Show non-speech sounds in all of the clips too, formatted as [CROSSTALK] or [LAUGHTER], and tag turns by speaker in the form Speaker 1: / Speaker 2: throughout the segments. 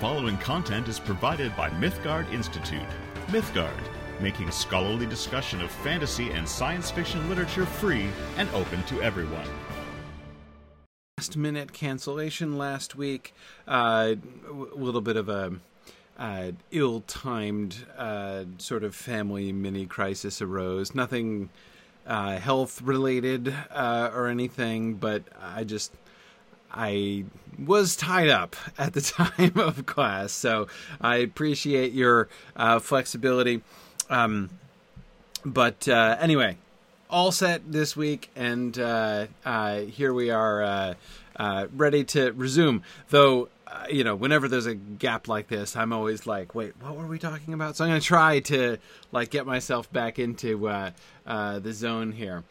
Speaker 1: following content is provided by Mythgard Institute. Mythgard, making scholarly discussion of fantasy and science fiction literature free and open to everyone.
Speaker 2: Last minute cancellation last week. Uh, a little bit of a uh, ill timed uh, sort of family mini crisis arose. Nothing uh, health related uh, or anything, but I just I was tied up at the [LAUGHS] time of class, so I appreciate your uh, flexibility. Um, but uh, anyway, all set this week, and uh, uh, here we are, uh, uh, ready to resume. Though, you know, whenever there's a gap like this, I'm always like, "Wait, what were we talking about?" So I'm going to try to like get myself back into the zone here.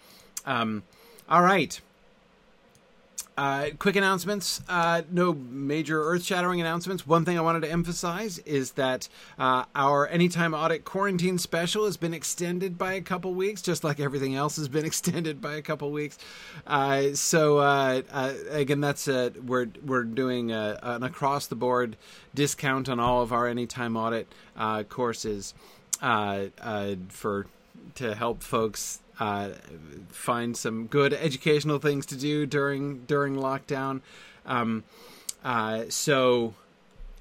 Speaker 2: Um, all right. Uh, quick announcements. Uh, no major earth shattering announcements. One thing I wanted to emphasize is that uh, our Anytime Audit Quarantine special has been extended by a couple weeks, just like everything else has been [LAUGHS] extended by a couple weeks. Uh, so, uh, uh, again, that's we're, we're doing a, an across the board discount on all of our Anytime Audit courses for to help folks uh, find some good educational things to do during during lockdown. Um, uh, so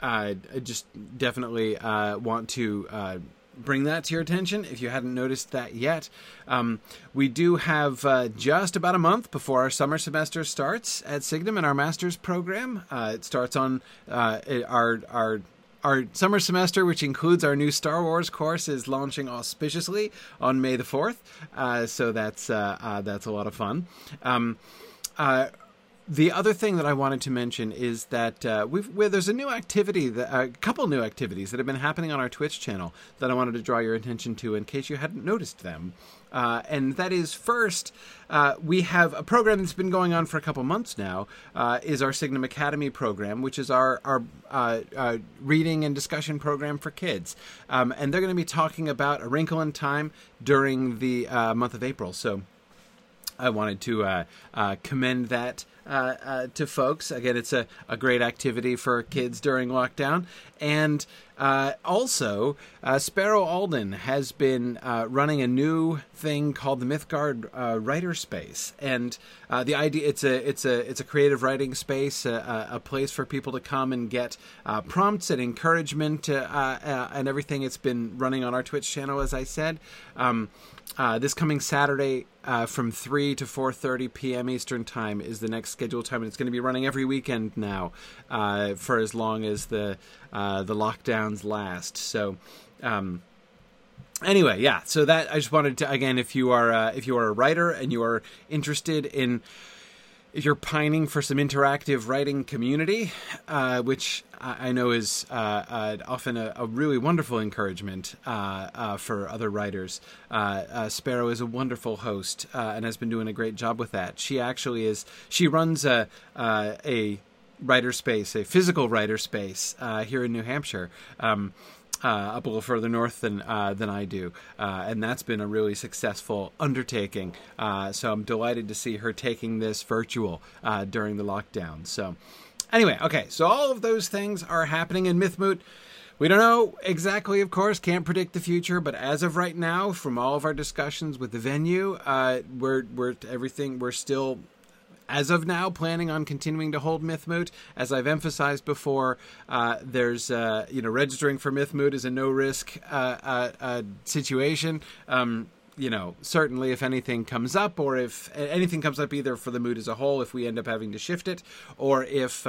Speaker 2: uh, I just definitely uh, want to uh, bring that to your attention if you hadn't noticed that yet. Um, we do have uh, just about a month before our summer semester starts at Signum in our master's program. Uh, it starts on uh, our our our summer semester, which includes our new Star Wars course, is launching auspiciously on May the fourth. Uh, so that's uh, uh, that's a lot of fun. Um, uh, the other thing that I wanted to mention is that uh, we've there's a new activity, that, a couple new activities that have been happening on our Twitch channel that I wanted to draw your attention to in case you hadn't noticed them. Uh, and that is first, uh, we have a program that's been going on for a couple months now. Uh, is our Signum Academy program, which is our our uh, uh, reading and discussion program for kids, um, and they're going to be talking about A Wrinkle in Time during the uh, month of April. So. I wanted to commend that to folks. Again, it's a, a great activity for kids during lockdown. And uh, also, uh, Sparrow Alden has been uh, running a new thing called the Mythgard uh, Writer Space, and the idea it's a it's a it's a creative writing space, a, a place for people to come and get prompts and encouragement and everything. It's been running on our Twitch channel, as I said. Um, this coming Saturday uh, from 3 to 4.30 p.m. Eastern Time is the next scheduled time, and it's going to be running every weekend now uh, for as long as the uh, the lockdowns last. So. Um, anyway, yeah. So that I just wanted to again, if you are uh, if you are a writer and you are interested in if you're pining for some interactive writing community, uh, which I know is uh, uh, often a, a, really wonderful encouragement uh, uh, for other writers, uh, Sparrow is a wonderful host and has been doing a great job with that. She actually is. She runs a a writer space, a physical writer space here in New Hampshire. Um, uh, up a little further north than uh, than I do, uh, and that's been a really successful undertaking. Uh, so I'm delighted to see her taking this virtual uh, during the lockdown. So anyway, okay, so all of those things are happening in Mythmoot. We don't know exactly, of course, can't predict the future, but as of right now, from all of our discussions with the venue, uh, we're we're everything we're still as of now, planning on continuing to hold Mythmoot. As I've emphasized before, uh, there's uh, you know registering for Mythmoot is a no risk uh, uh, uh, situation. Um, you know, certainly if anything comes up, or if anything comes up, either for the mood as a whole, if we end up having to shift it, or if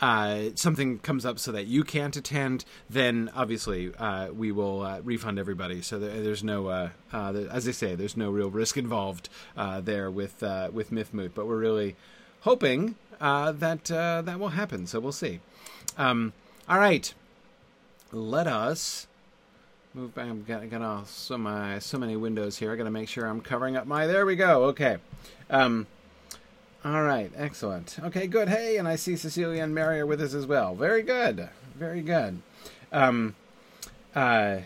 Speaker 2: uh, uh, something comes up so that you can't attend, then obviously uh, we will uh, refund everybody. So there, there's no, uh, uh, as I say, there's no real risk involved uh, there with with Mythmoot. But we're really hoping that that will happen. So we'll see. Um, all right, let us move back. I'm gonna, got, got so my so many windows here. I got to make sure I'm covering up my. There we go. Okay. Um, all right, excellent. Okay, good. Hey, and I see Cecilia and Mary are with us as well. Very good. Very good. Um, uh,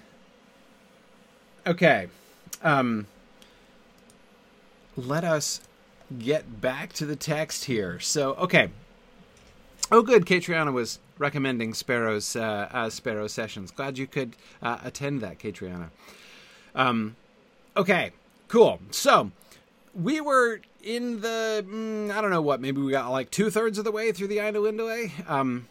Speaker 2: okay. Um, let us get back to the text here. So, okay. Oh, good. Catriona was recommending Sparrow's uh, uh, Sparrow sessions. Glad you could uh, attend that, Catriona. Um, okay, cool. So we were in the mm, I don't know what. Maybe we got like two thirds of the way through the Ainulindale. Um,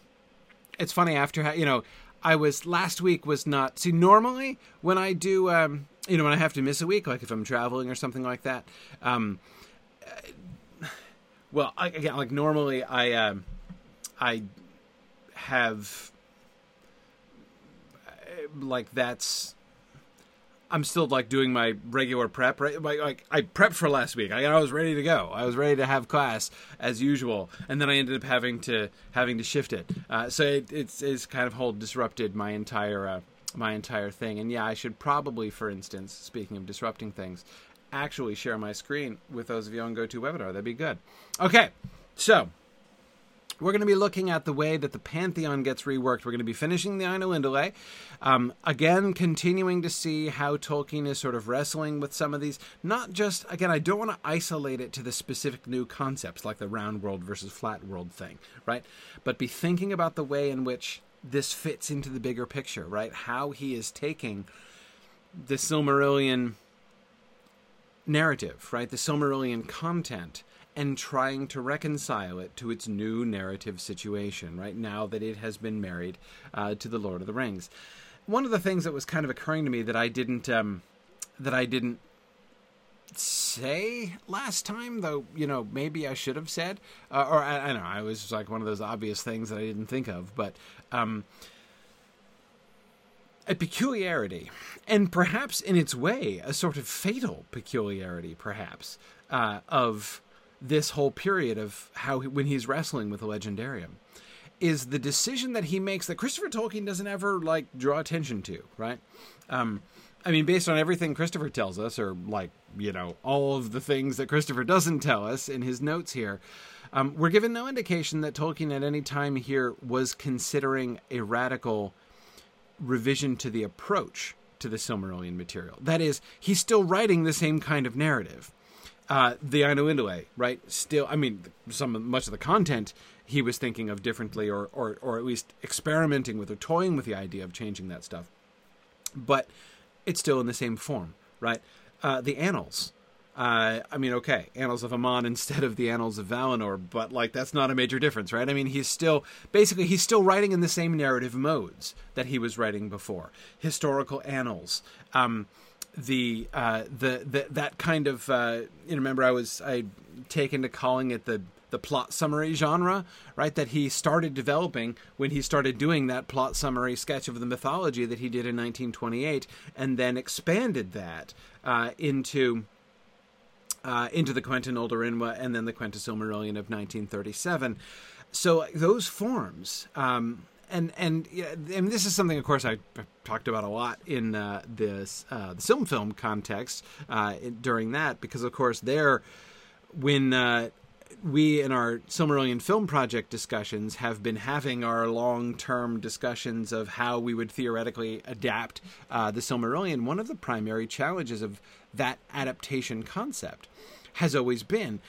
Speaker 2: it's funny after you know. I was last week was not see normally when I do um, you know when I have to miss a week like if I'm traveling or something like that um, well I, again like normally I um, I have like that's I'm still like doing my regular prep. Right, like, like I prepped for last week. I, I, was ready to go. I was ready to have class as usual, and then I ended up having to having to shift it. Uh, so it, it's, it's kind of whole disrupted my entire uh, my entire thing. And yeah, I should probably, for instance, speaking of disrupting things, actually share my screen with those of you on GoToWebinar. That'd be good. Okay, so we're going to be looking at the way that the Pantheon gets reworked. We're going to be finishing the Ainulindale. Um, again, continuing to see how Tolkien is sort of wrestling with some of these. Not just, again, I don't want to isolate it to the specific new concepts like the round world versus flat world thing, right? But be thinking about the way in which this fits into the bigger picture, right? How he is taking the Silmarillion narrative, right? The Silmarillion content and trying to reconcile it to its new narrative situation, right now that it has been married uh, to the Lord of the Rings. One of the things that was kind of occurring to me that I didn't um, that I didn't say last time, though you know maybe I should have said, uh, or I, I, don't know, I was like one of those obvious things that I didn't think of, but. Um, a peculiarity, and perhaps in its way, a sort of fatal peculiarity, perhaps, uh, of this whole period of how when he's wrestling with the legendarium is the decision that he makes that Christopher Tolkien doesn't ever like draw attention to, right? Um, I mean, based on everything Christopher tells us, or like you know all of the things that Christopher doesn't tell us in his notes here, um, we're given no indication that Tolkien at any time here was considering a radical revision to the approach to the Silmarillion material. That is, he's still writing the same kind of narrative uh, the Ainulindale, right? Still, I mean, some much of the content he was thinking of differently, or, or or at least experimenting with or toying with the idea of changing that stuff. But it's still in the same form, right? Uh, the Annals. Uh, I mean, okay, Annals of Aman [LAUGHS] instead of the Annals of Valinor, but like that's not a major difference, right? I mean, he's still basically he's still writing in the same narrative modes that he was writing before. Historical annals. Um, the uh, the, the that kind of uh, you remember I was I taken to calling it the the plot summary genre, right? That he started developing when he started doing that plot summary sketch of the mythology that he did in 1928, and then expanded that uh, into uh, into the Quenta Noldorinwa and then the Quenta Silmarillion of 1937. So those forms. Um, and and and this is something, of course, I talked about a lot in uh, this uh, the film film context uh, during that, because of course there, when uh, we in our Silmarillion film project discussions have been having our long term discussions of how we would theoretically adapt uh, the Silmarillion, one of the primary challenges of that adaptation concept has always been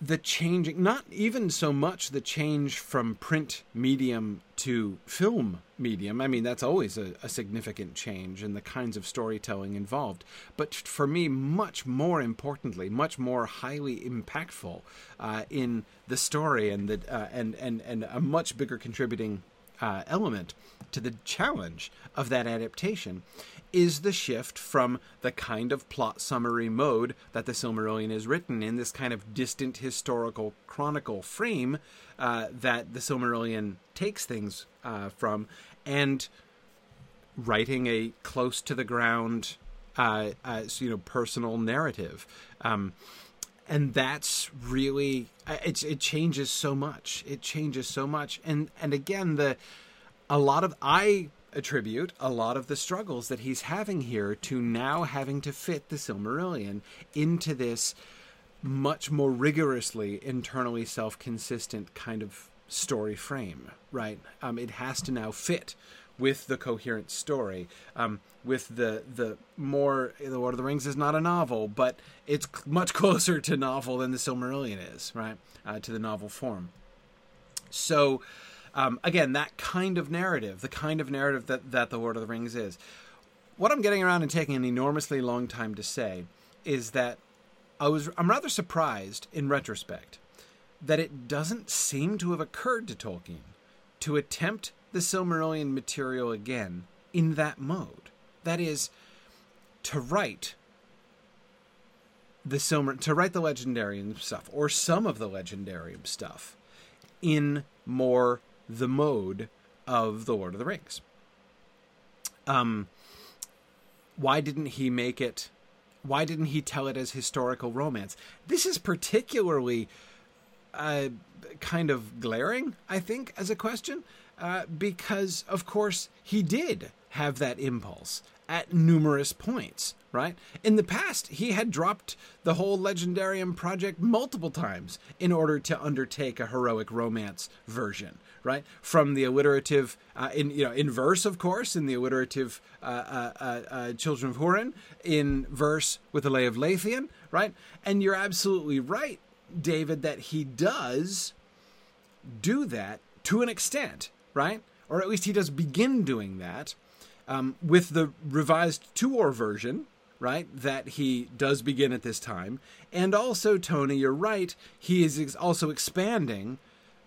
Speaker 2: the changing, not even so much the change from print medium to film medium. I mean, that's always a, a, significant change in the kinds of storytelling involved. But for me, much more importantly, much more highly impactful uh, in the story and the uh, and and and a much bigger contributing uh, element to the challenge of that adaptation is the shift from the kind of plot summary mode that the Silmarillion is written in, this kind of distant historical chronicle frame uh, that the Silmarillion takes things uh, from, and writing a close to the ground, uh, uh you know, personal narrative. Um, and that's really it, it changes so much. It changes so much, and and again the a lot of I attribute a lot of the struggles that he's having here to now having to fit the Silmarillion into this much more rigorously internally self consistent kind of story frame, right? Um, it has to now fit with the coherent story, um, with the the more the Lord of the Rings is not a novel, but it's much [LAUGHS] closer to novel than the Silmarillion is, right? Uh, to the novel form, So, um, again, that kind of narrative, the kind of narrative that, that The Lord of the Rings is. What I'm getting around and taking an enormously long time to say is that I was I'm rather surprised in retrospect that it doesn't seem to have occurred to Tolkien to attempt the Silmarillion material again in that mode. That is, to write the Silmar to write the Legendarium stuff or some of the Legendarium stuff in more the mode of the Lord of the Rings. Um, why didn't he make it? Why didn't he tell it as historical romance? This is particularly uh, kind of glaring, I think, as a question, uh, because of course he did have that impulse at numerous points, right? In the past, he had dropped the whole Legendarium project multiple times in order to undertake a heroic romance version, right? From the alliterative, uh, in you know, in verse, of course, in the alliterative uh, uh, uh, uh Children of Hurin, in verse with the Lay of Leithian, right? And you're absolutely right, David, that he does do that to an extent, right? Or at least he does begin doing that um, with the revised Tuor version, right, that he does begin at this time. And also, Tony, you're right, he is ex- also expanding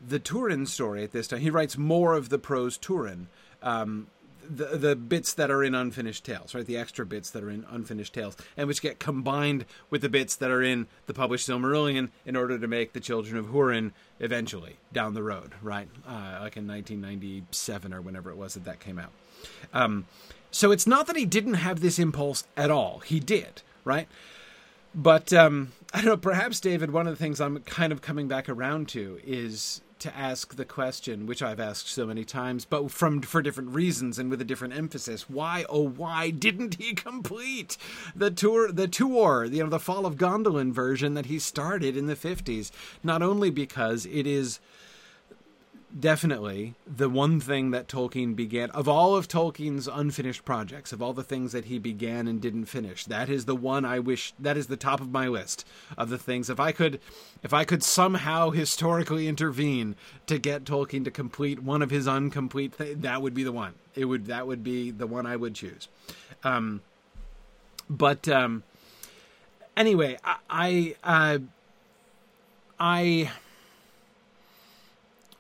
Speaker 2: the Turin story at this time. He writes more of the prose Turin. Um, the the bits that are in unfinished tales, right? The extra bits that are in unfinished tales, and which get combined with the bits that are in the published Silmarillion in order to make the Children of Hurin eventually down the road, right? Uh, like in 1997 or whenever it was that that came out. Um, so it's not that he didn't have this impulse at all. He did, right? But um, I don't know. Perhaps David, one of the things I'm kind of coming back around to is to ask the question, which I've asked so many times, but from for different reasons and with a different emphasis. Why, oh, why didn't he complete the Tuor, the Tuor, you know, the Fall of Gondolin version that he started in the fifties? Not only because it is definitely the one thing that Tolkien began of all of Tolkien's unfinished projects, of all the things that he began and didn't finish. That is the one I wish that is the top of my list of the things if I could if I could somehow historically intervene to get Tolkien to complete one of his incomplete th- that would be the one. It would that would be the one I would choose. Um but um anyway, I I uh, I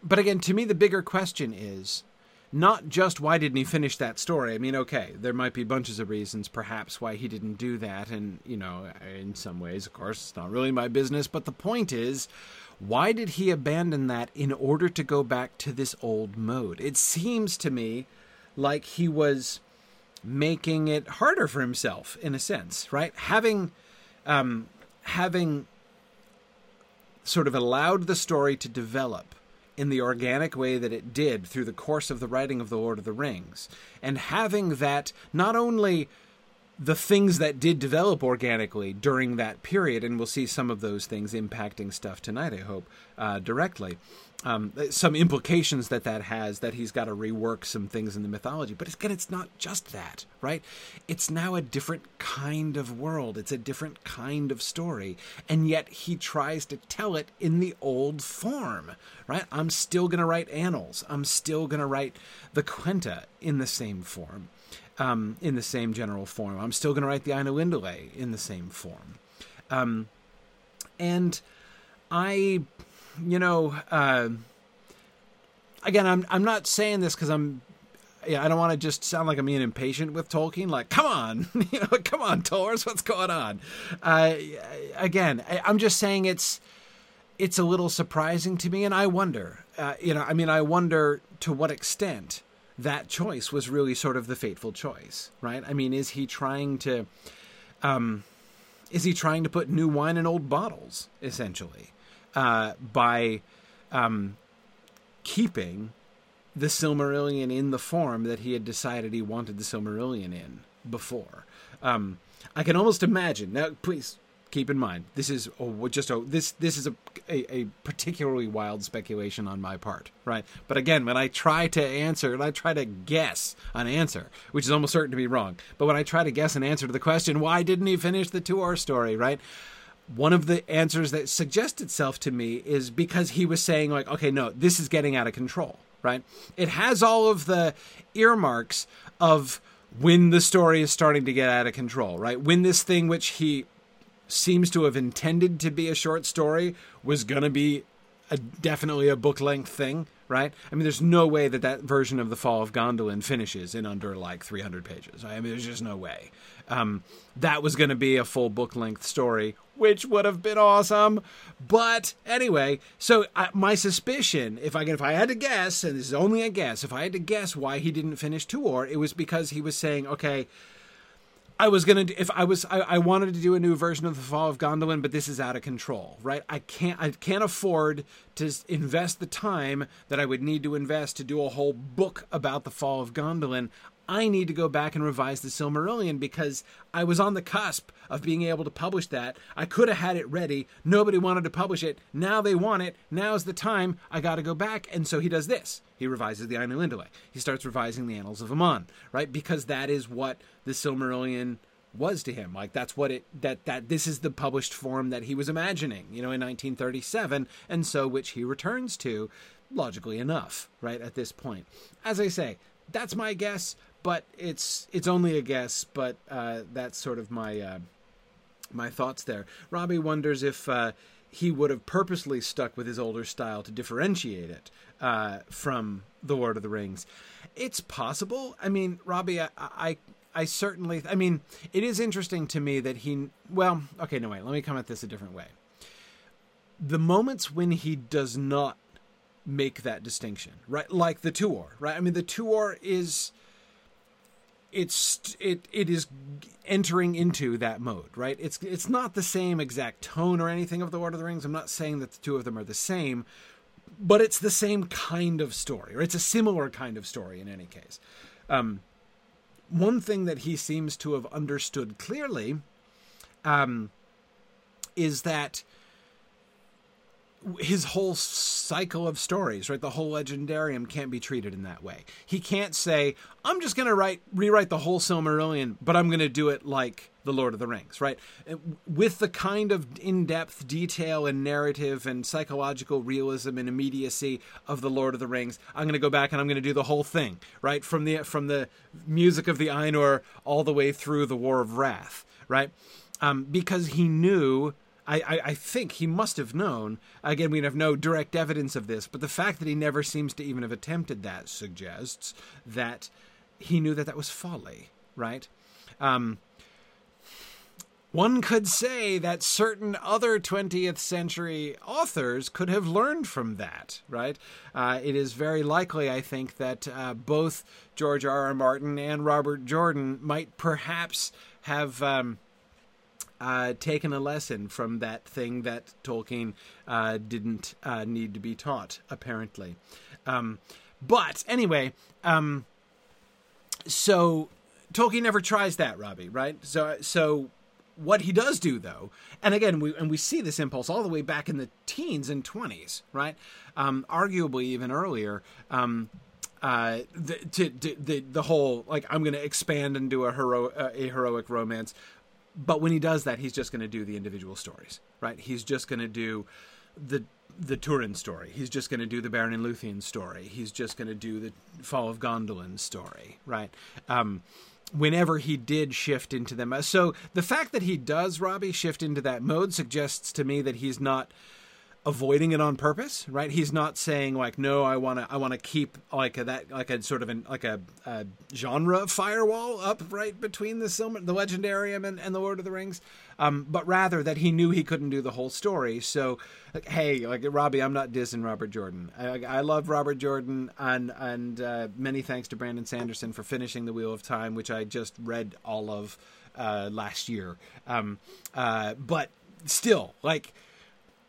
Speaker 2: but again, to me, the bigger question is not just why didn't he finish that story. I mean, okay, there might be bunches of reasons, perhaps, why he didn't do that, and you know, in some ways, of course, it's not really my business. But the point is, why did he abandon that in order to go back to this old mode? It seems to me like he was making it harder for himself, in a sense, right? Having, um, having sort of allowed the story to develop in the organic way that it did through the course of the writing of The Lord of the Rings, and having that not only the things that did develop organically during that period, and we'll see some of those things impacting stuff tonight, I hope, uh, directly. Um, some implications that that has that he's got to rework some things in the mythology. But again, it's not just that, right? It's now a different kind of world. It's a different kind of story. And yet he tries to tell it in the old form, right? I'm still going to write annals. I'm still going to write the Quenta in the same form um, in the same general form. I'm still going to write the Ainulindalë in the same form. Um, and I, you know, uh, again, I'm I'm not saying this because I'm yeah, I don't want to just sound like I'm being impatient with Tolkien. Like, come on, [LAUGHS] you know, come on, Tors, what's going on? Uh, again, I, am just saying it's it's a little surprising to me, and I wonder, uh, you know, I mean, I wonder to what extent that choice was really sort of the fateful choice, right? I mean, is he trying to, um, is he trying to put new wine in old bottles, essentially, uh, by um, keeping the Silmarillion in the form that he had decided he wanted the Silmarillion in before? Um, I can almost imagine. Now, please keep in mind this is oh, just a this this is a, a, a particularly wild speculation on my part, right? But again, when I try to answer, and I try to guess an answer, which is almost certain to be wrong, but when I try to guess an answer to the question, why didn't he finish the two Tuor story, right? One of the answers that suggests itself to me is because he was saying like okay no this is getting out of control right? It has all of the earmarks of when the story is starting to get out of control right? When this thing which he seems to have intended to be a short story was going to be a, definitely a book length thing right? I mean, there's no way that that version of the Fall of Gondolin finishes in under like 300 pages. I mean, there's just no way. Um, that was going to be a full book length story, which would have been awesome. But anyway, so uh, my suspicion, if I if I had to guess, and this is only a guess, if I had to guess why he didn't finish Tuor, it was because he was saying, okay. I was gonna if I was I, I, wanted to do a new version of the Fall of Gondolin, but this is out of control, right? I can't I can't afford to invest the time that I would need to invest to do a whole book about the Fall of Gondolin. I need to go back and revise the Silmarillion because I was on the cusp of being able to publish that. I could have had it ready. Nobody wanted to publish it. Now they want it. Now's the time. I got to go back. And so he does this. He revises the Ainulindalë. He starts revising the Annals of Aman, right? Because that is what the Silmarillion was to him. Like that's what it that that this is the published form that he was imagining, you know, in 1937, and so which he returns to logically enough, right at this point. As I say, that's my guess, but it's it's only a guess. But uh, that's sort of my uh, my thoughts there. Robbie wonders if uh, he would have purposely stuck with his older style to differentiate it uh, from the Lord of the Rings. It's possible. I mean, Robbie, I, I I certainly. I mean, it is interesting to me that he. Well, okay, no wait. Let me come at this a different way. The moments when he does not make that distinction, right? Like the Tuor, right? I mean, the Tuor is it's it it is entering into that mode, right? It's it's not the same exact tone or anything of the Lord of the Rings. I'm not saying that the two of them are the same, but it's the same kind of story, or it's a similar kind of story in any case. Um, one thing that he seems to have understood clearly um, is that his whole cycle of stories, right? The whole legendarium can't be treated in that way. He can't say, "I'm just going to write rewrite the whole Silmarillion, but I'm going to do it like the Lord of the Rings," right? With the kind of in-depth detail and narrative and psychological realism and immediacy of the Lord of the Rings, I'm going to go back and I'm going to do the whole thing, right? From the from the music of the Ainur all the way through the War of Wrath, right? Um, because he knew I, I, I, think he must have known. Again, we have no direct evidence of this, but the fact that he never seems to even have attempted that suggests that he knew that that was folly, right? Um, one could say that certain other 20th century authors could have learned from that, right? Uh, it is very likely, I think, that uh, both George R. R. Martin and Robert Jordan might perhaps have. Um, uh, taken a lesson from that thing that Tolkien uh, didn't uh, need to be taught, apparently. Um, but anyway, um, so Tolkien never tries that, Robbie, right? So, so what he does do, though, and again, we and we see this impulse all the way back in the teens and twenties, right? Um, arguably even earlier. Um, uh, the, to, to, the the whole like I'm going to expand and do a hero uh, a heroic romance but when he does that, he's just going to do the individual stories, right? He's just going to do the the Turin story. He's just going to do the Beren and Luthien story. He's just going to do the Fall of Gondolin story, right? Um, whenever he did shift into them, so the fact that he does, Robbie, shift into that mode suggests to me that he's not avoiding it on purpose, right? He's not saying like, no, I want to, I want to keep like a, that, like a sort of an, like a, a, genre firewall up right between the Silmer, the Legendarium and, and the Lord of the Rings, um, but rather that he knew he couldn't do the whole story. So, like, hey, like Robbie, I'm not dissing Robert Jordan. I, I love Robert Jordan, and and uh, many thanks to Brandon Sanderson for finishing the Wheel of Time, which I just read all of uh, last year. Um, uh, but still, like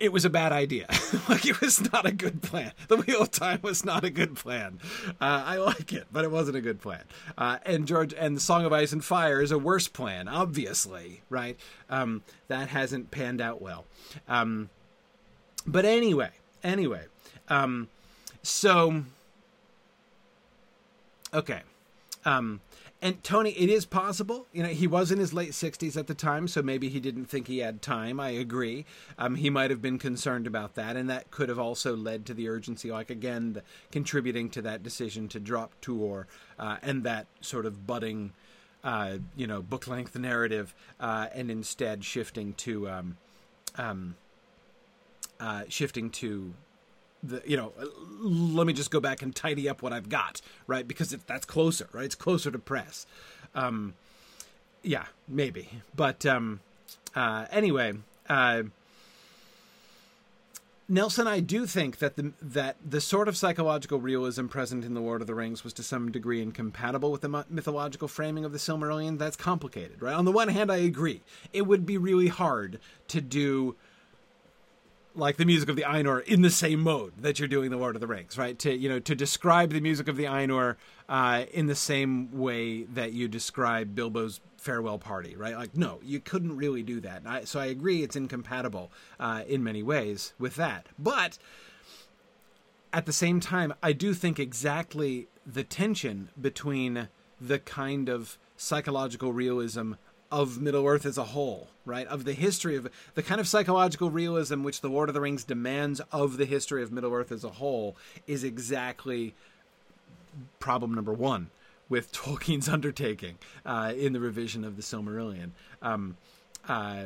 Speaker 2: it was a bad idea. [LAUGHS] like it was not a good plan. The Wheel of Time was not a good plan. Uh, I like it, but it wasn't a good plan. Uh, and George and the Song of Ice and Fire is a worse plan, obviously, right? Um, that hasn't panned out well. Um, but anyway, anyway, um, so okay. Um, and Tony, it is possible. You know, he was in his late 60s at the time, so maybe he didn't think he had time. I agree. Um, he might have been concerned about that, and that could have also led to the urgency, like, again, the, contributing to that decision to drop Tuor uh, and that sort of budding, uh, you know, book length narrative, uh, and instead shifting to. Um, um, uh, shifting to the you know let me just go back and tidy up what I've got right because it, that's closer right it's closer to press um, yeah maybe but um, uh, anyway uh, Nelson, I do think that the that the sort of psychological realism present in the Lord of the Rings was to some degree incompatible with the mythological framing of the Silmarillion. That's complicated, right? On the one hand, I agree. It would be really hard to do like the music of the Ainur in the same mode that you're doing the Lord of the Rings, right? To you know to describe the music of the Ainur uh, in the same way that you describe Bilbo's farewell party, right? Like no, you couldn't really do that. I, so I agree, it's incompatible uh, in many ways with that, but at the same time, I do think exactly the tension between the kind of psychological realism of Middle Earth as a whole, right? Of the history of the kind of psychological realism which the Lord of the Rings demands of the history of Middle Earth as a whole is exactly problem number one with [LAUGHS] Tolkien's undertaking uh, in the revision of the Silmarillion. Um, uh,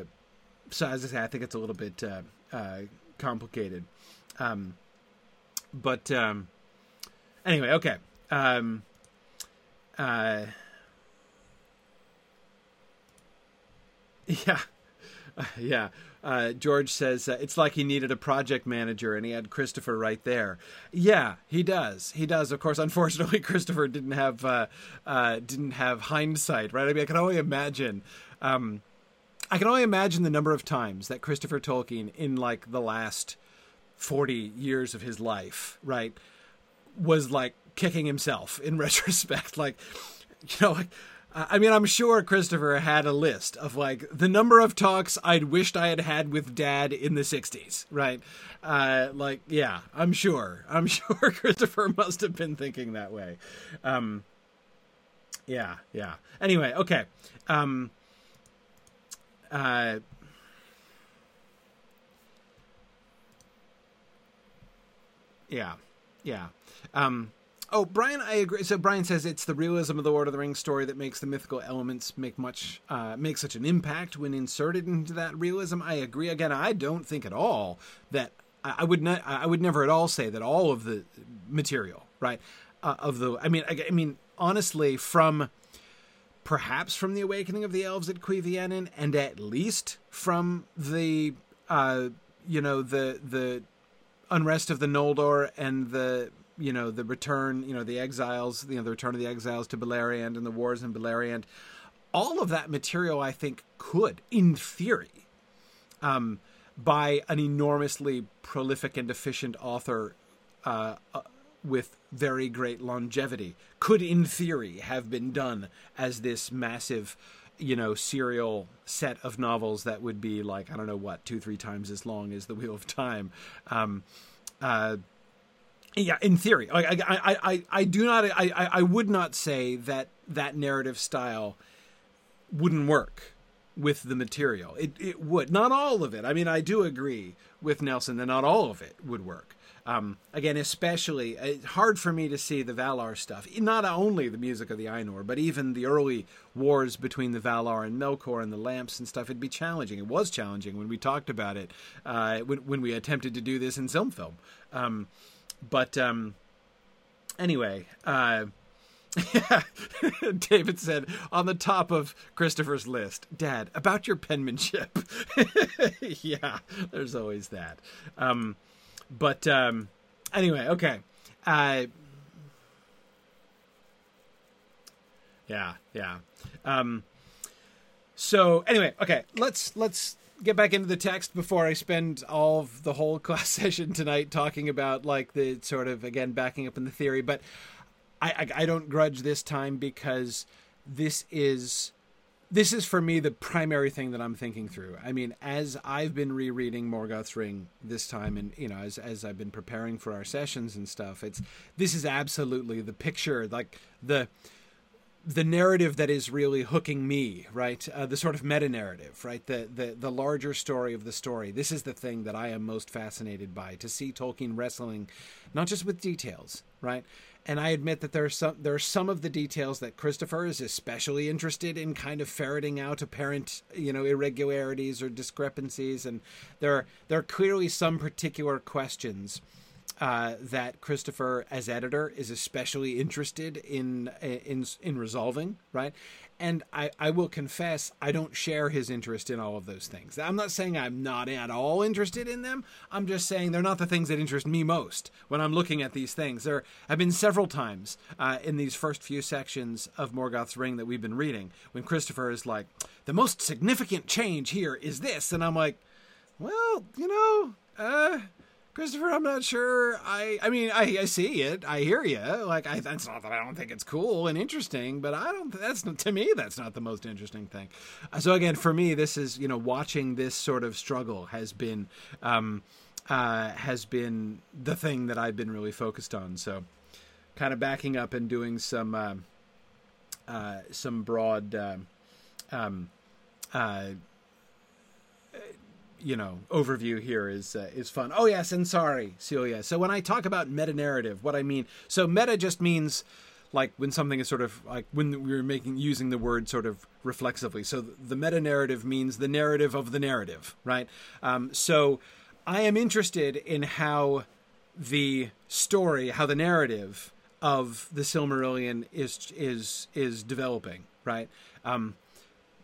Speaker 2: so, as I say, I think it's a little bit uh, uh complicated. Um, but um, anyway, okay. Um, [LAUGHS] uh, Yeah. [LAUGHS] yeah. Uh, George says uh, it's like he needed a project manager and he had Christopher right there. Yeah, he does. He does. Of course, [LAUGHS] unfortunately, Christopher didn't have uh, uh, didn't have hindsight, right? I mean, I can only imagine. Um, I can only imagine the number of times that Christopher Tolkien, in like the last forty years of his life, right, was like kicking himself in retrospect, like you know, like I mean, I'm sure Christopher had a list of like the number of talks I'd wished I had had with dad in the 60s, right? Uh, like, yeah, I'm sure. I'm [LAUGHS] sure Christopher must have been thinking that way. Um, yeah, yeah. Anyway, okay. Um, uh, yeah, yeah. Um, Oh, Brian, I agree. So Brian says it's the realism of the Lord of the Rings story that makes the mythical elements make much uh, make such an impact when inserted into that realism. I agree. Again, I don't think at all that I would not. I would never at all say that all of the material, right, uh, of the. I mean, I, I, mean, honestly, from perhaps from the awakening of the elves at Cuiviénen, and at least from the, uh, you know, the the unrest of the Noldor and the you know the return, you know the exiles, you know the return of the exiles to Beleriand and the wars in Beleriand. All of that material, I think, could, in theory, um, by an enormously prolific and efficient author uh, uh, with very great longevity, could, in theory, have been done as this massive you know serial set of novels that would be like I don't know what two three times as long as the Wheel of Time. Um, uh, yeah, in theory, I, I, I, I do not, I, I would not say that that narrative style wouldn't work with the material. It, it would not all of it. I mean, I do agree with Nelson that not all of it would work. Um, again, especially it's hard for me to see the Valar stuff. Not only the music of the Ainur, but even the early wars between the Valar and Melkor and the lamps and stuff. It'd be challenging. It was challenging when we talked about it uh, when, when we attempted to do this in film film. Um, but um, anyway, uh, [LAUGHS] David said on the top of Christopher's list, Dad, about your penmanship. [LAUGHS] yeah, there's always that. Um, but um, anyway, okay. Uh, yeah, yeah. Um, so anyway, okay. Let's let's get back into the text before I spend all of the whole [LAUGHS] class session tonight talking about like the sort of again backing up in the theory. But I, I, I don't grudge this time because this is this is for me the primary thing that I'm thinking through. I mean, as I've been rereading Morgoth's Ring this time, and you know, as as I've been preparing for our sessions and stuff, it's this is absolutely the picture, like the the narrative that is really hooking me, right? Uh, the sort of meta narrative, right? The, the the larger story of the story. This is the thing that I am most fascinated by to see Tolkien wrestling, not just with details, right? And I admit that there are some there are some of the details that Christopher is especially interested in, kind of ferreting out apparent, you know, irregularities or discrepancies, and there are, there are clearly some particular questions uh, that Christopher, as editor, is especially interested in in in resolving, right? And I, I will confess, I don't share his interest in all of those things. I'm not saying I'm not at all interested in them. I'm just saying they're not the things that interest me most when I'm looking at these things. There have been several times uh, in these first few sections of Morgoth's Ring that we've been reading when Christopher is like, the most significant change here is this. And I'm like, well, you know, uh, Christopher, I'm not sure. I I mean, I, I see it. I hear you. Like, I, that's not that I don't think it's cool and interesting, but I don't. That's to me, that's not the most interesting thing. Uh, so again, for me, this is you know watching this sort of struggle has been um, uh, has been the thing that I've been really focused on. So, kind of backing up and doing some uh, uh, some broad. Uh, um, uh, you know overview here is uh, is fun. Oh yes, and sorry, Celia. So when I talk about meta narrative, what I mean, so meta just means like when something is sort of like when we are making using the word sort of reflexively. So the meta narrative means the narrative of the narrative, right? Um, so I am interested in how the story, how the narrative of the Silmarillion is is is developing, right? Um,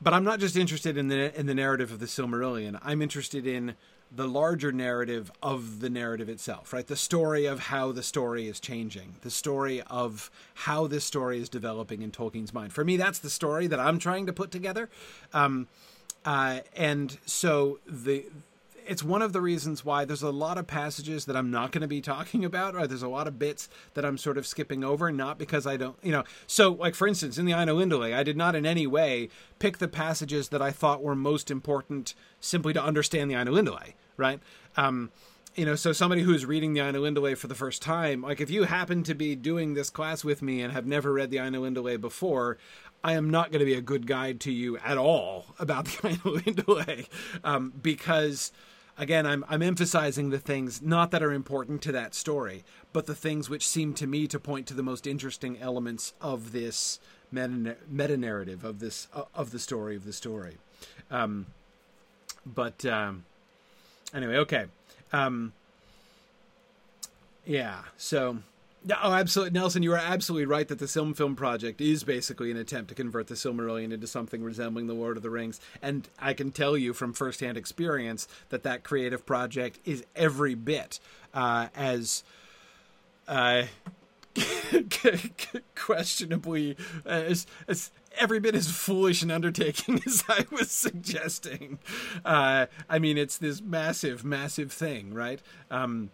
Speaker 2: but I'm not just interested in the in the narrative of the Silmarillion. I'm interested in the larger narrative of the narrative itself, right? The story of how the story is changing, the story of how this story is developing in Tolkien's mind. For me, that's the story that I'm trying to put together. Um, uh, and so the it's one of the reasons why there's a lot of passages that I'm not going to be talking [LAUGHS] about, or there's a lot of bits that I'm sort of skipping over, not because I don't, you know. So, like for instance, in the Ainulindalë, I did not in any way pick the passages that I thought were most important simply to understand the Ainulindalë, right? Um, you know, so somebody who's reading the Ainulindalë for the first time, like if you happen to be doing this class with me and have never read the Ainulindalë before, I am not going to be a good guide to you at all about the [LAUGHS] Ainulindalë um, because again, I'm I'm emphasizing the things not that are important to that story, but the things which seem to me to point to the most interesting elements of this meta, meta narrative of this uh, of the story of the story. Um, but um, anyway, okay. Um, yeah, so oh, absolutely, Nelson. You are absolutely right that the Silm Film Project is basically an attempt to convert the Silmarillion into something resembling the Lord of the Rings, and I can tell you from firsthand experience that that creative project is every bit uh, as. Uh, [LAUGHS] questionably as, as every bit as foolish an undertaking [LAUGHS] as I was suggesting. Uh, I mean, it's this massive, massive thing, right? Um,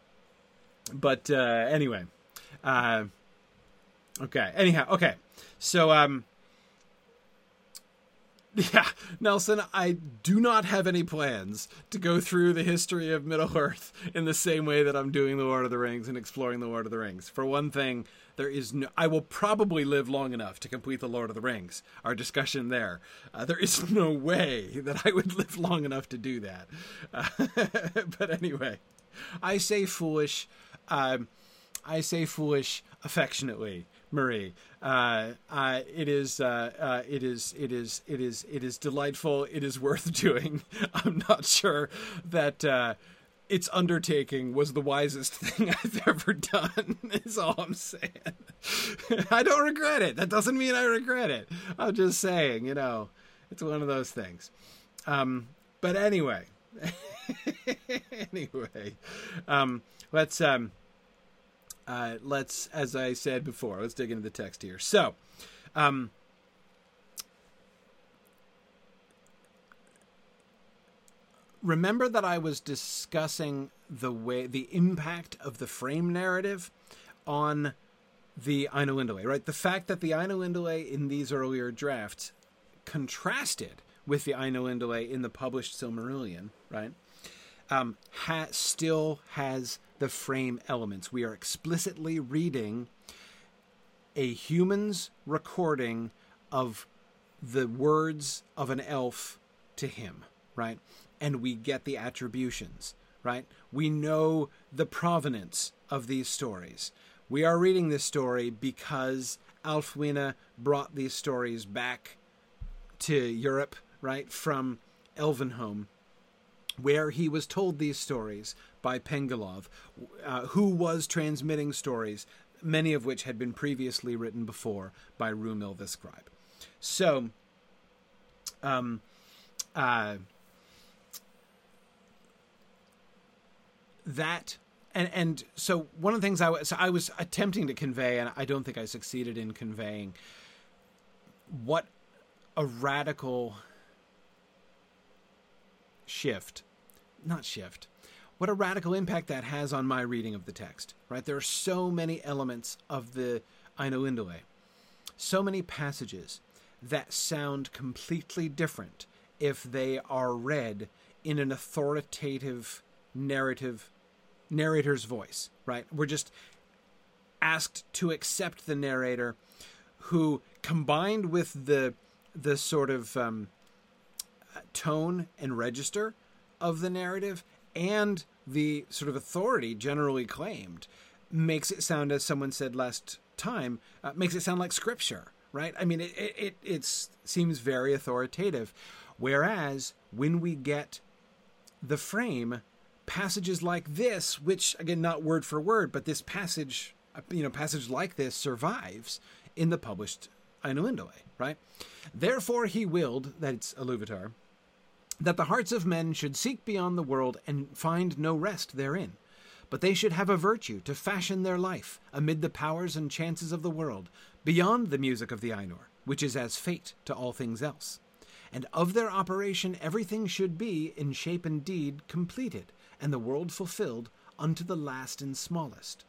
Speaker 2: but uh, anyway, uh, okay. Anyhow, okay. So, um, [LAUGHS] yeah, Nelson, I do not have any plans to go through the history of Middle Earth in the same way that I'm doing the Lord of the Rings and exploring the Lord of the Rings. For one thing, there is no. I will probably live long enough to complete the Lord of the Rings. Our discussion there. Uh, there is no way that I would [LAUGHS] live long enough to do that. Uh, [LAUGHS] but anyway, I say foolish. Um, I say foolish affectionately, Marie. Uh, uh, it is, uh, uh, it is, it is, it is, it is delightful. It is worth [LAUGHS] doing. I'm not sure that uh, its undertaking was the wisest [LAUGHS] thing I've ever done. [LAUGHS] Is all I'm saying. I don't regret it. That doesn't mean I regret it. I'm just saying, you know, it's one of those things. Um, but anyway, anyway, um, let's. Um, uh, let's, as I said before, let's dig into the text here. So, um, remember that I was discussing the way the impact of the frame narrative on the Ainulindalë, right? The fact that the Ainulindalë in these earlier drafts contrasted with the Ainulindalë in the published Silmarillion, right? Um, ha- still has the frame elements. We are explicitly reading a human's recording of the words of an elf to him, right? And we get the attributions, right? We know the provenance of these stories. We are reading this story because Alfwine brought these stories back to Europe, right, from Elvenhome, where he was told these stories by Pengolodh, uh, who was transmitting stories, many of which had been previously written before by Rumil the scribe. So, um, uh, that and and so one of the things I so I was attempting to convey, and I don't think I succeeded in conveying what a radical shift, not shift, what a radical impact that has on my reading of the text. Right, there are so many elements of the Ainulindale, so many passages that sound completely different if they are read in an authoritative narrative narrator's voice, right? We're just asked to accept the narrator who combined with the the sort of um, tone and register of the narrative and the sort of authority generally claimed makes it sound as someone said last time uh, makes it sound like scripture right i mean it it it seems very authoritative whereas when we get the frame passages like this, which again not word for word, but this passage, you know, passage like this survives in the published Ainulindale, right? Therefore he willed, that it's Iluvatar, that the hearts of men should seek beyond the world and find no rest therein. But they should have a virtue to fashion their life amid the powers and chances of the world, beyond the music of the Ainur, which is as fate to all things else. And of their operation everything should be, in shape and deed, completed, and the world fulfilled unto the last and smallest.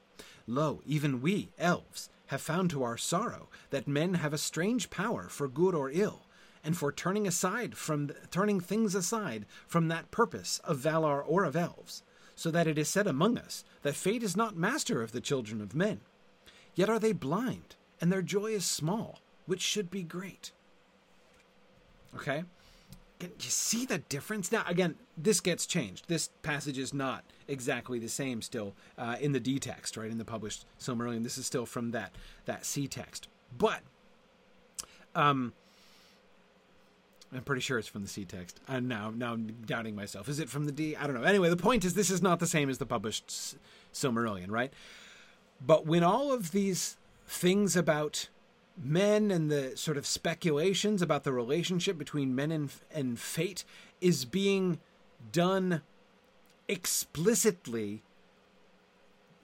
Speaker 2: Lo, even we, elves, have found to our sorrow that men have a strange power for good or ill, and for turning aside from turning things aside from that purpose of Valar or of elves, so that it is said among us that fate is not master of the children of men. Yet are they blind, and their joy is small, which should be great. Okay? Can you see the difference? Now, again, this gets changed. This passage is not exactly the same still uh, in the D text, right? In the published Silmarillion, this is still from that that C text. But, um, I'm pretty sure it's from the C text. I'm now now I'm doubting myself. Is it from the D? I don't know. Anyway, the point is this is not the same as the published Silmarillion, right? But when all of these things about men and the sort of speculations about the relationship between men and, and fate is being done explicitly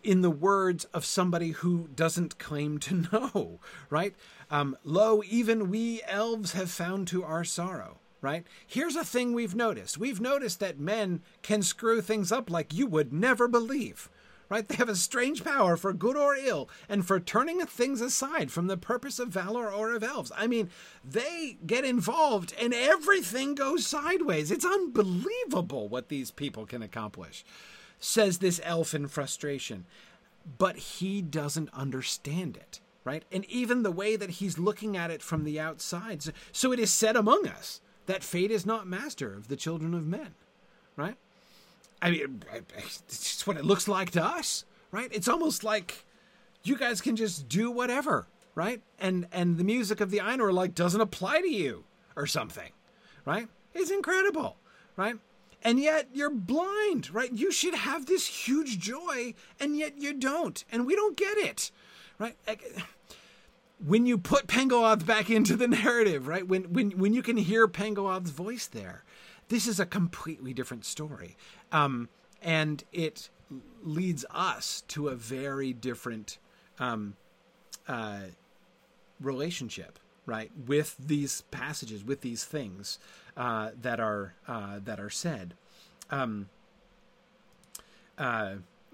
Speaker 2: in the words of somebody who doesn't claim to [LAUGHS] know, right? Um, Lo, even we elves have found to our sorrow, right? Here's a thing we've noticed. We've noticed that men can screw things up like you would never believe right? They have a strange power for good or ill and for turning things aside from the purpose of Valar or of elves. I mean, they get involved and everything goes sideways. It's unbelievable what these people can accomplish, says this elf in frustration. But he doesn't understand it, right? And even the way that he's looking at it from the outside. So it is said among us that fate is not master of the children of men, right? I mean, it's what it looks like to us, right? It's almost like you guys can just do whatever, right? And and the music of the Ainur like doesn't apply to you or something, right? It's incredible, right? And yet you're blind, right? You should have this huge joy, and yet you don't, and we don't get it, right? When you put Pengolodh back into the narrative, right? When when when you can hear Pengolodh's voice there, this is a completely different story. Um, and it leads us to a very different um, uh, relationship, right, with these passages, with these things uh, that are uh, that are said. Um, uh, [LAUGHS]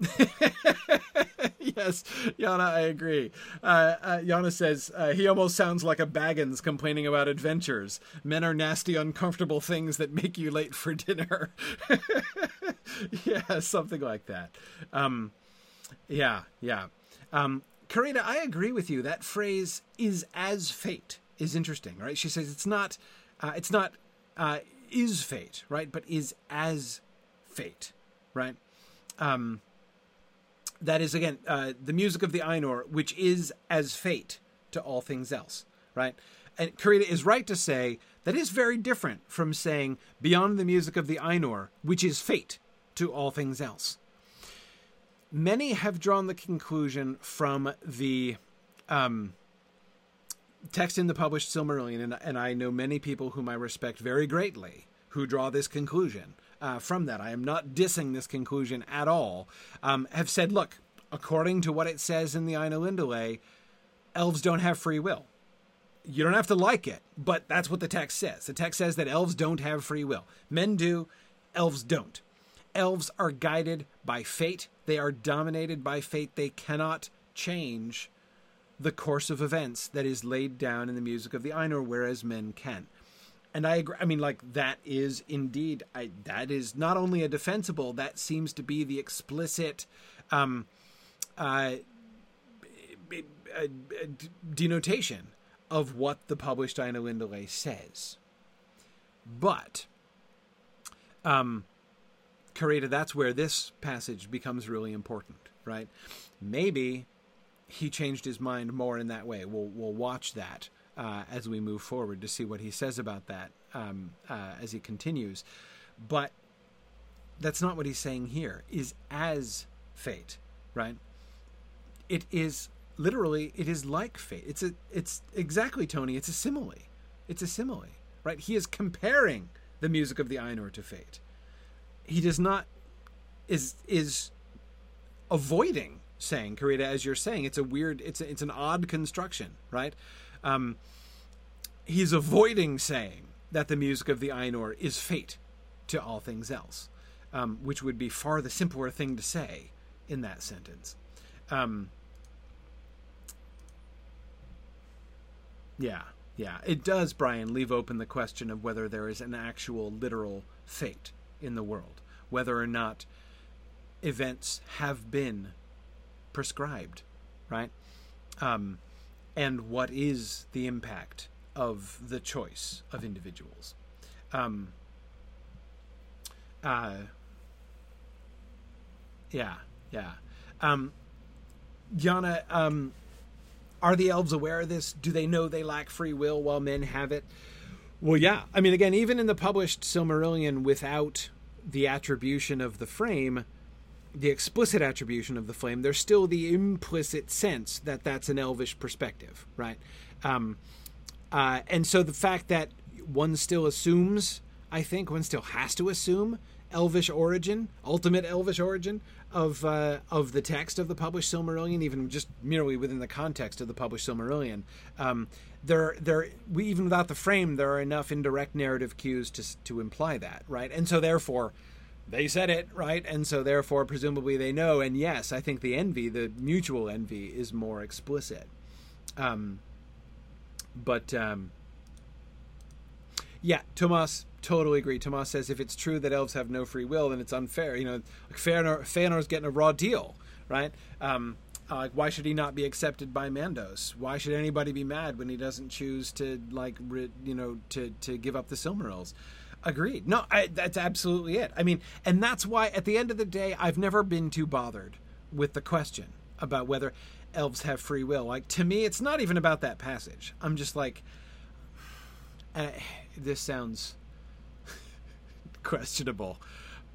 Speaker 2: yes, Yana, I agree. Uh, uh, Yana says uh, he almost sounds like a Baggins complaining about adventures. Men are nasty, uncomfortable things that make you late for dinner. [LAUGHS] yeah, something like that. Um, yeah, yeah. Um, Karina, I agree with you. That phrase is as fate is interesting, right? She says it's not, uh, it's not uh, is fate, right? But is as fate, right? Um, that is again uh, the music of the Ainur, which is as fate to all things else, right? And Karita is right to say that is very different from saying beyond the music of the Ainur, which is fate to all things else. Many have drawn the conclusion from the um, text in the published Silmarillion, and, and, I know many people whom I respect very greatly who draw this conclusion uh, from that. I am not dissing this conclusion at all. Um, have said, look, according to what it says in the Ainulindalë, elves don't have free will. You don't have to like it, but that's what the text says. The text says that elves don't have free will. Men do, elves don't. Elves are guided by fate. They are dominated by fate. They cannot change the course of events that is laid down in the music of the Ainur, whereas men can. And I agree. I mean, like that is indeed. I, that is not only a defensible. That seems to be the explicit um, uh, denotation of what the published Ainulindalë says. But, um, Karita, that's where this passage becomes really important, right? Maybe he changed his mind more in that way. We'll we'll watch that uh, as we move forward to see what he says about that um, uh, as he continues. But that's not what he's saying here. Is as fate, right? It is literally it is like fate. It's a it's exactly Tony. It's a simile. It's a simile, right? He is comparing the music of the Ainur to fate. He does not is is avoiding saying Karita as you're saying. It's a weird. It's a, it's an odd construction, right? Um, he's avoiding saying that the music of the Ainur is fate to all things else, um, which would be far the simpler thing to say in that sentence. Um, yeah, yeah. It does, Brian, leave open the question of whether there is an actual literal fate in the world, whether or not events have been prescribed, right? Um, and what is the impact of the choice of individuals? Um, uh, yeah, yeah. Um, Yana, um, are the elves aware of this? Do they know they lack free will while men have it? Well, yeah. I mean, again, even in the published Silmarillion without the attribution of the frame, the explicit attribution of the flame, there's still the implicit sense that that's an elvish perspective, right? Um, uh, and so the fact that one still assumes, I think, one still has to assume elvish origin, ultimate elvish origin of uh, of the text of the published Silmarillion, even just merely within the context of the published Silmarillion. Um, there, there, we even without the frame, there are enough indirect narrative cues to to imply that, right? And so, therefore, they said it, right? And so, therefore, presumably, they know. And yes, I think the envy, the mutual envy, is more explicit. Um, but um, yeah, Tomas totally agree. Tomas says if it's true that elves have no free will, then it's unfair. You know, like Feanor, Feanor's getting a raw deal, right? Um, uh, like, why should he not be accepted by Mandos? Why should anybody be mad when he doesn't choose to, like, ri- you know, to to give up the Silmarils? Agreed. No, I, that's absolutely it. I mean, and that's why at the end of the day, I've never been too bothered with the question about whether elves have free will. Like to me, it's not even about that passage. I'm just like, uh, [SIGHS] this sounds [LAUGHS] questionable.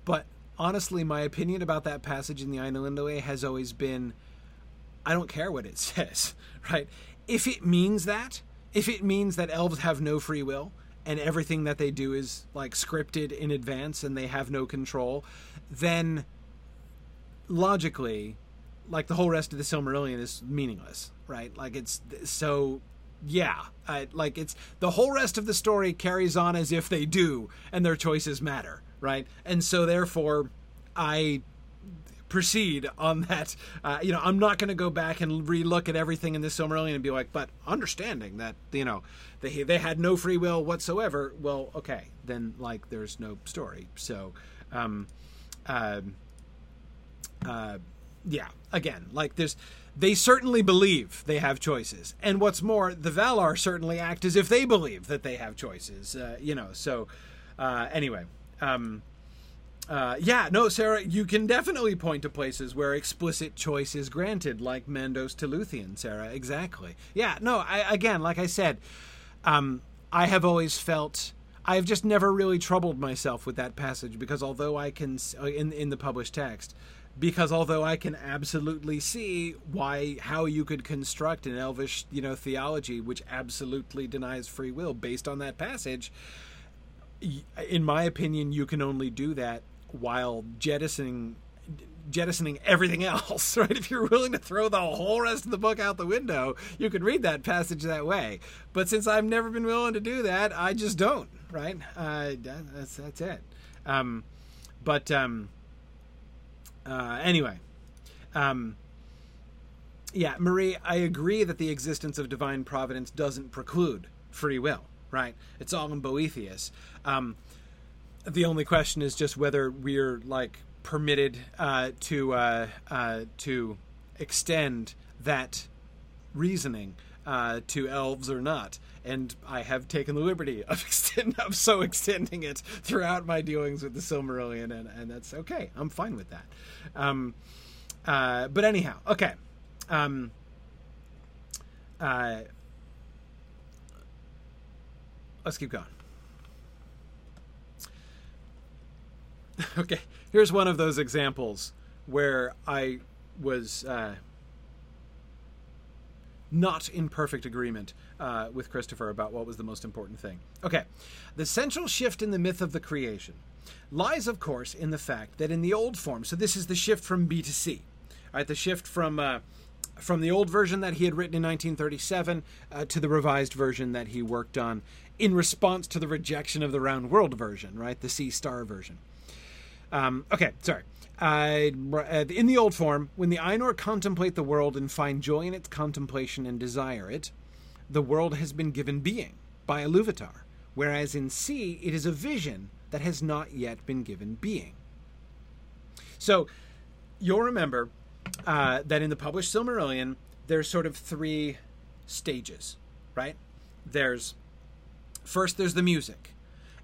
Speaker 2: But honestly, my opinion about that passage in the Ainulindalë has always been I don't care what it [LAUGHS] says, right? If it means that, if it means that elves have no free will and everything that they do is like scripted in advance and they have no control, then logically, like the whole rest of the Silmarillion is meaningless, right? Like it's so yeah, I, like it's the whole rest of the story carries on as if they do, and their choices matter, right? And so therefore, I proceed on that. Uh, you know, I'm not going to go back and relook at everything in this Silmarillion and be like, but understanding that you know they they had no free will whatsoever. Well, okay, then like there's no story. So, um, uh, uh, yeah, again, like there's they certainly believe they have choices. And what's more, the Valar certainly act as if they believe that they have choices. Uh, you know, so uh, anyway, um, uh, yeah, no, Sarah, you can definitely point to places where explicit choice is granted, like Mandos to Luthien, Sarah. Exactly. Yeah, no, I, again, like I said, um, I have always felt. I've just never really troubled myself with that passage because although I can uh, in in the published text, because although I can absolutely see why how you could construct an elvish you know theology which absolutely denies free will based on that passage, in my opinion, you can only do that while jettisoning jettisoning everything else, [LAUGHS] right? If you're willing to throw the whole rest of the book out the window, you could read that passage that way. But since I've never been willing to do that, I just don't, right? Uh, that's that's it. Um, but um, uh, anyway, um, yeah, Marie, I agree that the existence of divine providence doesn't preclude free will, right? It's all in Boethius. Um, the only question is just whether we're like permitted uh, to uh, uh, to extend that reasoning uh, to elves or not. And I have taken the liberty of [LAUGHS] extend of so extending it throughout my dealings with the Silmarillion, and, and that's okay. I'm fine with that. Um, uh, but anyhow, okay. Um, uh, let's keep going. [LAUGHS] okay, here's one of those examples where I was uh, not in perfect agreement uh, with Christopher about what was the most important thing. Okay, the central shift in the myth of the creation lies, of course, in the fact that in the old form, so this is the shift from B to C, right? The shift from uh, from the old version that he had written in 1937 uh, to the revised version that he worked on in response to the rejection of the round world version, right? The C star version. Um, okay, sorry. Uh, in the old form, when the Ainur contemplate the world and find joy in its contemplation and desire it, the world has been given being by Iluvatar, whereas in C, it is a vision that has not yet been given being. So, you'll remember uh, that in the published Silmarillion, there's sort of three stages, right? There's first, there's the music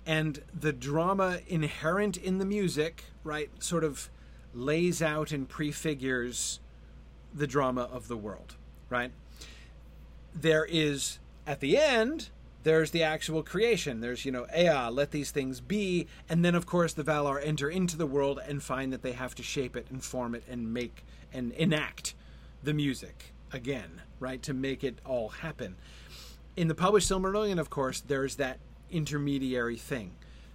Speaker 2: and the drama inherent in the music, right, sort of lays out and prefigures the drama of the world, right? There is at the end there's the actual creation. There's, you know, Ea, let these things be. And then, of course, the Valar enter into the world and find that they have to shape it and form it and make and enact the music again, right? To make it all happen. In the published Silmarillion, of course, there's that intermediary thing.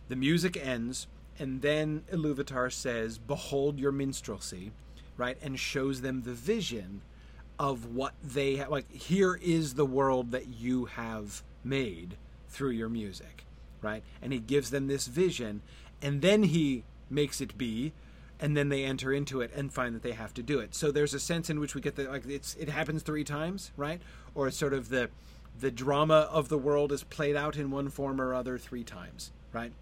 Speaker 2: The music ends, and then Iluvatar says, Behold your minstrelsy, right? And shows them the vision of what they have. Like, here is the world that you have made through your music, right? And he gives them this vision, and then he makes it be, and then they enter into it and find that they have to do it. So there's a sense in which we get the like it's it happens three times, right? Or sort of the the drama of the world is played out in one form or other three times, right?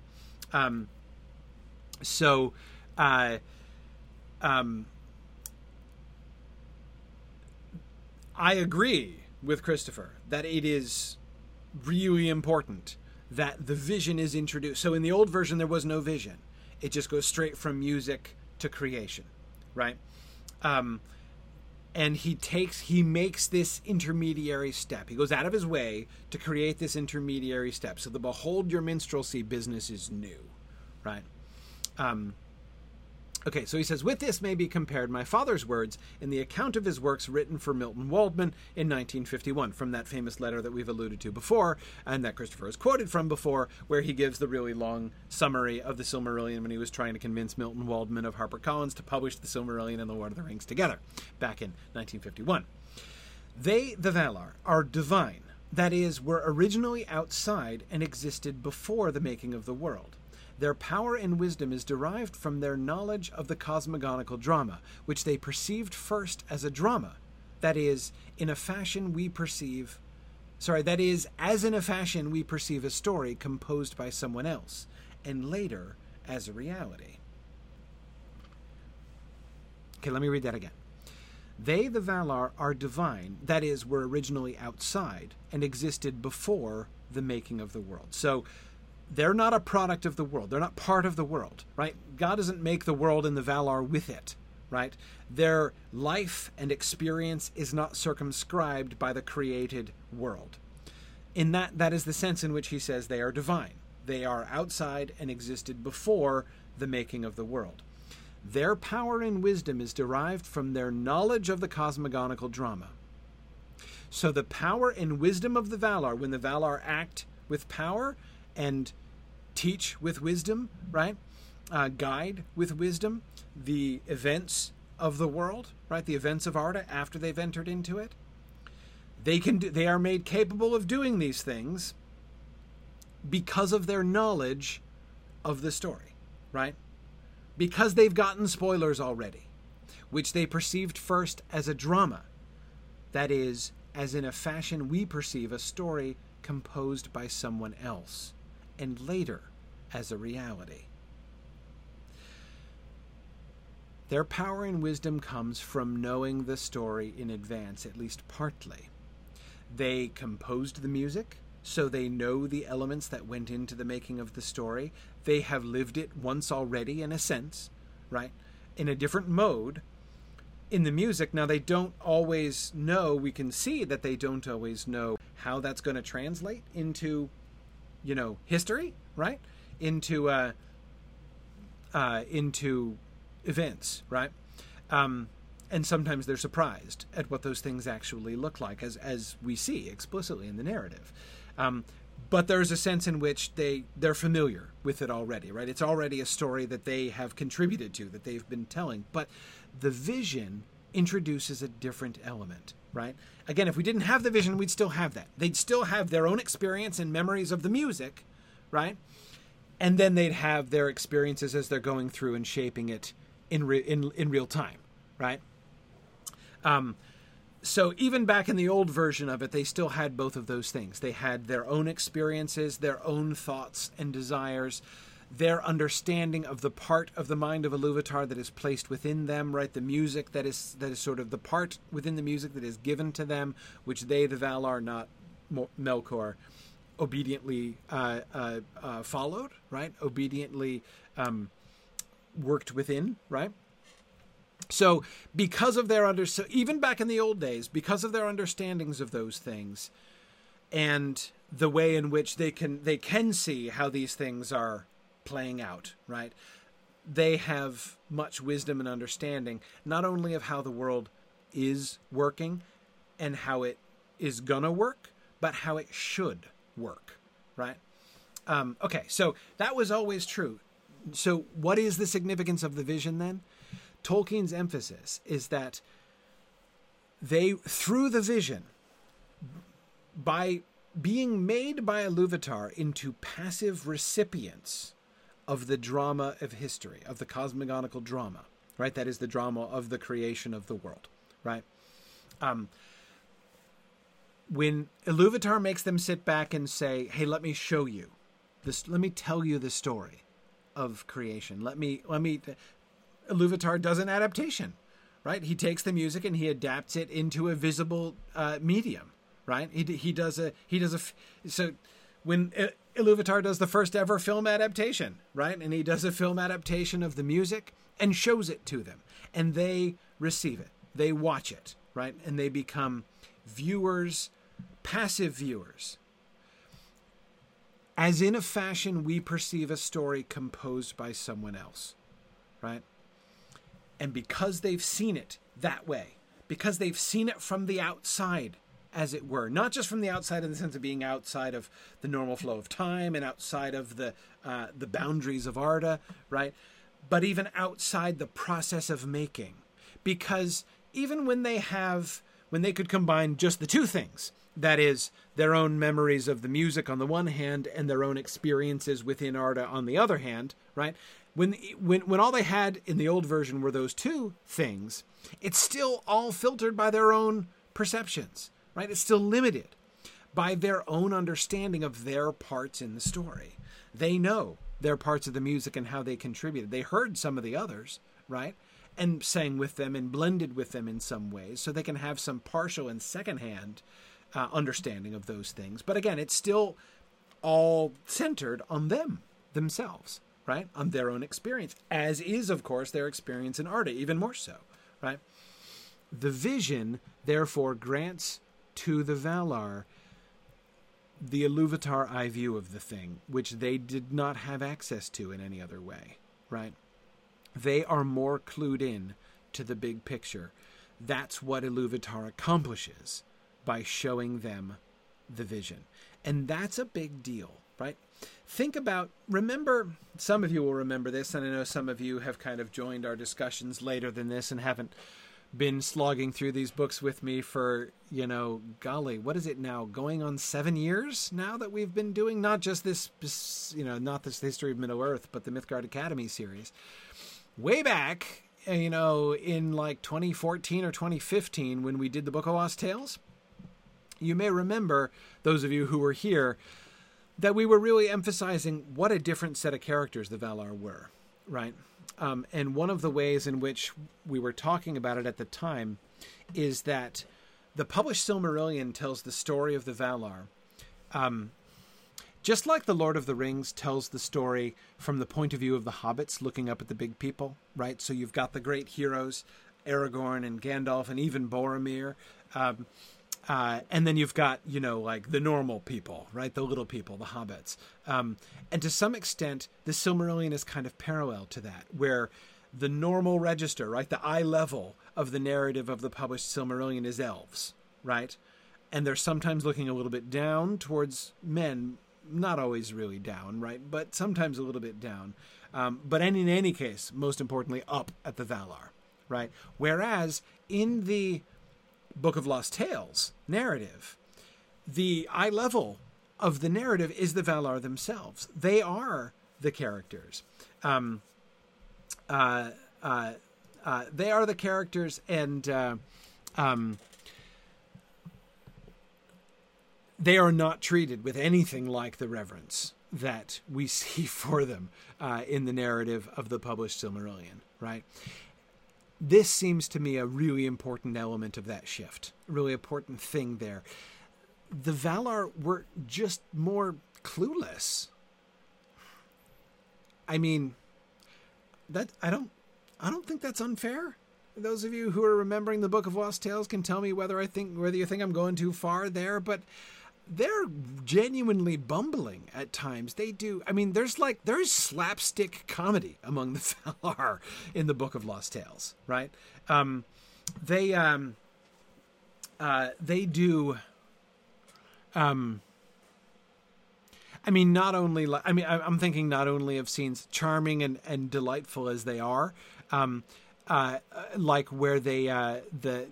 Speaker 2: Um, so, uh, um, I agree with Christopher that it is really important that the vision is introduced. So, in the old version, there was no vision; it just goes straight from music to creation, right? Um, and he takes he makes this intermediary step. He goes out of his way to create this intermediary step. So the behold your minstrelsy business is new right? Um, Okay, so he says, with this may be compared my father's words in the account of his works written for Milton Waldman in 1951, from that famous letter that we've alluded to before, and that Christopher has quoted from before, where he gives the really long summary of the Silmarillion when he was trying to convince Milton Waldman of HarperCollins to publish the Silmarillion and the Lord of the Rings together, back in 1951. They, the Valar, are divine, that is, were originally outside and existed before the making of the world. Their power and wisdom is derived from their knowledge of the cosmogonical drama, which they perceived first as a drama. That is, in a fashion we perceive. Sorry, that is, as in a fashion we perceive a story composed by someone else, and later as a reality. Okay, let me read that again. They, the Valar, are divine. That is, were originally outside and existed before the making of the world. So they're not a product of the world. They're not part of the world, right? God doesn't make the world and the Valar with it, right? Their life and experience is not circumscribed by the created world. In that, that is the sense in which he says they are divine. They are outside and existed before the making of the world. Their power and wisdom is derived from their knowledge of the cosmogonical drama. So the power and wisdom of the Valar, when the Valar act with power and teach with wisdom, right? Uh, guide with wisdom the events of the world, right? The events of Arda after they've entered into it. They can do, they are made capable of doing these things because of their knowledge of the story, right? Because they've gotten spoilers already, which they perceived first as a drama. That is, as in a fashion we perceive a story composed by someone else, and later as a reality. Their power and wisdom comes from knowing the story in advance, at least partly. They composed the music, so they know the elements that went into the making of the story. They have lived it once already, in a sense, right? In a different mode. In the music, now they don't always know, we can see that they don't always know how that's going to translate into, you know, history, right? Into, uh, uh, into events, right? Um, and sometimes they're surprised at what those things actually look like, as as we see explicitly in the narrative. Um, but there's a sense in which they they're familiar with it already, right? It's already a story that they have contributed to, that they've been telling. But the vision introduces a different element, right? Again, if we didn't have the vision, we'd still have that. They'd still have their own experience and memories of the music, right? And then they'd have their experiences as they're going through and shaping it in re- in in real time, right? Um, so even back in the old version of it, they still had both of those things. They had their own experiences, their own thoughts and desires, their understanding of the part of the mind of Iluvatar that is placed within them, right? The music that is that is sort of the part within the music that is given to them, which they, the Valar, not Melkor, obediently uh, uh, uh, followed, right? Obediently um, worked within, right? So, because of their under, so even back in the old days, because of their understandings of those things, and the way in which they can they can see how these things are playing out, right? They have much wisdom and understanding, not only of how the world is working and how it is gonna work, but how it should work, right? Um, okay, so that was always true. So, what is the significance of the vision then? Tolkien's emphasis is that they, through the vision, by being made by Iluvatar into passive recipients of the drama of history, of the cosmogonical drama, right? That is the drama of the creation of the world, right? Um, when Iluvatar makes them sit back and say, "Hey, let me show you this. Let me tell you the story of creation. Let me let me Iluvatar does an adaptation, right? He takes the music and he adapts it into a visible uh, medium, right? He he does a he does a so when Iluvatar does the first ever film adaptation, right? And he does a film adaptation of the music and shows it to them, and they receive it, they watch it, right? And they become viewers, passive viewers. As in a fashion we perceive a story composed by someone else, right? And because they've seen it that way, because they've seen it from the outside, as it were, not just from the outside in the sense of being outside of the normal flow of time and outside of the uh, the boundaries of Arda, right? But even outside the process of making, because even when they have when they could combine just the two things, that is their own memories of the music on the one hand and their own experiences within Arda on the other hand, right? when when when all they had in the old version were those two things, it's still all filtered by their own perceptions, right? It's still limited by their own understanding of their parts in the story. They know their parts of the music and how they contributed. They heard some of the others, right? and sang with them and blended with them in some ways so they can have some partial and secondhand uh, understanding of those things. But again, it's still all centered on them themselves, right? On their own experience, as is, of course, their experience in Arda, even more so, right? The vision, therefore, grants to the Valar the Iluvatar eye view of the thing, which they did not have access to in any other way, right? They are more clued in to the big picture. That's what Iluvatar accomplishes by showing them the vision. And that's a big deal, right? Think about, remember, some of you will remember this, and I know some of you have kind of joined our discussions later than this and haven't been slogging through these books with me for, you know, golly, what is it now? Going on seven years now that we've been doing not just this, you know, not this History of Middle Earth, but the Mythgard Academy series. Way back, uh, you know, in like 2014 or 2015 when we did the Book of Lost Tales, you may remember, those of you who were here, that we were really emphasizing what a different set of characters the Valar were, right? Um, and one of the ways in which we were talking about it at the time is that the published Silmarillion tells the story of the Valar. Um, just like The Lord of the Rings tells the story from the point of view of the hobbits looking up at the big people, right? So you've got the great heroes, Aragorn and Gandalf and even Boromir. Um, uh, and then you've got, you know, like the normal people, right? The little people, the hobbits. Um, and to some extent, the Silmarillion is kind of parallel to that, where the normal register, right? The eye level of the narrative of the published Silmarillion is elves, right? And they're sometimes looking a little bit down towards men, not always really down, right? But sometimes a little bit down. Um, but in any case, most importantly, up at the Valar, right? Whereas in the Book of Lost Tales narrative, the eye level of the narrative is the Valar themselves. They are the characters. Um, uh, uh, uh, they are the characters, and uh, um, they are not treated with anything like the reverence that we [LAUGHS] see for them uh, in the narrative of the published Silmarillion, right? This seems to me a really important element of that shift, really important thing there. The Valar were just more clueless. I mean, that I don't I don't think that's unfair. Those of you who are remembering the Book of Lost Tales can tell me whether I think whether you think I'm going too far there, but they're genuinely bumbling at times. They do. I mean, there's like there's slapstick comedy among the [LAUGHS] Valar in the Book of Lost Tales, right? Um, they um, uh, they do. Um, I mean, not only. like, I mean, I'm thinking not only of scenes charming and, and delightful as they are, um, uh, like where they uh, the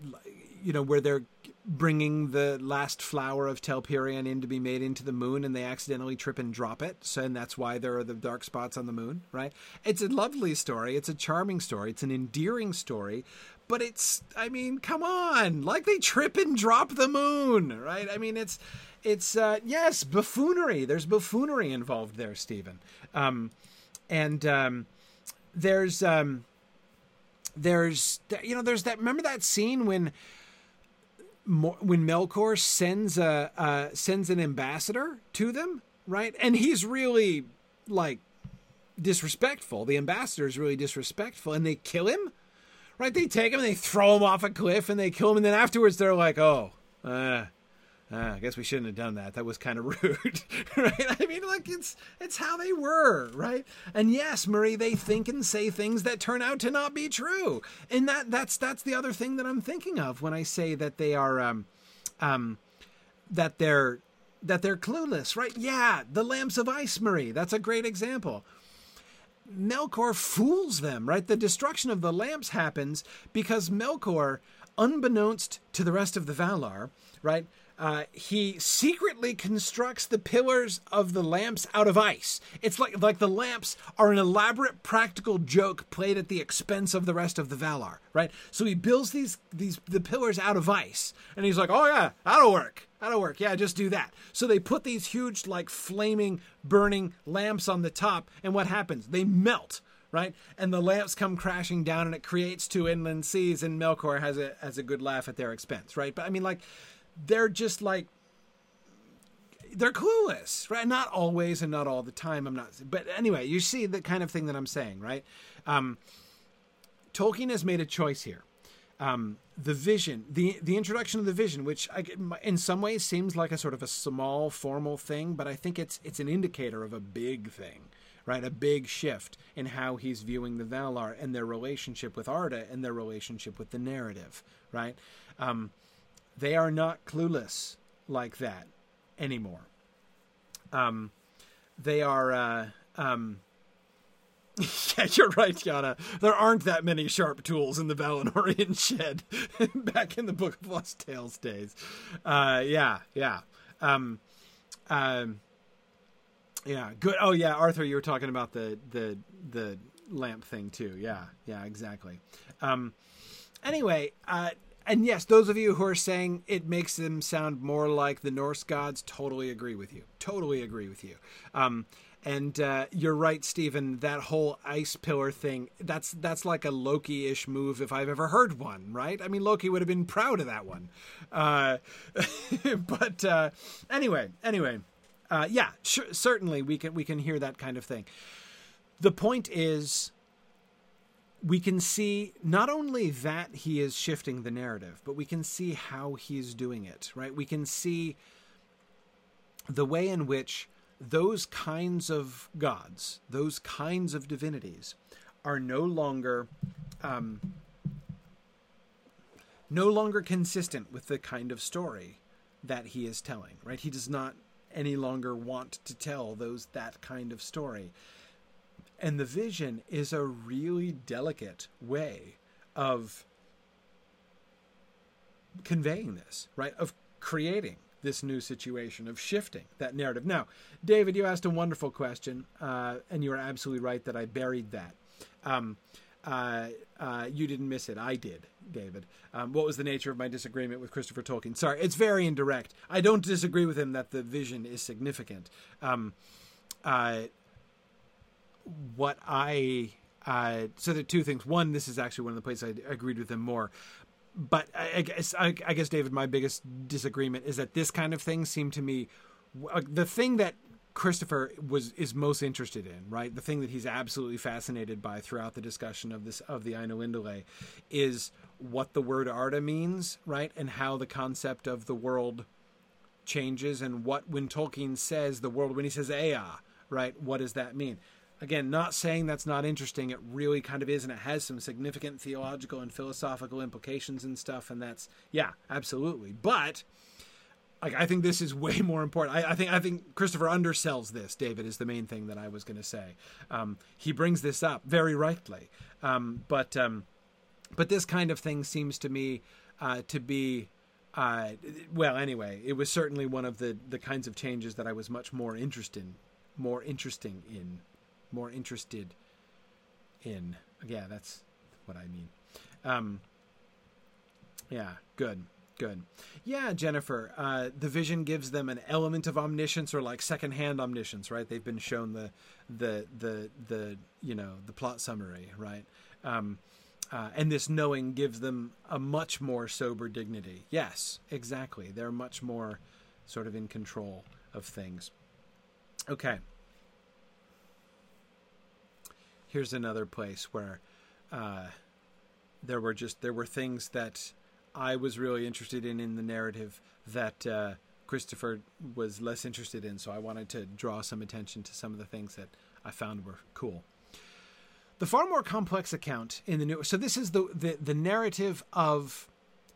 Speaker 2: you know where they're bringing the last flower of Telperion in to be made into the moon and they accidentally trip and drop it. So, and that's why there are the dark spots on the moon, right? It's a lovely story. It's a charming story. It's an endearing story. But it's, I mean, come on. Like they trip and drop the moon, right? I mean, it's, it's, uh, yes, buffoonery. There's buffoonery involved there, Stephen. Um, and, um, there's, um, there's, you know, there's that, remember that scene when, when Melkor sends a uh, sends an ambassador to them, right? And he's really like disrespectful. The ambassador is really disrespectful, and they kill him. Right? They take him and they throw him off a cliff, and they kill him. And then afterwards, they're like, "Oh, uh, uh, I guess we shouldn't have done that. That was kind of [LAUGHS] rude, right? I mean, look, it's it's how they were, right? And yes, Marie, they think and say things that turn out to not be true, and that that's that's the other thing that I'm thinking of when I say that they are, um, um, that they're that they're clueless, right? Yeah, the lamps of ice, Marie. That's a great example. Melkor fools them, right? The destruction of the lamps happens because Melkor, unbeknownst to the rest of the Valar, right? Uh, he secretly constructs the pillars of the lamps out of ice. It's like like the lamps are an elaborate practical joke played at the expense of the rest of the Valar, right? So he builds these these the pillars out of ice, and he's like, "Oh yeah, that'll work. That'll work. Yeah, just do that." So they put these huge like flaming burning lamps on the top, and what happens? They melt right? And the lamps come crashing down, and it creates two inland seas, and Melkor has a has a good laugh at their expense, right? But I mean, like, they're just like they're clueless, right? Not always and not all the time. I'm not, but anyway, you see the kind of thing that I'm saying, right? Um, Tolkien has made a choice here. Um, the vision, the the introduction of the vision, which I, in some ways seems like a sort of a small formal thing, but I think it's it's an indicator of a big thing, right? A big shift in how he's viewing the Valar and their relationship with Arda and their relationship with the narrative, right? Um, they are not clueless like that anymore. Um, they are. Uh, um, [LAUGHS] yeah, you're right, Yana. There aren't that many sharp tools in the Valinorian [LAUGHS] shed [LAUGHS] back in the Book of Lost Tales days. Uh, yeah, yeah. Um, um, yeah, good. Oh, yeah, Arthur, you were talking about the the the lamp thing too. Yeah, yeah, exactly. Um, anyway, uh, and yes, those of you who are saying it makes them sound more like the Norse gods, totally agree with you. Totally agree with you. Um, and uh, you're right, Stephen. That whole ice pillar thing—that's that's like a Loki-ish move if I've ever heard one. Right? I mean, Loki would have been proud of that one. Uh, [LAUGHS] but uh, anyway, anyway, uh, yeah, sure, certainly we can we can hear that kind of thing. The point is, we can see not only that he is shifting the narrative, but we can see how he's doing it, right? We can see the way in which those kinds of gods, those kinds of divinities, are no longer um, no longer consistent with the kind of story that he is telling. Right? He does not any longer want to tell those that kind of story. And the vision is a really delicate way of conveying this, right? Of creating this new situation, of shifting that narrative. Now, David, you asked a wonderful question, uh, and you are absolutely right that I buried that. Um, uh, uh, you didn't miss it. I did, David. Um, what was the nature of my disagreement with Christopher Tolkien? Sorry, it's very indirect. I don't disagree with him that the vision is significant. Um, uh, what I uh, so there are two things. One, this is actually one of the places I agreed with him more. But I, I guess I, I, guess David, my biggest disagreement is that this kind of thing seemed to me uh, the thing that Christopher was is most interested in, right? The thing that he's absolutely fascinated by throughout the discussion of this of the Ainulindale is what the word Arda means, right? And how the concept of the world changes and what when Tolkien says the world when he says Ea, right? What does that mean? Again, not saying that's not interesting. It really kind of is, and it has some significant theological and philosophical implications and stuff. And that's yeah, absolutely. But like, I think this is [LAUGHS] way more important. I, I, think I think Christopher undersells this. David is the main thing that I was going to say. Um, he brings this up very rightly, um, but um, but this kind of thing seems to me uh, to be. Uh, well, anyway, it was certainly one of the, the kinds of changes that I was much more interested, more interesting in more interested in. Yeah, that's what I mean. Um, yeah, good, good. Yeah, Jennifer, uh, the vision gives them an element of omniscience or like secondhand omniscience, right? They've been shown the, the, the, the, you know, the plot summary, right? Um, uh, and this knowing gives them a much more sober dignity. Yes, exactly. They're much more sort of in control of things. Okay here's another place where uh, there were just there were things that I was really interested in in the narrative that uh, Christopher was less interested in. So I wanted to draw some attention to some of the things that I found were cool. The far more complex account in the new. So this is the the, the narrative of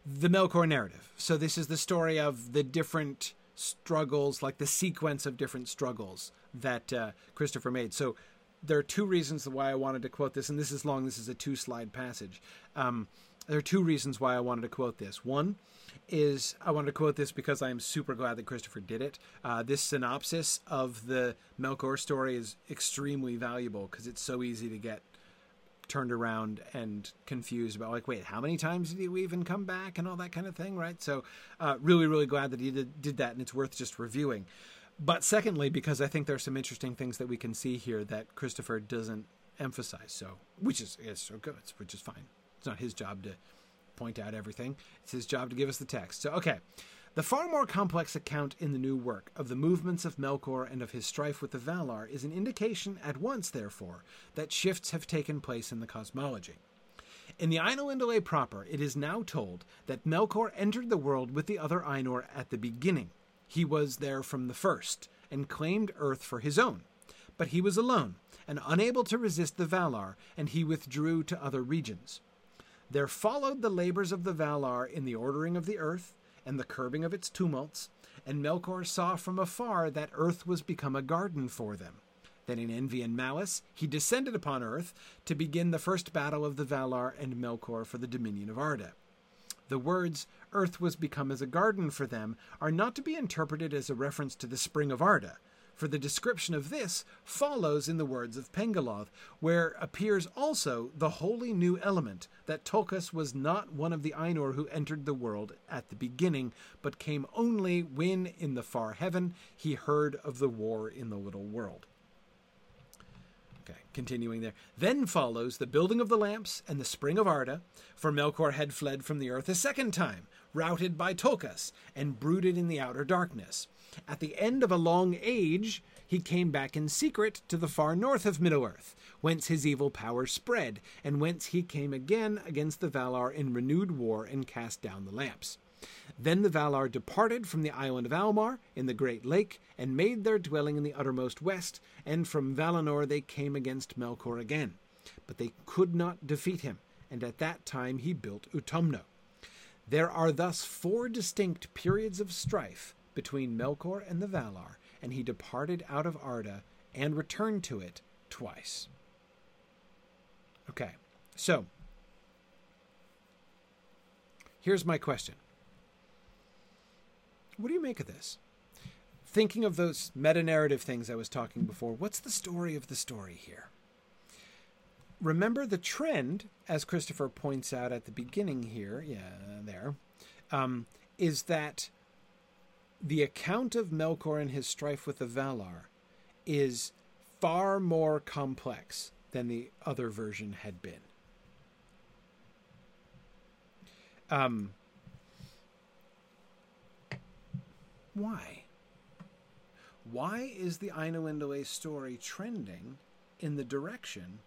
Speaker 2: the Melkor narrative. So this is the story of the different struggles, like the sequence of different struggles that uh, Christopher made. So there are two reasons why I wanted to quote this, and this is long. This is a two slide passage. Um, there are two reasons why I wanted to quote this. One is I wanted to quote this because I am super glad that Christopher did it. Uh, this synopsis of the Melkor story is extremely valuable because it's so easy to get turned around and confused about like wait how many times did he even come back and all that kind of thing right so uh, really really glad that he did, did that and it's worth just reviewing but secondly, because I think there's some interesting things that we can see here that Christopher doesn't emphasize. So, which is, is so good, which is fine. It's not his job to point out everything. It's his job to give us the text. So, okay. The far more complex account in the new work of the movements of Melkor and of his strife with the Valar is an indication at once, therefore, that shifts have taken place in the cosmology. In the Ainulindalë proper, it is now told that Melkor entered the world with the other Ainur at the beginning. He was there from the first, and claimed Earth for his own. But he was alone, and unable to resist the Valar, and he withdrew to other regions. There followed the labors of the Valar in the ordering of the earth, and the curbing of its tumults, and Melkor saw from afar that earth was become a garden for them. Then, in envy and malice, he descended upon earth to begin the first battle of the Valar and Melkor for the dominion of Arda. The words, earth was become as a garden for them, are not to be interpreted as a reference to the spring of Arda, for the description of this follows in the words of Pengolodh, where appears also the wholly new element that Tulkas was not one of the Ainur who entered the world at the beginning, but came only when, in the far heaven, he heard of the war in the little world. Okay, continuing there. Then follows the building of the lamps and the spring of Arda, for Melkor had fled from the earth a second time, routed by Tulkas, and brooded in the outer darkness. At the end of a long age, he came back in secret to the far north of Middle Earth, whence his evil power spread, and whence he came again against the Valar in renewed war and cast down the lamps. Then the Valar departed from the island of Almar in the great lake, and made their dwelling in the uttermost west, and from Valinor they came against Melkor again. But they could not defeat him, and at that time he built Utumno. There are thus four distinct periods of strife between Melkor and the Valar, and he departed out of Arda and returned to it twice. Okay, so here's my question What do you make of this? Thinking of those meta narrative things I was talking before, what's the story of the story here? Remember the trend, as Christopher points out at the beginning here, yeah, there, um, is that the account of Melkor and his strife with the Valar is far more complex than the other version had been. Um, why? Why is the Ainulindalë story trending in the direction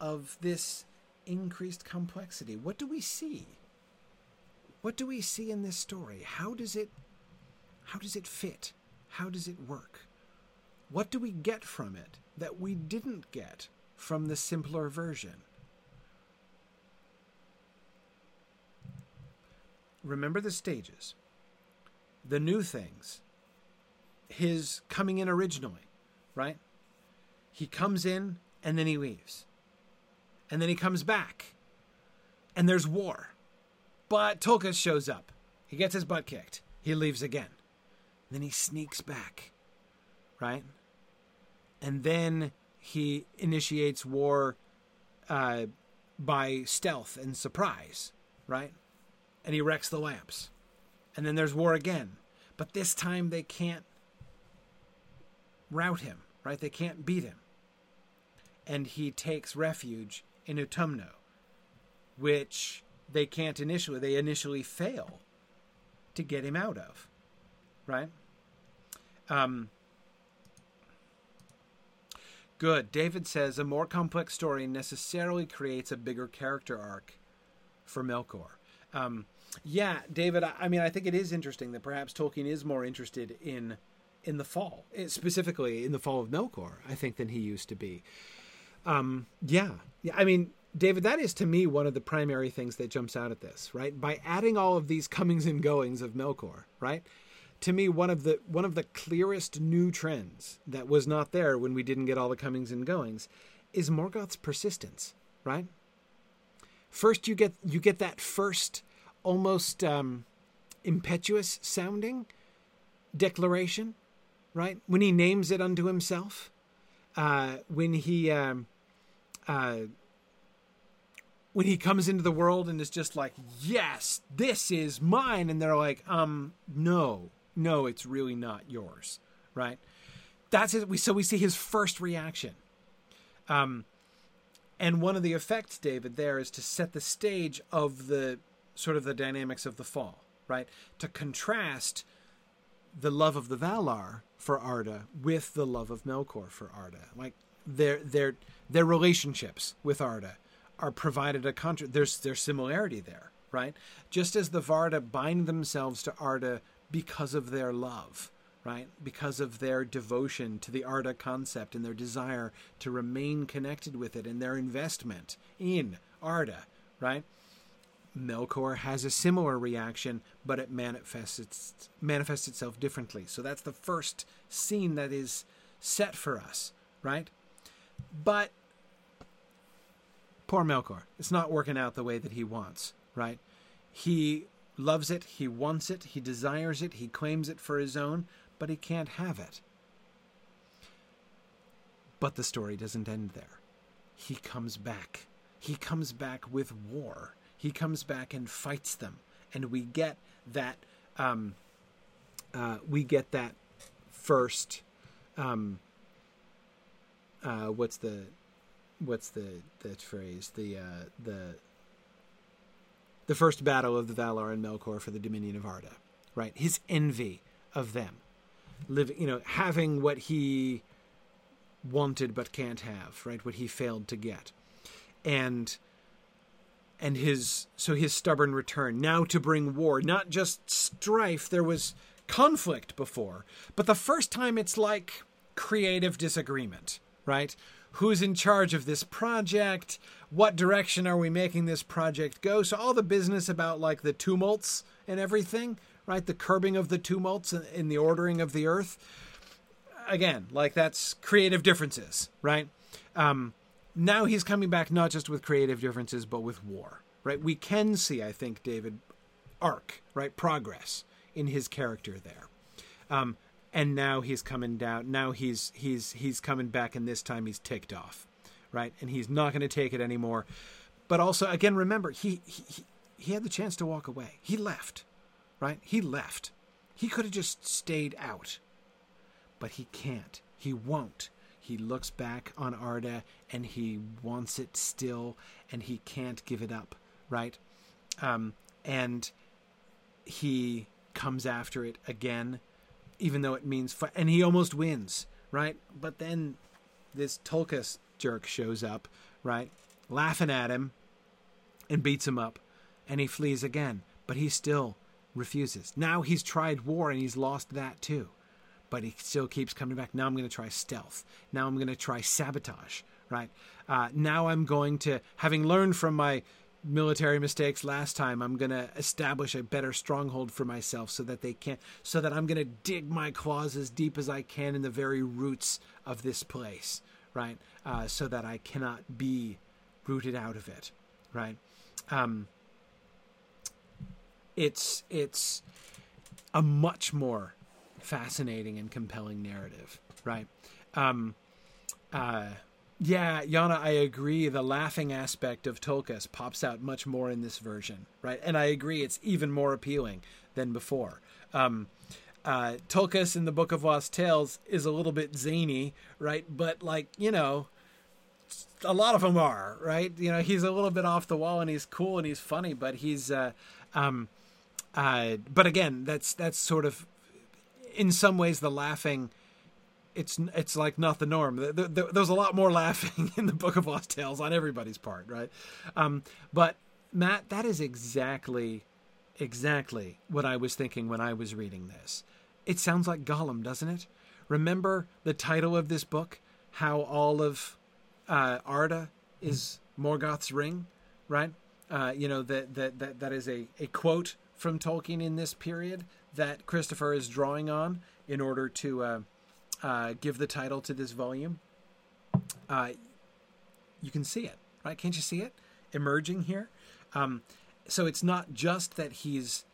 Speaker 2: of this increased complexity? What do we see? What do we see in this story? How does it how does it fit? How does it work? What do we get from it that we didn't get from the simpler version? Remember the stages, the new things, his coming in originally, right? He comes in and then he leaves. And then he comes back and there's war. But Tulkas shows up. He gets his butt kicked. He leaves again. Then he sneaks back, right? And then he initiates war uh, by stealth and surprise, right? And he wrecks the lamps. And then there's war again. But this time they can't rout him, right? They can't beat him. And he takes refuge in Utumno, which they can't initially, they initially fail to get him out of, right? Um, good. David says a more complex story necessarily creates a bigger character arc for Melkor. Um, yeah, David. I, I mean, I think it is interesting that perhaps Tolkien is more interested in in the fall, eh, specifically in the fall of Melkor. I think than he used to be. Um, yeah, yeah. I mean, David, that is to me one of the primary things that jumps out at this, right? By adding all of these comings and goings of Melkor, right? to me one of the one of the clearest new trends that was not there when we didn't get all the comings and goings is Morgoth's persistence, right? First you get you get that first almost um, impetuous sounding declaration, right? When he names it unto himself, uh, when he um, uh, when he comes into the world and is just like, "Yes, this is mine," and they're like, "Um, no, no, it's really not yours, right? That's it. We so we see his first reaction. Um, And one of the effects, David, there is to set the stage of the sort of the dynamics of the fall, right? To contrast the love of the Valar for Arda with the love of Melkor for Arda. Like their their their relationships with Arda are provided a contra- there's there's similarity there, right? Just as the Valar bind themselves to Arda because of their love, right? Because of their devotion to the Arda concept and their desire to remain connected with it and their investment in Arda, right? Melkor has a similar reaction, but it manifests its, manifests itself differently. So that's the first scene that is set for us, right? But poor Melkor, it's not working out the way that he wants, right? He loves it, he wants it, he desires it, he claims it for his own, but he can't have it. But the story doesn't end there. He comes back. He comes back with war. He comes back and fights them, and we get that. Um, uh, we get that first. Um, uh, what's the what's the the phrase? The uh, the the first battle of the Valar and Melkor for the Dominion of Arda, right? His envy of them, living, you know, having what he wanted but can't have, right? What he failed to get, and and his so his stubborn return. Now to bring war, not just strife. There was conflict before, but the first time it's like creative disagreement, right? Who's in charge of this project? What direction are we making this project go? So all the business about like the tumults and everything, right? The curbing of the tumults in the ordering of the earth. Again, like that's creative differences, right? Um, now he's coming back not just with creative differences, but with war, right? We can see, I think, David, arc, right? Progress in his character there. Um, and now he's coming down. Now he's he's he's coming back, and this time he's ticked off, right? And he's not going to take it anymore. But also, again, remember he, he he had the chance to walk away. He left, right? He left. He could have just stayed out, but he can't. He won't. He looks back on Arda and he wants it still, and he can't give it up, right? Um, and he comes after it again even though it means fi- and he almost wins, right? But then this Tulkas jerk shows up, right? Laughing at him and beats him up and he flees again, but he still refuses. Now he's tried war and he's lost that too. But he still keeps coming back. Now I'm going to try stealth. Now I'm going to try sabotage, right? Uh, now I'm going to, having learned from my military mistakes last time i'm going to establish a better stronghold for myself so that they can't so that i'm going to dig my claws as deep as i can in the very roots of this place right? Uh, so that i cannot be rooted out of it right? Um, it's it's a much more fascinating and compelling narrative right? Um, uh, yeah, Yana, I agree. The laughing aspect of Tulkas pops out much more in this version, right? And I agree, it's even more appealing than before. Um, uh, Tulkas in the Book of Lost Tales is a little bit zany, right? But like you know, a lot of them are, right? You know, he's a little bit off the wall and he's cool and he's funny, but he's, uh, um, uh, but again, that's that's sort of, in some ways, the laughing it's it's like not the norm. There's a lot more laughing [LAUGHS] in the Book of Lost Tales on everybody's part, right? Um, but Matt, that is exactly exactly what I was thinking when I was reading this. It sounds like Gollum, doesn't it? Remember the title of this book? How all of uh, Arda is Morgoth's ring, right? Uh, you know that that that that is a, a quote from Tolkien in this period that Christopher is drawing on in order to uh, uh, give the title to this volume, uh, you can see it, right? Can't you see it emerging here? Um, so it's not just that he's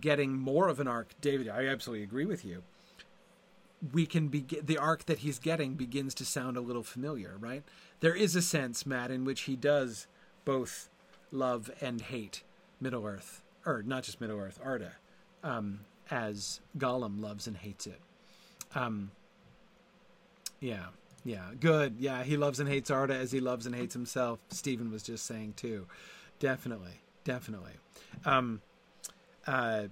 Speaker 2: getting more of an arc, David. I absolutely agree with you. We can be the arc that he's getting begins to sound a little familiar, right? There is a sense, Matt, in which he does both love and hate Middle Earth, or not just Middle Earth, Arda, um, as Gollum loves and hates it. Um, yeah. Yeah, good. Yeah, he loves and hates Arda as he loves and hates himself. Stephen was just saying too. Definitely, definitely. Um, uh,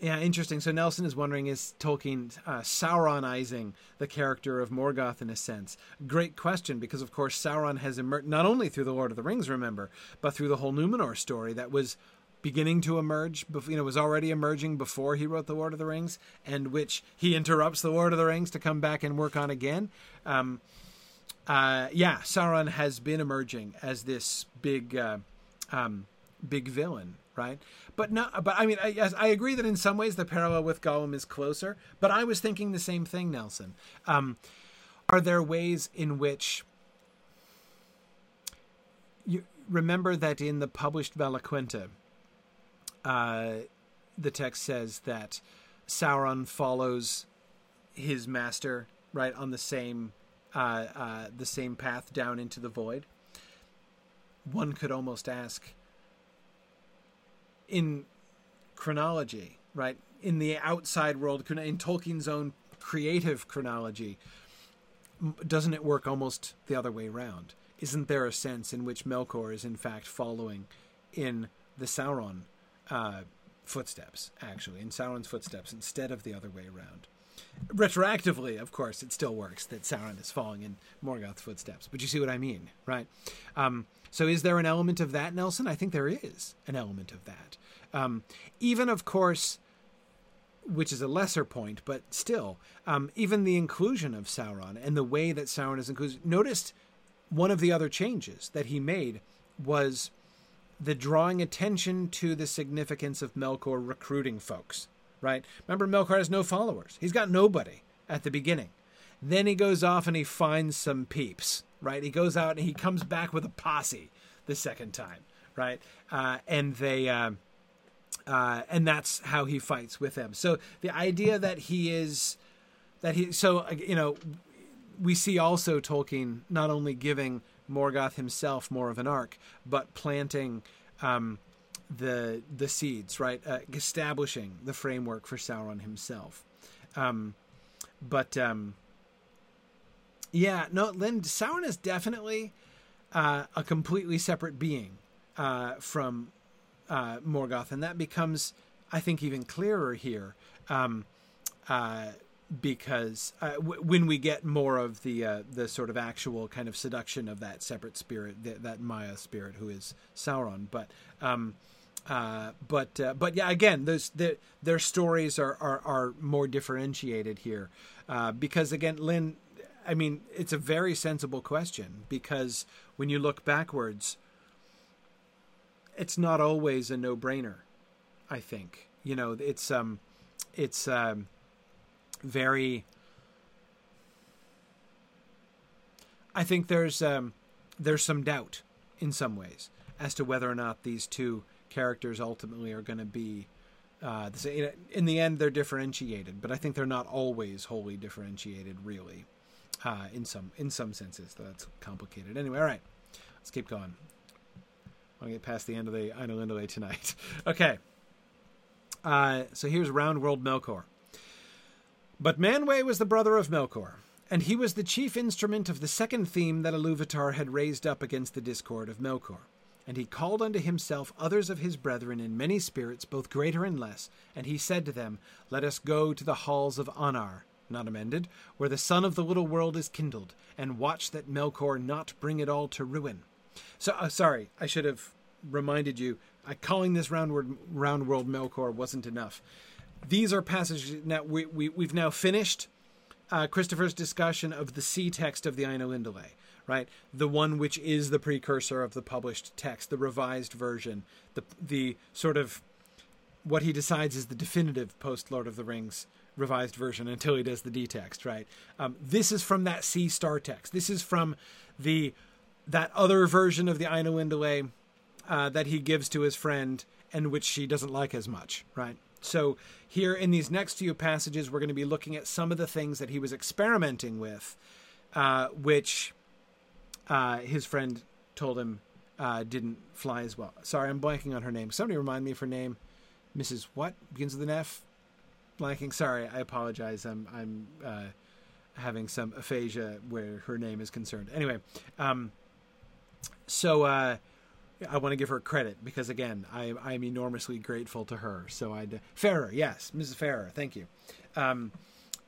Speaker 2: yeah, interesting. So Nelson is wondering is Tolkien uh, Sauronizing the character of Morgoth in a sense? Great question, because of course Sauron has emerged not only through the Lord of the Rings, remember, but through the whole Numenor story that was beginning to emerge, you know, was already emerging before he wrote the Lord of the Rings, and which he interrupts the Lord of the Rings to come back and work on again. Um, uh, yeah, Sauron has been emerging as this big, uh, um, big villain, right? But no, but I mean, I, I agree that in some ways the parallel with Gollum is closer. But I was thinking the same thing, Nelson. Um, are there ways in which you remember that in the published Valaquenta, uh, the text says that Sauron follows his master right on the same uh, uh, the same path down into the void. One could almost ask, in chronology, right, in the outside world, in Tolkien's own creative chronology, doesn't it work almost the other way around? Isn't there a sense in which Melkor is in fact following in the Sauron uh, footsteps, actually, in Sauron's footsteps instead of the other way around. Retroactively, of course, it still works that Sauron is following in Morgoth's footsteps, but you see what I mean, right? Um, so, is there an element of that, Nelson? I think there is an element of that. Um, even, of course, which is a lesser point, but still, um, even the inclusion of Sauron and the way that Sauron is included. Noticed one of the other changes that he made was the drawing attention to the significance of Melkor recruiting folks, right? Remember, Melkor has no followers. He's got nobody at the beginning. Then he goes off and he finds some peeps, right? He goes out and he comes back with a posse the second time, right? Uh, and they, uh, uh, and that's how he fights with them. So the idea that he is, that he, so you know, we see also Tolkien not only giving Morgoth himself more of an arc, but planting um, the the seeds, right? Uh, establishing the framework for Sauron himself. Um, but um, yeah, no, Lynn, Sauron is definitely uh, a completely separate being uh, from uh, Morgoth, and that becomes, I think, even clearer here. Um, uh, because uh, w- when we get more of the uh, the sort of actual kind of seduction of that separate spirit, that, that Maia spirit who is Sauron, but um, uh, but uh, but yeah, again, those the, their stories are, are are more differentiated here uh, because again, Lynn, I mean, it's a very sensible question because when you look backwards, it's not always a no brainer. I think you know it's um it's um very I think there's um, there's some doubt in some ways as to whether or not these two characters ultimately are going to be uh, the same. In the end, they're differentiated, but I think they're not always wholly differentiated, really. Uh, in some in some senses, that's complicated. Anyway, all right, let's keep going. I want to get past the end of the Ainulindale tonight. [LAUGHS] okay. Uh, so here's Round World Melkor. But Manwë was the brother of Melkor, and he was the chief instrument of the second theme that Iluvatar had raised up against the discord of Melkor. And he called unto himself others of his brethren in many spirits, both greater and less, and he said to them, Let us go to the halls of Anar, not amended, where the sun of the little world is kindled, and watch that Melkor not bring it all to ruin. So, uh, sorry, I should have reminded you. Calling this round, word, round world Melkor wasn't enough these are passages now we, we we've now finished uh, Christopher's discussion of the C text of the Ainulindale, right? The one which is the precursor of the published text, the revised version, the the sort of what he decides is the definitive post Lord of the Rings revised version until he does the D text, right? Um, this is from that C star text. This is from the that other version of the Ainulindale uh, that he gives to his friend and which she doesn't like as much, right? So, here in these next few passages, we're going to be looking at some of the things that he was experimenting with, uh, which uh, his friend told him uh, didn't fly as well. Sorry, I'm blanking on her name. Somebody remind me of her name. Mrs. What? Begins with an F? blanking. Sorry, I apologize. I'm I'm uh, having some aphasia where her name is concerned. Anyway, um, so uh, I want to give her credit because again, I I'm enormously grateful to her. So I'd Farrer, yes, Mrs. Farrer, thank you. Um,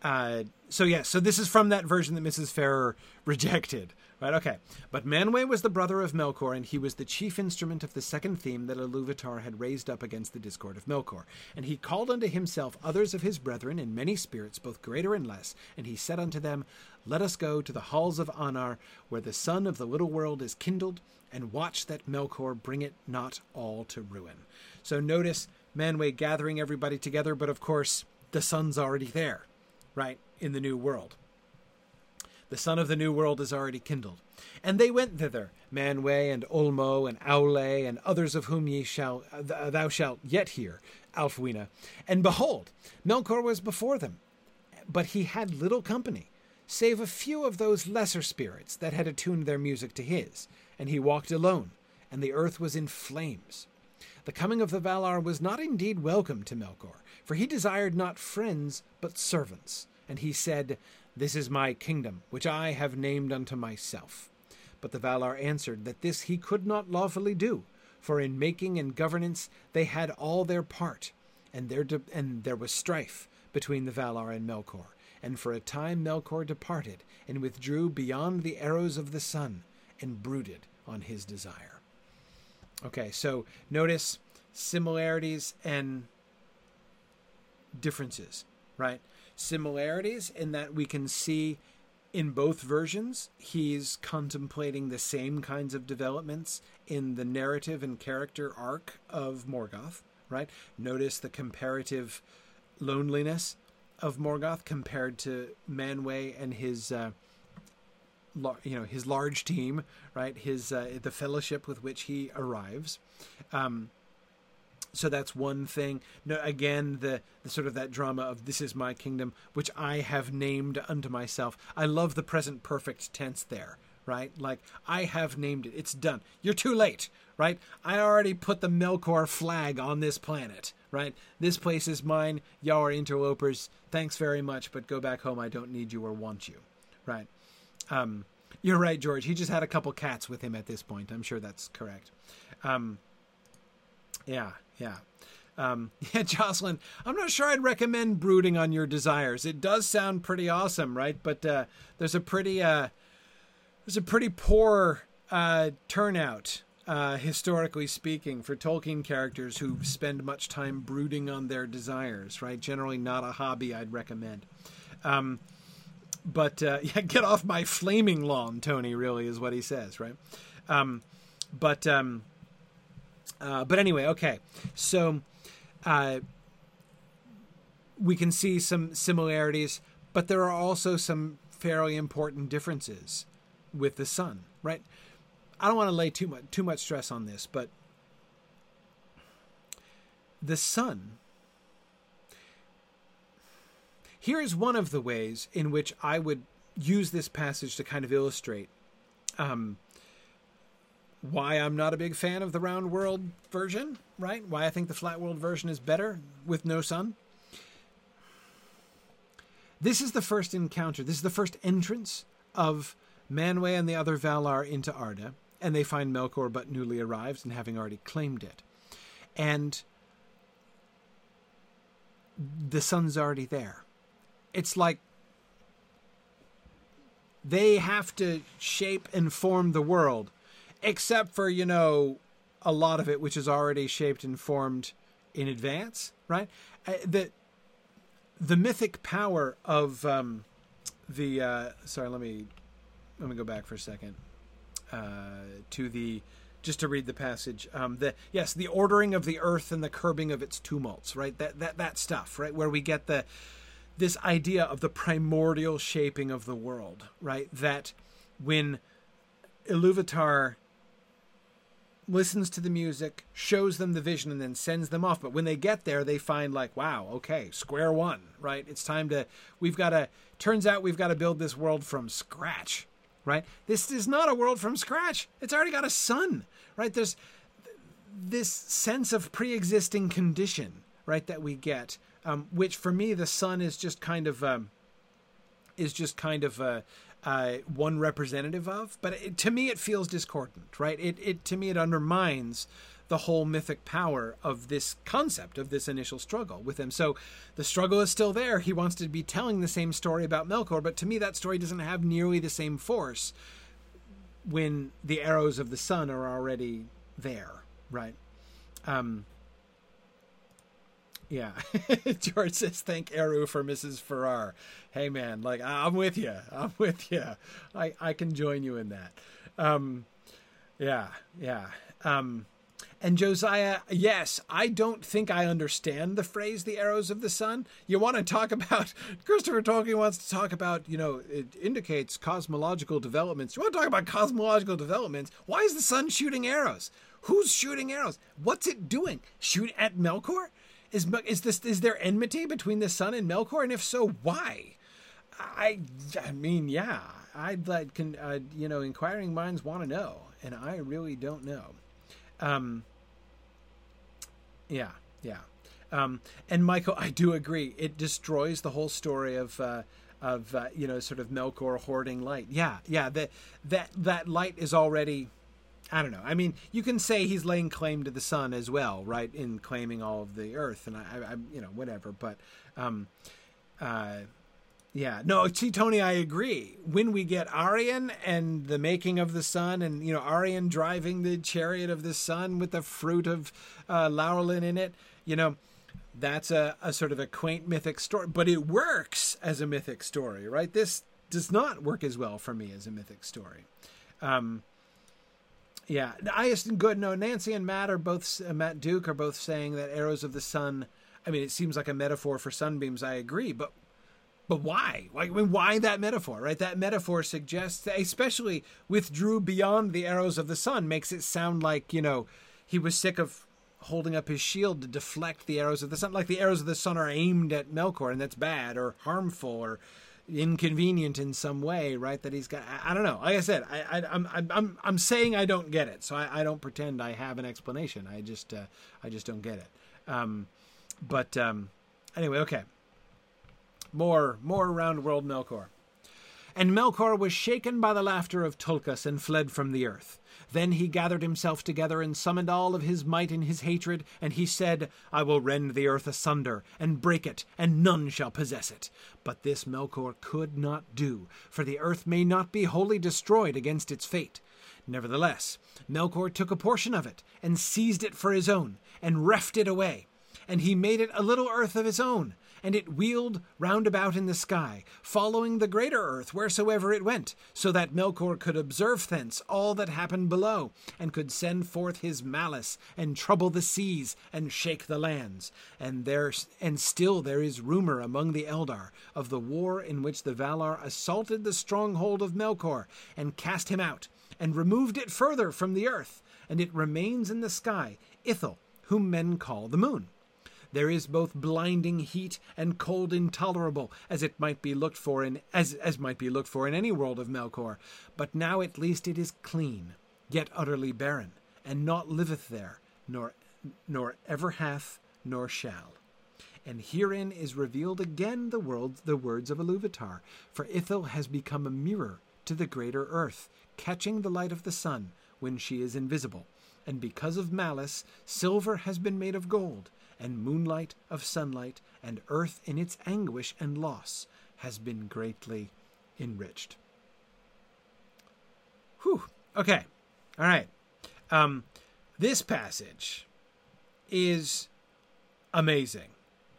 Speaker 2: uh, so yes, yeah, so this is from that version that Mrs. Farrer [LAUGHS] rejected. Right, okay. But Manwë was the brother of Melkor, and he was the chief instrument of the second theme that Iluvatar had raised up against the discord of Melkor. And he called unto himself others of his brethren in many spirits, both greater and less, and he said unto them, Let us go to the halls of Anar, where the sun of the little world is kindled, and watch that Melkor bring it not all to ruin. So notice Manwë gathering everybody together, but of course, the sun's already there, right, in the new world. The sun of the new world is already kindled. And they went thither, Manwë and Ulmo and Aule and others of whom ye shall uh, thou shalt yet hear, Alfwine. And behold, Melkor was before them, but he had little company, save a few of those lesser spirits that had attuned their music to his, and he walked alone, and the earth was in flames. The coming of the Valar was not indeed welcome to Melkor, for he desired not friends, but servants. And he said, this is my kingdom, which I have named unto myself. But the Valar answered that this he could not lawfully do, for in making and governance they had all their part, and there de- and there was strife between the Valar and Melkor. And for a time Melkor departed and withdrew beyond the arrows of the sun, and brooded on his desire. Okay, so notice similarities and differences, right? similarities in that we can see in both versions he's contemplating the same kinds of developments in the narrative and character arc of Morgoth, right? Notice the comparative loneliness of Morgoth compared to Manwë and his uh, you know his large team, right? His uh, the fellowship with which he arrives. Um, so that's one thing. No, again, the, the sort of that drama of this is my kingdom, which I have named unto myself. I love the present perfect tense there, right? Like I have named it. It's done. You're too late, right? I already put the Melkor flag on this planet, right? This place is mine. Y'all are interlopers. Thanks very much, but go back home. I don't need you or want you, right? Um, you're right, George. He just had a couple cats with him at this point. I'm sure that's correct. Um, yeah, yeah. Um, [LAUGHS] yeah, Jocelyn, I'm not sure I'd recommend brooding on your desires. It does sound pretty awesome, right? But uh, there's a pretty uh, there's a pretty poor uh, turnout, uh, historically speaking, for Tolkien characters who spend much time brooding on their desires. Right? Generally, not a hobby I'd recommend. Um, but uh, [LAUGHS] yeah, get off my flaming lawn, Tony. Really is what he says, right? Um, but um, uh, but anyway, okay. So uh, we can see some similarities, but there are also some fairly important differences with the sun, right? I don't want to lay too much too much stress on this, but the sun. Here's one of the ways in which I would use this passage to kind of illustrate um, why I'm not a big fan of the round world version, right? Why I think the flat world version is better with no sun. This is the first encounter, this is the first entrance of Manwë and the other Valar into Arda, and they find Melkor but newly arrived and having already claimed it. And the sun's already there. It's like they have to shape and form the world except for you know a lot of it which is already shaped and formed in advance, right? Uh, the the mythic power of um, the uh, sorry, let me let me go back for a second uh, to the just to read the passage. Um, the yes, the ordering of the earth and the curbing of its tumults, right? That that that stuff, right? Where we get the this idea of the primordial shaping of the world, right? That when Iluvatar listens to the music, shows them the vision, and then sends them off. But when they get there, they find like, wow, okay, square one, right? It's time to. We've got to. Turns out we've got to build this world from scratch, right? This is not a world from scratch. It's already got a sun, right? There's this sense of pre-existing condition, right? That we get, um, which for me the sun is just kind of um, is just kind of uh, uh, one representative of. But it, to me, it feels discordant, right? It it to me it undermines the whole mythic power of this concept of this initial struggle with him. So the struggle is still there. He wants to be telling the same story about Melkor, but to me that story doesn't have nearly the same force when the arrows of the sun are already there, right? Um, yeah, [LAUGHS] George says thank Eru for Mrs. Farrer. Hey man, like I'm with you. I'm with you. I I can join you in that. Um, yeah, yeah. Um, and Josiah, yes, I don't think I understand the phrase "the arrows of the sun." You want to talk about [LAUGHS] Christopher Tolkien wants to talk about, you know, it indicates cosmological developments. You want to talk about cosmological developments? Why is the sun shooting arrows? Who's shooting arrows? What's it doing? Shoot at Melkor? Is is this is there enmity between the sun and Melkor? And if so, why? I I mean, yeah, I'd like can uh, you know, inquiring minds want to know, and I really don't know. Um, yeah, yeah. Um, and Michael, I do agree. It destroys the whole story of uh, of uh, you know sort of Melkor hoarding light. Yeah, yeah. That that that light is already. I don't know. I mean, you can say he's laying claim to the sun as well, right? In claiming all of the earth, and I, I you know, whatever. But, um, uh, yeah, no, see, Tony, I agree. When we get Arien and the making of the sun, and you know, Arien driving the chariot of the sun with the fruit of uh, Laurelin in it, you know, that's a, a sort of a quaint mythic story, but it works as a mythic story, right? This does not work as well for me as a mythic story. Um, yeah, I just good. No, Nancy and Matt are both uh, Matt Duke are both saying that arrows of the sun. I mean, it seems like a metaphor for sunbeams. I agree, but but why? Like, I mean, why that metaphor, right? That metaphor suggests, that, especially withdrew beyond the arrows of the sun, makes it sound like, you know, he was sick of holding up his shield to deflect the arrows of the sun. Like the arrows of the sun are aimed at Melkor, and that's bad or harmful or inconvenient in some way, right? That he's got. I, I don't know. Like I said, I, am I'm, I'm I'm saying I don't get it, so I, I don't pretend I have an explanation. I just uh, I just don't get it. Um, but um, anyway, okay. More, more round world Melkor. And Melkor was shaken by the laughter of Tulkas and fled from the earth. Then he gathered himself together and summoned all of his might in his hatred, and he said, I will rend the earth asunder, and break it, and none shall possess it. But this Melkor could not do, for the earth may not be wholly destroyed against its fate. Nevertheless, Melkor took a portion of it, and seized it for his own, and reft it away. And he made it a little earth of his own, and it wheeled round about in the sky, following the greater earth wheresoever it went, so that Melkor could observe thence all that happened below, and could send forth his malice, and trouble the seas, and shake the lands. And there and still there is rumor among the Eldar of the war in which the Valar assaulted the stronghold of Melkor, and cast him out, and removed it further from the earth, and it remains in the sky, Ithil, whom men call the moon. There is both blinding heat and cold intolerable, as it might be looked for in as as might be looked for in any world of Melkor. But now at least it is clean, yet utterly barren, and naught liveth there, nor nor ever hath, nor shall. And herein is revealed again the world the words of Iluvatar, for Ithil has become a mirror to the greater earth, catching the light of the sun when she is invisible. And because of malice, silver has been made of gold, and moonlight of sunlight, and earth in its anguish and loss has been greatly enriched. Whew. Okay. All right. Um, this passage is amazing.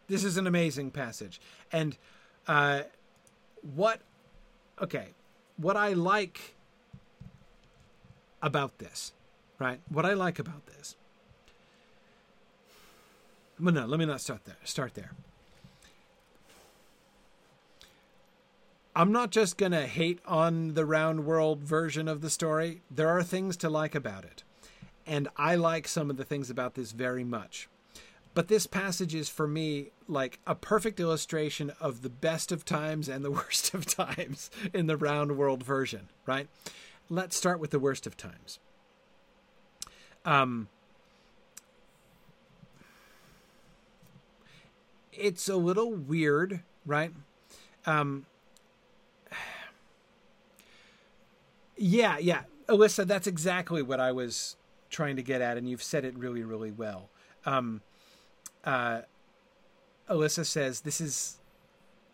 Speaker 2: This is an amazing passage. And uh, what, okay, what I like about this, right? What I like about this well, no, let me not start there. Start there. I'm not just going to hate on the round world version of the story. There are things to like about it. And I like some of the things about this very much. But this passage is for me like a perfect illustration of the best of times and the [LAUGHS] worst of times in the round world version, right? Let's start with the worst of times. Um, it's a little weird, right? Um, yeah, yeah, Alyssa, that's exactly what I was trying to get at, and you've said it really, really well. Um, uh, Alyssa says this is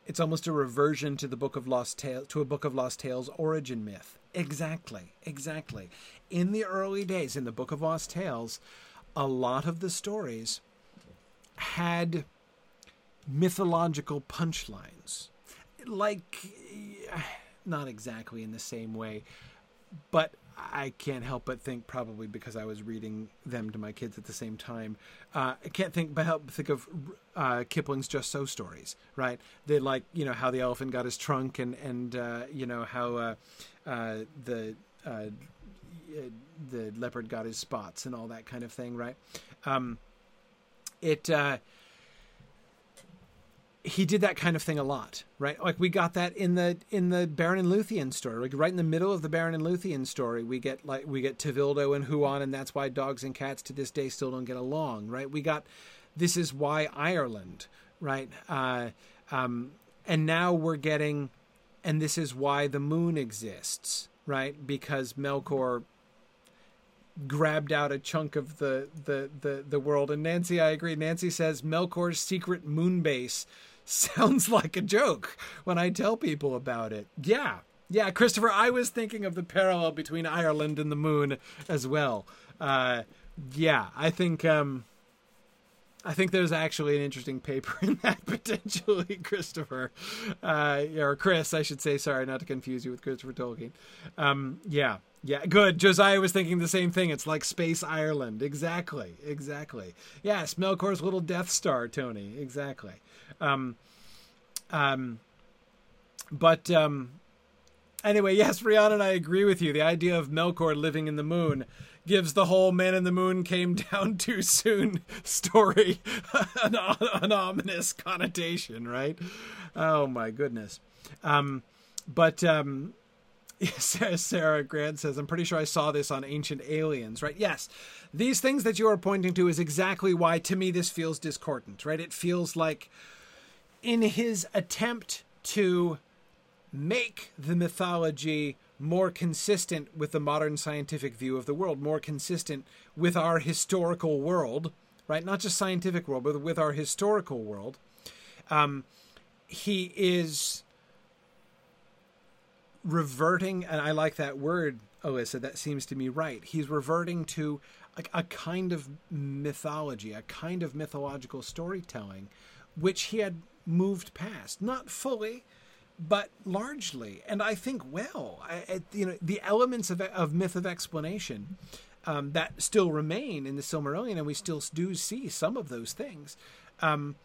Speaker 2: it's almost a reversion to the book of lost tales to a book of lost tales origin myth exactly exactly in the early days in the book of lost tales a lot of the stories had mythological punchlines like [SIGHS] not exactly in the same way but I can't help but think, probably because I was reading them to my kids at the same time, uh, I can't think but help think of uh, Kipling's Just So stories, right? They like, you know, how the elephant got his trunk and, and uh, you know, how uh, uh, the uh, the leopard got his spots and all that kind of thing, right? Um, it he did that kind of thing a lot, right? Like we got that in the in the Beren and Luthien story, like right in the middle of the Beren and Luthien story, we get like we get Tevildo and Huan, and that's why dogs and cats to this day still don't get along, right? We got this is why Ireland, right? Uh, um, and now we're getting, and this is why the moon exists, right? Because Melkor grabbed out a chunk of the the the the world. And Nancy, I agree. Nancy says Melkor's secret moon base sounds [LAUGHS] like a joke when I tell people about it. Yeah. Yeah, Christopher, I was thinking of the parallel between Ireland and the moon as well. Uh, yeah, I think um, I think there's actually an interesting paper [LAUGHS] in that potentially, [LAUGHS] Christopher, uh, or Chris, I should say. Sorry, not to confuse you with Christopher Tolkien. Um, yeah, yeah, good. Josiah was thinking the same thing. It's like Space Ireland. Exactly, exactly. Yes, Melkor's little Death Star, Tony. Exactly. Um, um, but um, anyway, yes, Rihanna and I agree with you. The idea of Melkor living in the moon gives the whole man in the moon came [LAUGHS] down too soon story [LAUGHS] an, an ominous connotation, right? Oh my goodness. Um, but um, [LAUGHS] Sarah Grant says, I'm pretty sure I saw this on Ancient Aliens, right? Yes. These things that you are pointing to is exactly why, to me, this feels discordant, right? It feels like in his attempt to make the mythology more consistent with the modern scientific view of the world, more consistent with our historical world, right? Not just scientific world, but with our historical world. Um, he is reverting, and I like that word, Alyssa. That seems to me right. He's reverting to a, a kind of mythology, a kind of mythological storytelling, which he had moved past, not fully, but largely, and I think well. I, you know, the elements of, of myth of explanation um, that still remain in the Silmarillion, and we still do see some of those things. Um,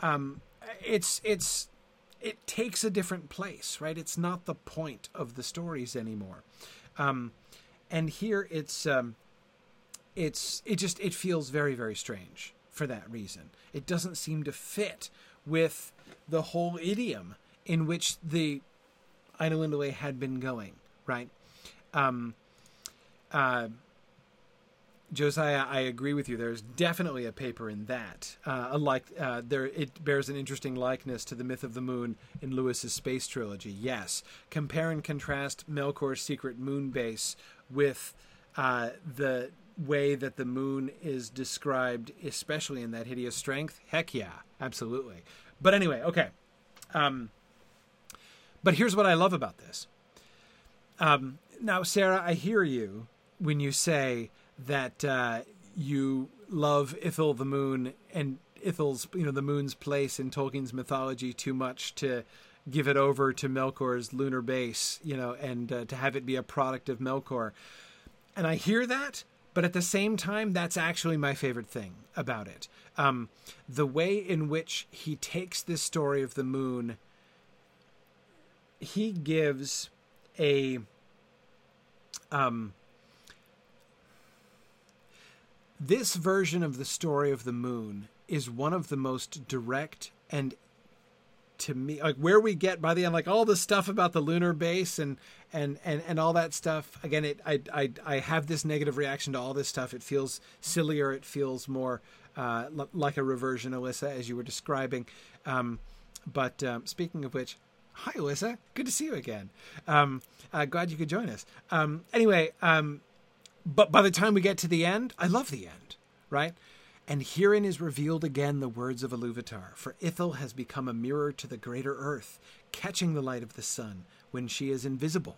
Speaker 2: um, it's it's it takes a different place, right? It's not the point of the stories anymore. Um, and here it's um, it's it just it feels very very strange for that reason. It doesn't seem to fit with the whole idiom in which the Ainulindalë had been going, right? Um, uh, Josiah, I agree with you. There's definitely a paper in that. Uh, unlike uh, there, it bears an interesting likeness to the myth of the moon in Lewis's space trilogy. Yes, compare and contrast Melkor's secret moon base with uh, the way that the moon is described, especially in that hideous strength. Heck yeah, absolutely. But anyway, okay. Um, but here's what I love about this. Um, now, Sarah, I hear you when you say that uh, you love Ithil the moon and Ithil's, you know, the moon's place in Tolkien's mythology too much to give it over to Melkor's lunar base, you know, and uh, to have it be a product of Melkor. And I hear that, but at the same time, that's actually my favorite thing about it. Um, the way in which he takes this story of the moon, he gives a um, this version of the story of the moon is one of the most direct and to me like where we get by the end like all the stuff about the lunar base and and and, and all that stuff again it I, I i have this negative reaction to all this stuff it feels sillier it feels more uh, l- like a reversion, Alyssa, as you were describing. Um, but um, speaking of which, hi, Alyssa. Good to see you again. Um, uh, glad you could join us. Um, anyway, um, but by the time we get to the end, I love the end, right? And herein is revealed again the words of Iluvatar, for Ithil has become a mirror to the greater earth, catching the light of the sun when she is invisible.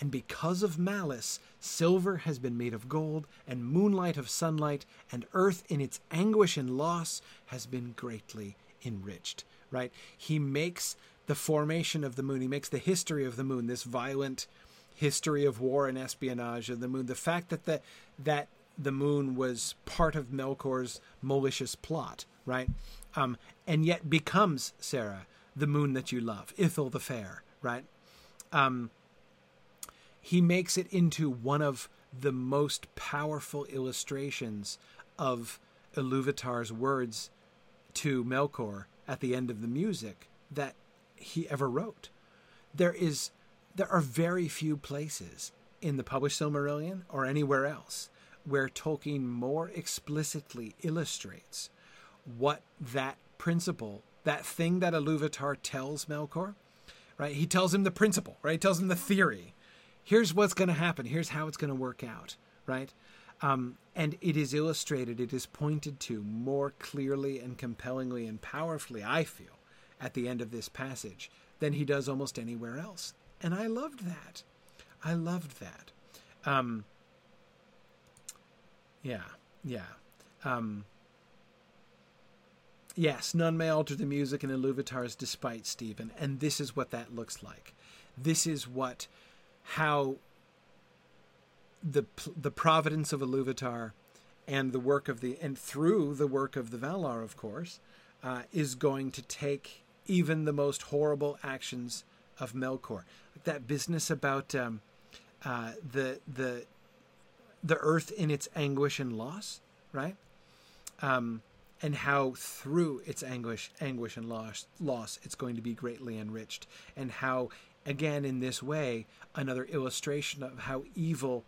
Speaker 2: And because of malice, silver has been made of gold, and moonlight of sunlight, and earth in its anguish and loss has been greatly enriched. Right? He makes the formation of the moon, he makes the history of the moon, this violent history of war and espionage of the moon, the fact that the that the moon was part of Melkor's malicious plot, right? Um, and yet becomes Sarah, the moon that you love, Ithil the fair, right? Um, he makes it into one of the most powerful illustrations of Iluvatar's words to Melkor at the end of the music that he ever wrote. There is there are very few places in the published Silmarillion or anywhere else where Tolkien more explicitly illustrates what that principle, that thing that Iluvatar tells Melkor, right? He tells him the principle, right? He tells him the theory. Here's what's going to happen. Here's how it's going to work out, right? Um, and it is illustrated, it is pointed to more clearly and compellingly and powerfully, I feel, at the end of this passage than he does almost anywhere else. And I loved that. I loved that. Um, yeah, yeah. Um, yes, none may alter the music in Iluvatar's despite, Stephen, and this is what that looks like. This is what, how the the providence of Iluvatar and the work of the and through the work of the Valar, of course, uh, is going to take even the most horrible actions of Melkor. That business about um, uh, the the the earth in its anguish and loss, right? Um, and how through its anguish, anguish and loss, loss, it's going to be greatly enriched, and how, again, in this way, another illustration of how evil,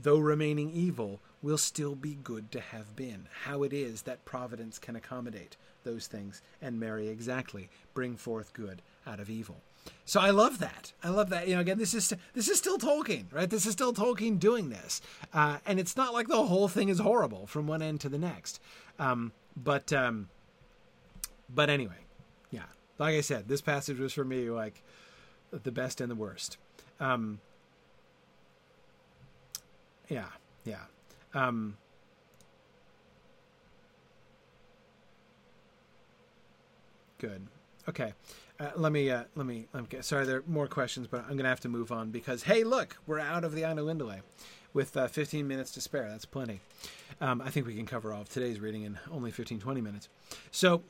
Speaker 2: though remaining evil, will still be good to have been. How it is that providence can accommodate those things and marry exactly, bring forth good out of evil. So I love that. I love that. You know, again, this is this is still Tolkien, right? This is still Tolkien doing this, uh, and it's not like the whole thing is horrible from one end to the next. Um, but um, but anyway, yeah. Like I said, this passage was for me like the best and the worst. Um, yeah, yeah. Um, good. Okay. Uh, let me uh, let me let me get sorry there are more questions but i'm gonna have to move on because hey look we're out of the Ainulindalë with uh, 15 minutes to spare. That's plenty. Um, i think we can cover all of today's reading in only 15 20 minutes. So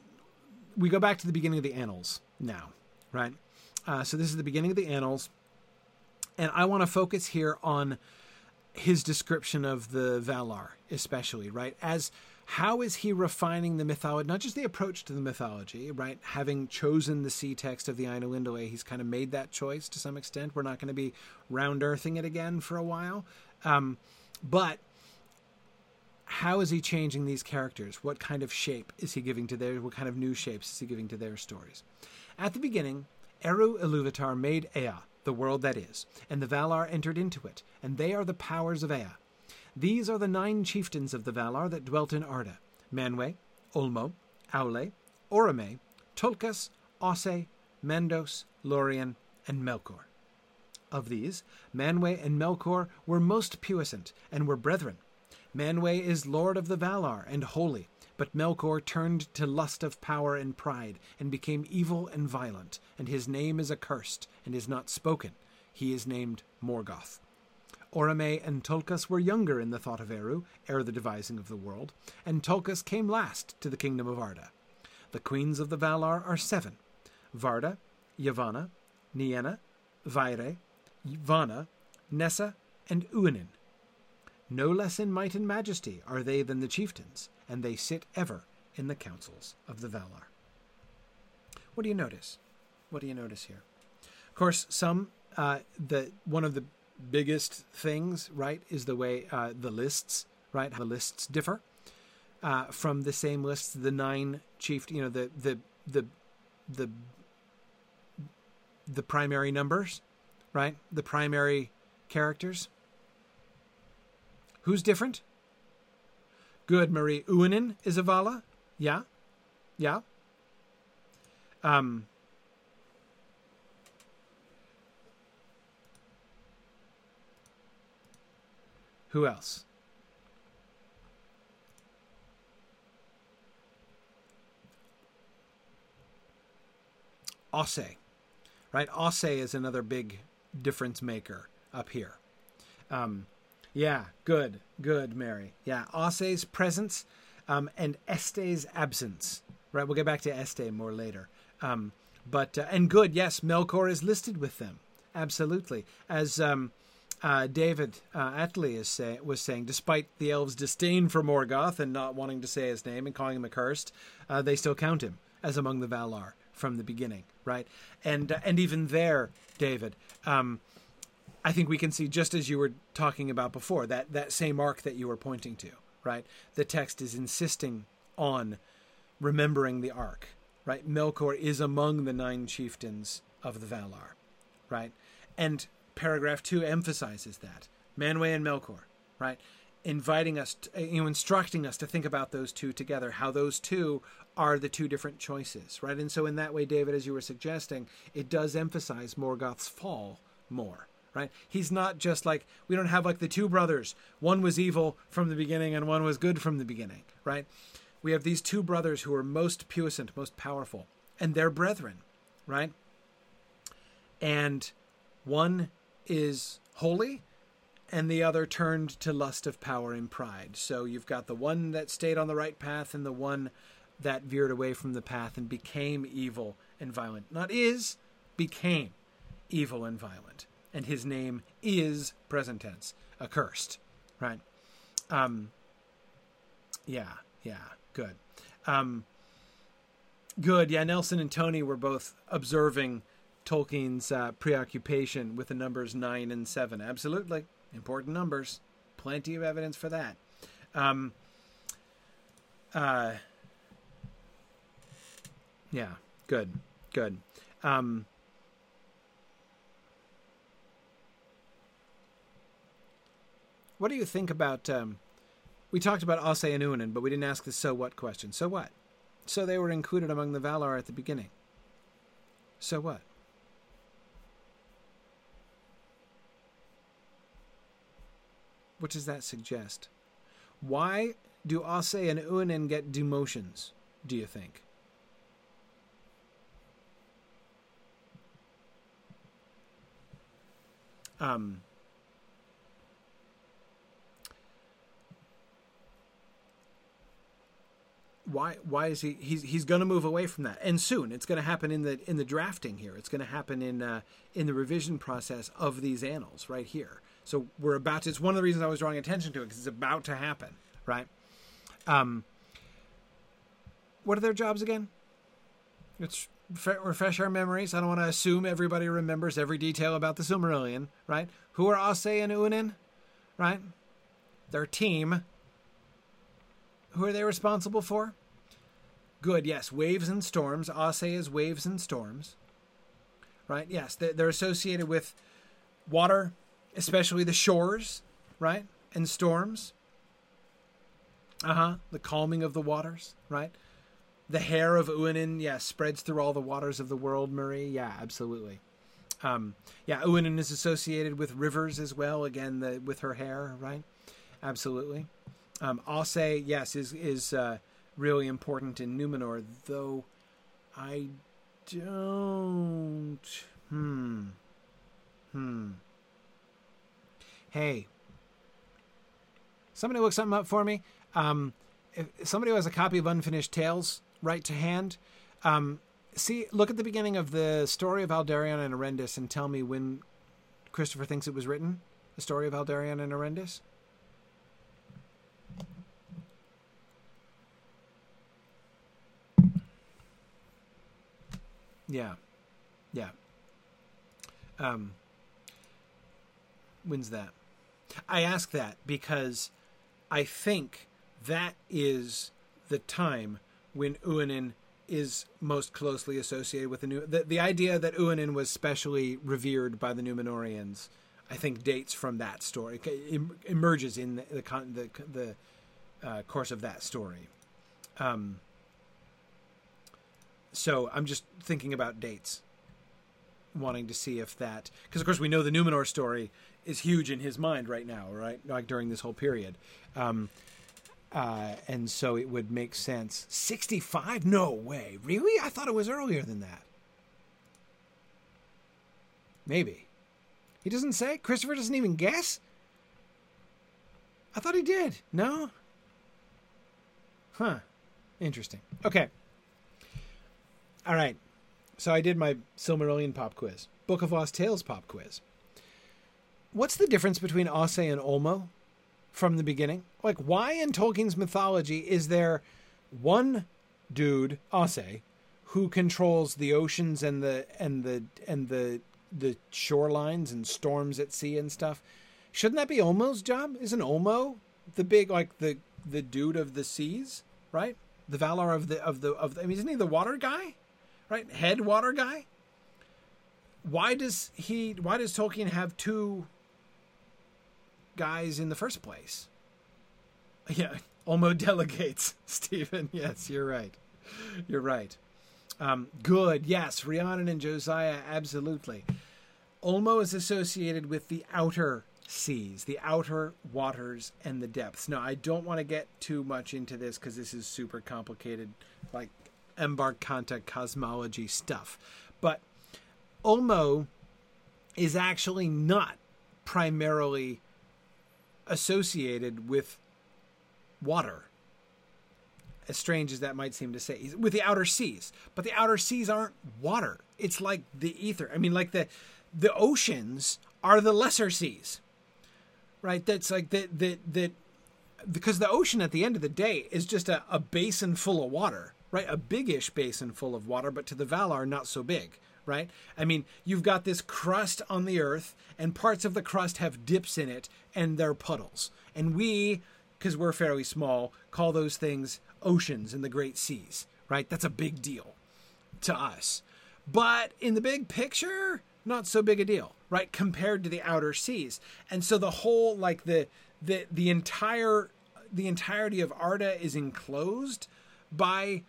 Speaker 2: we go back to the beginning of the annals now right? Uh, so this is the beginning of the annals and i want to focus here on his description of the valar especially right? As how is he refining the mythology, not just the approach to the mythology, right? Having chosen the C text of the Ainulindalë, he's kind of made that choice to some extent. We're not going to be round earthing it again for a while. Um, but how is he changing these characters? What kind of shape is he giving to their, what kind of new shapes is he giving to their stories? At the beginning, Eru Iluvatar made Ea, the world that is, and the Valar entered into it, and they are the powers of Ea. These are the nine chieftains of the Valar that dwelt in Arda Manwe, Ulmo, Aule, Orome, Tulkas, Osse, Mandos, Lorien, and Melkor. Of these, Manwe and Melkor were most puissant and were brethren. Manwe is lord of the Valar and holy, but Melkor turned to lust of power and pride, and became evil and violent, and his name is accursed, and is not spoken. He is named Morgoth. Orome and Tulkas were younger in the thought of Eru, ere the devising of the world, and Tulkas came last to the kingdom of Arda. The queens of the Valar are seven Varda, Yavanna, Nienna, Vaire, Vana, Nessa, and Uinen. No less in might and majesty are they than the chieftains, and they sit ever in the councils of the Valar. What do you notice? What do you notice here? Of course, some uh, the one of the biggest things, right, is the way uh, the lists, right, how the lists differ. uh, from the same lists. the nine chief, you know, the the the the the primary numbers, right? The primary characters. Who's different? Good, Marie. Uinen is a Vala. Yeah, yeah. Um. Who else? Osse, right? Osse is another big difference maker up here. Um, yeah, good, good, Mary. Yeah, Osse's presence um, and Este's absence. Right, we'll get back to Este more later. Um, but uh, and good, yes, Melkor is listed with them. Absolutely, as um, uh, David uh, Atlee is say, was saying, despite the elves' disdain for Morgoth and not wanting to say his name and calling him accursed, uh, they still count him as among the Valar from the beginning, right? And uh, and even there, David, um, I think we can see just as you were talking about before that that same arc that you were pointing to, right? The text is insisting on remembering the arc, right? Melkor is among the nine chieftains of the Valar, right? And paragraph two emphasizes that Manwë and Melkor, right? Inviting us, to, eh, you know, instructing us to think about those two together, how those two are the two different choices, right? And so, in that way, David, as you were suggesting, it does emphasize Morgoth's fall more, right? He's not just like, we don't have like the two brothers. One was evil from the beginning and one was good from the beginning, right? We have these two brothers who are most puissant, most powerful, and they're brethren, right? And one is holy and the other turned to lust of power and pride. So you've got the one that stayed on the right path and the one that veered away from the path and became evil and violent. Not is, became evil and violent. And his name is present tense, accursed, right? Um, yeah, yeah, good. Um, good. Yeah, Nelson and Tony were both observing Tolkien's uh, preoccupation with the numbers nine and seven. Absolutely important numbers. Plenty of evidence for that. Um, uh, yeah, good, good. Um, what do you think about? Um, we talked about Osse and Uinen, but we didn't ask the so what question. So what? So they were included among the Valar at the beginning. So what? What does that suggest? Why do Osse and Uinen get demotions, do you think? Um, why why is he he's he's going to move away from that and soon it's going to happen in the in the drafting here it's going to happen in uh, in the revision process of these annals right here so we're about to, it's one of the reasons I was drawing attention to it because it's about to happen, right? Um, what are their jobs again? Let's refresh our memories. I don't want to assume everybody remembers every detail about the Silmarillion, right? Who are Osse and Uinen, right? Their team. Who are they responsible for? Good, yes. Waves and storms. Osse is waves and storms, right? Yes, they're associated with water, especially the shores, right? And storms. Uh huh. The calming of the waters, right? The hair of Uinen, yeah, spreads through all the waters of the world, Marie. Yeah, absolutely. Um, yeah, Uinen is associated with rivers as well. Again, the, with her hair, right? Absolutely. Um, Osse, yes, is is uh, really important in Numenor, though I don't. Hmm. Hmm hey, somebody look something up for me. Um, if somebody who has a copy of Unfinished Tales right to hand, um, see, look at the beginning of the story of Aldarion and Erendis and tell me when Christopher thinks it was written. The story of Aldarion and Erendis. Yeah, yeah. Um, when's that? I ask that because I think that is the time when Uinen is most closely associated with the new. The, the idea that Uinen was specially revered by the Numenoreans, I think, dates from that story. It emerges in the the the, the uh, course of that story. Um, so I'm just thinking about dates, wanting to see if that because of course we know the Numenor story is huge in his mind right now, right? Like during this whole period. Um, uh, and so it would make sense. 65? No way. Really? I thought it was earlier than that. Maybe. He doesn't say? Christopher doesn't even guess? I thought he did. No? Huh. Interesting. Okay. All right. So I did my Silmarillion pop quiz, Book of Lost Tales pop quiz. What's the difference between Osse and Ulmo? from the beginning? Like, why in Tolkien's mythology is there one dude, Osse, who controls the oceans and the and the and the the shorelines and storms at sea and stuff? Shouldn't that be Ulmo's job? Isn't Ulmo the big like the the dude of the seas, right? The Valar of the of the of the, I mean, isn't he the water guy, right? Head water guy. Why does he? Why does Tolkien have two guys in the first place. [LAUGHS] Yeah, Ulmo delegates, [LAUGHS] Stephen. Yes, you're right. You're right. Um, good. Yes, Rhiannon and Josiah, absolutely. Ulmo is associated with the outer seas, the outer waters, and the depths. Now, I don't want to get too much into this because this is super complicated, like Ambarkanta cosmology stuff. But Ulmo is actually not primarily associated with water. As strange as that might seem to say, with the outer seas. But the outer seas aren't water. It's like the ether. I mean, like the the oceans are the lesser seas. Right? That's like that that that because the ocean at the end of the day is just a, a basin full of water, right? A biggish basin full of water, but to the Valar, not so big right? I mean, you've got this crust on the earth, and parts of the crust have dips in it, and they're puddles. And we, because we're fairly small, call those things oceans and the great seas, right? That's a big deal to us. But in the big picture, not so big a deal, right? Compared to the outer seas. And so the whole, like the, the, the entire, the entirety of Arda is enclosed by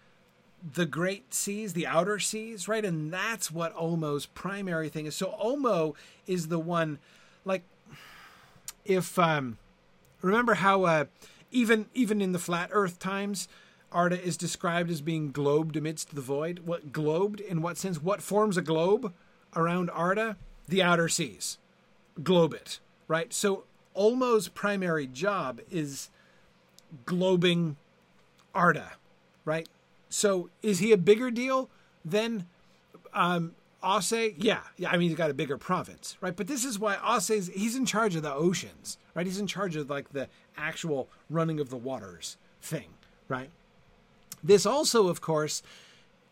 Speaker 2: the great seas, the outer seas, right? And that's what Ulmo's primary thing is. So Ulmo is the one, like, if um, remember how uh, even even in the flat Earth times, Arda is described as being globed amidst the void. What globed in what sense? What forms a globe around Arda? The outer seas, globe it, right? So Ulmo's primary job is globing Arda, right? So is he a bigger deal than um? Yeah, yeah. I mean, he's got a bigger province, right? But this is why Osse's he's in charge of the oceans, right? He's in charge of like the actual running of the waters thing, right? This also, of course,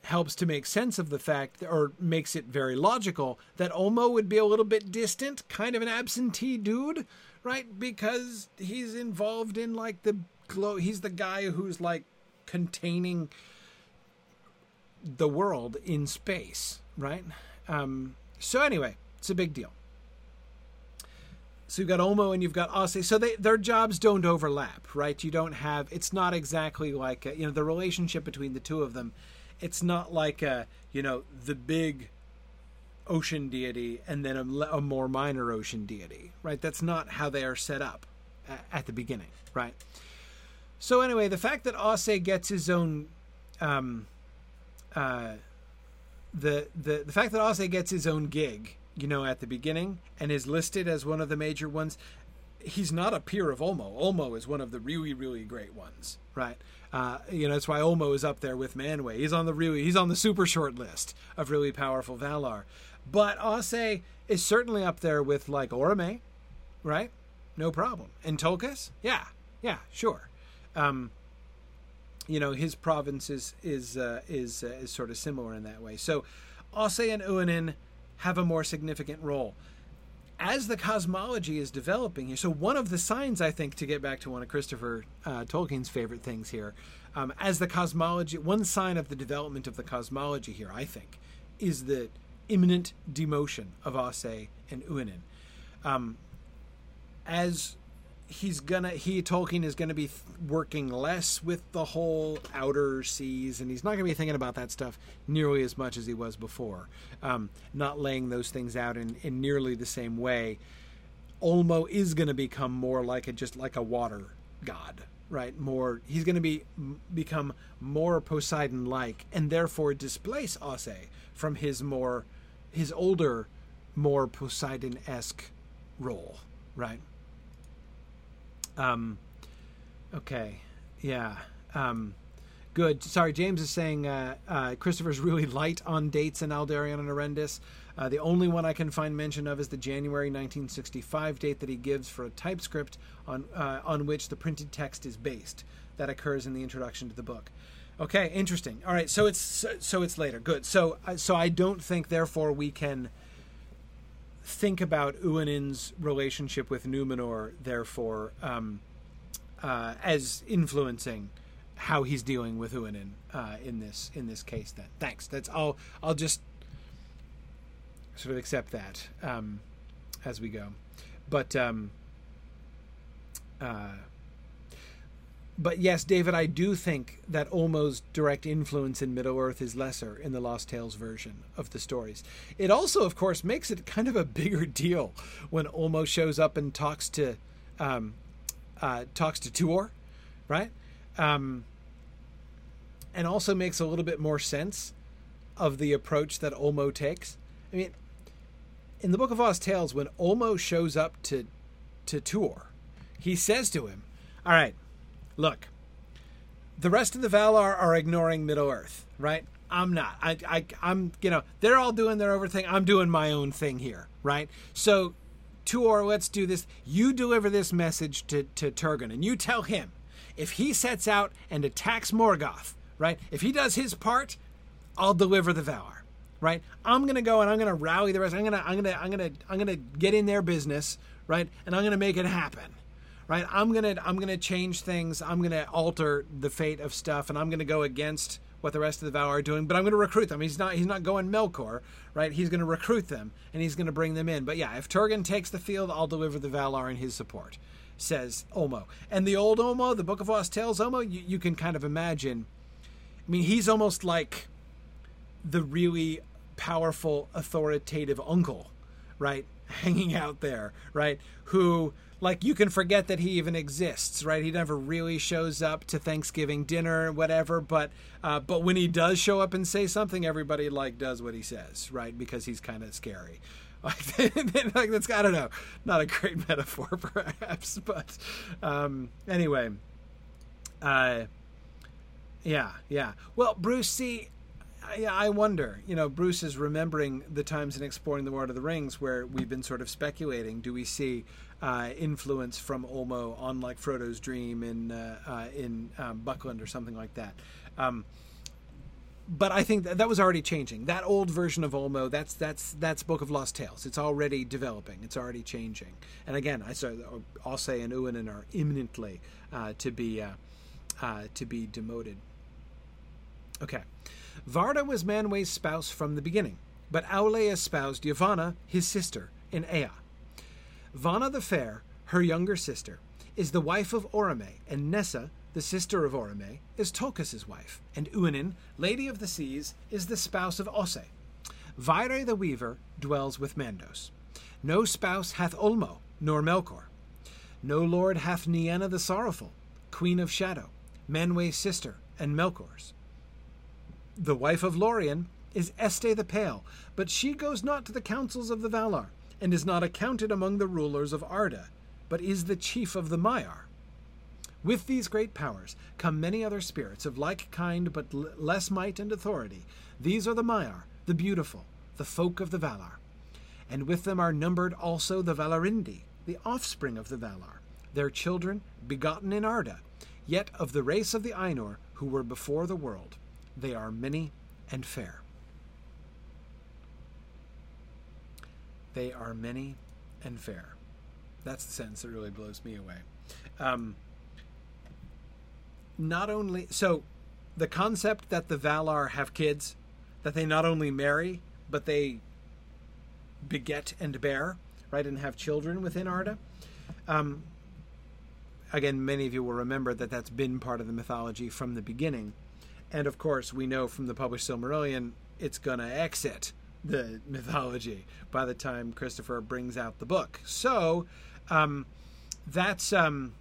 Speaker 2: helps to make sense of the fact, or makes it very logical, that Ulmo would be a little bit distant, kind of an absentee dude, right? Because he's involved in like the glow. He's the guy who's like containing the world in space, right? Um, so anyway, it's a big deal. So you've got Ulmo and you've got Osse. So they, their jobs don't overlap, right? You don't have. It's not exactly like a, you know the relationship between the two of them. It's not like a you know the big ocean deity and then a, a more minor ocean deity, right? That's not how they are set up at, the beginning, right? So anyway, the fact that Osse gets his own um, uh, the the the fact that Osse gets his own gig, you know, at the beginning and is listed as one of the major ones, he's not a peer of Ulmo. Ulmo is one of the really really great ones, right? Uh, you know, that's why Ulmo is up there with Manwë. He's on the really he's on the super short list of really powerful Valar. But Osse is certainly up there with like Orome, right? No problem. And Tulkas? Yeah, yeah, sure. Um, you know his province is is uh, is uh, is sort of similar in that way. So Osse and Uinen have a more significant role. as the cosmology is developing here, so one of the signs, I think, to get back to one of Christopher uh, Tolkien's favorite things here, um, as the cosmology, one sign of the development of the cosmology here, I think, is the imminent demotion of Osse and Uinen. Um, as he's gonna he Tolkien is gonna be working less with the whole outer seas, and he's not gonna be thinking about that stuff nearly as much as he was before. Um, not laying those things out in, in nearly the same way. Ulmo is gonna become more like a just like a water god, right? More he's gonna be become more Poseidon like, and therefore displace Osse from his more his older, more Poseidon esque role, right? Um, okay, yeah. Um, good. Sorry, James is saying uh, uh, Christopher's [LAUGHS] really light on dates in Aldarion and Erendis. Uh, the only one I can find mention of is the January 1965 date that he gives for a typescript on uh, on which the printed text is based. That occurs in the introduction to the book. Okay, interesting. All right, so it's so, so it's later. Good. So uh, so I don't think therefore we can think about Uinen's relationship with Numenor, therefore, um, uh, as influencing how he's dealing with Uinen uh, in this in this case. Then, thanks. That's I'll I'll just sort of accept that um, as we go, but. Um, uh, but yes, David, I do think that Ulmo's direct influence in Middle Earth is lesser in the Lost Tales version of the stories. It also, of course, makes it kind of a bigger [LAUGHS] deal when Ulmo shows up and talks to um, uh, talks to Tuor, right? Um, and also makes a little bit more sense of the approach that Ulmo takes. I mean, in the Book of Lost Tales, when Ulmo shows up to to Tuor, he says to him, "All right." Look, the rest of the Valar are ignoring Middle Earth, right? I'm not. I, I, I'm, you know, they're all doing their own thing. I'm doing my own thing here, right? So, Tuor, let's do this. You deliver this message to, to Turgon, and you tell him if he sets out and attacks Morgoth, right? If he does his part, I'll deliver the Valar, right? I'm gonna go and I'm gonna rally the rest. I'm gonna, I'm gonna, I'm gonna, I'm gonna get in their business, right? And I'm gonna make it happen, right? I'm gonna I'm gonna change things. I'm gonna alter the fate of stuff, and I'm gonna go against what the rest of the Valar are doing. But I'm gonna recruit them. He's not he's not going Melkor, right? He's gonna recruit them and he's gonna bring them in. But yeah, if Turgon takes the field, I'll deliver the Valar in his support. Says Ulmo, and the old Ulmo, the Book of Lost Tales Ulmo, you, you can kind of imagine. I mean, he's almost like the really powerful, authoritative uncle, right? [LAUGHS] Hanging out there, right? Who like you can forget that he even exists, right? He never really shows up to Thanksgiving dinner, whatever. But uh, but when he does show up and say something, everybody like does what he says, right? Because he's kind of scary. [LAUGHS] Like, like that's I don't know, not a great [LAUGHS] metaphor perhaps, but um, anyway, uh, yeah, yeah. Well, Bruce, see, yeah, I wonder. You know, Bruce is remembering the times in exploring the Lord of the Rings where we've been sort of speculating. Do we see uh, influence from Ulmo on like Frodo's dream in uh, uh, in um, Buckland or something like that? Um, but I think that, that was already changing. That old version of Ulmo, that's that's that's Book of Lost Tales. It's already developing. It's already changing. And again, I say Osse and Uinen are imminently uh, to be uh, uh, to be demoted. Okay. Varda was Manwë's spouse from the beginning, but Aule espoused Yavanna, his sister, in Ea. Vana the Fair, her younger sister, is the wife of Orome, and Nessa, the sister of Orome, is Tulkas' wife, and Uinen, Lady of the Seas, is the spouse of Osse. Vaire the Weaver dwells with Mandos. No spouse hath Ulmo, nor Melkor. No lord hath Nienna the Sorrowful, Queen of Shadow, Manwë's sister, and Melkor's. The wife of Lorien is Este the Pale, but she goes not to the councils of the Valar, and is not accounted among the rulers of Arda, but is the chief of the Maiar. With these great powers come many other spirits of like kind but l- less might and authority. These are the Maiar, the beautiful, the folk of the Valar. And with them are numbered also the Valarindi, the offspring of the Valar, their children begotten in Arda, yet of the race of the Ainur who were before the world. They are many and fair. They are many and fair. That's the sentence that really blows me away. Um, not only so, the concept that the Valar have kids, that they not only marry but they beget and bear, right, and have children within Arda. Um, again, many of you will remember that that's been part of the mythology from the beginning. And of course, we know from the published Silmarillion, it's going to exit the mythology by the time Christopher brings out the book. So, um, that's um,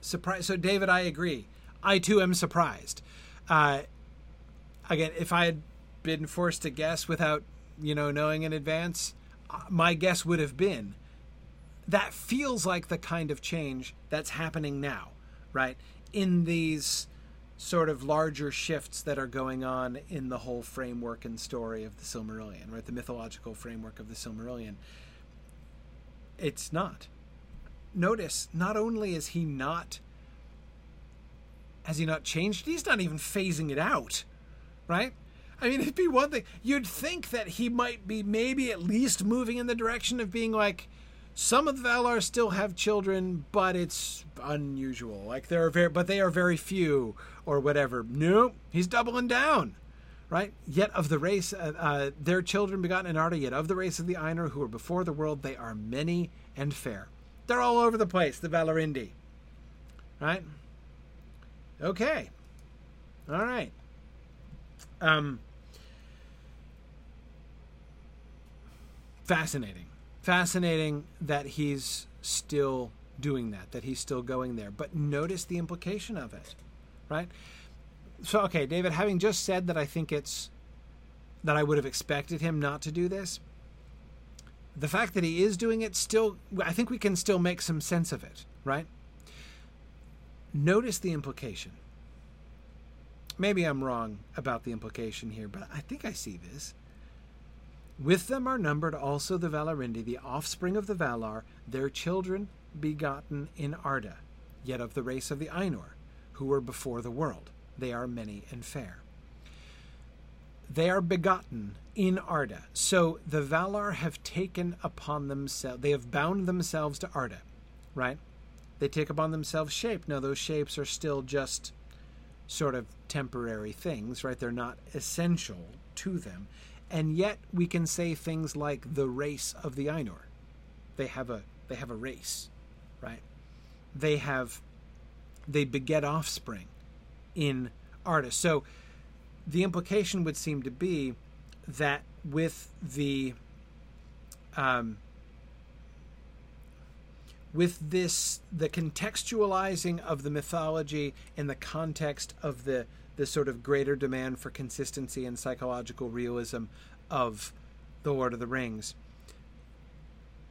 Speaker 2: surprise. So, David, I agree. I too am surprised. Uh, again, if I had been forced to guess without, you know, knowing in advance, uh, my guess would have been that feels like the kind of change that's happening now, right? In these sort of larger shifts that are going on in the whole framework and story of the Silmarillion, right? The mythological framework of the Silmarillion. It's not. Notice, not only is he not has he not changed? He's not even phasing it out, right? I mean, [LAUGHS] it'd be one thing. You'd think that he might be maybe at least moving in the direction of being like, some of the Valar still have children, but it's unusual. Like there are very, but they are very few or whatever. No, he's doubling down, right? Yet of the race, uh, uh, their children begotten in Arda, yet of the race of the Ainur who are before the world, they are many and fair. They're all over the place, the Valarindi, right? Okay, all right. Um, fascinating. Fascinating that he's still doing that, that he's still going there. But notice the implication of it, right? So, okay, David, having just said that I think it's that I would have expected him not to do this, the fact that he is doing it still, I think we can still make some sense of it, right? Notice the implication. Maybe I'm wrong about the implication here, but I think I see this. With them are numbered also the Valarindi, the offspring of the Valar, their children begotten in Arda, yet of the race of the Ainur, who were before the world. They are many and fair. They are begotten in Arda. So the Valar have taken upon themselves, they have bound themselves to Arda, right? They take upon themselves shape. Now, those shapes are still just sort of temporary things, right? They're not essential to them and yet we can say things like the race of the Ainur. They have a they have a race, right? They have they beget offspring in Arda. So the implication would seem to be that with the um, with this the contextualizing of the mythology in the context of the this sort of greater demand for consistency and psychological realism of The Lord of the Rings.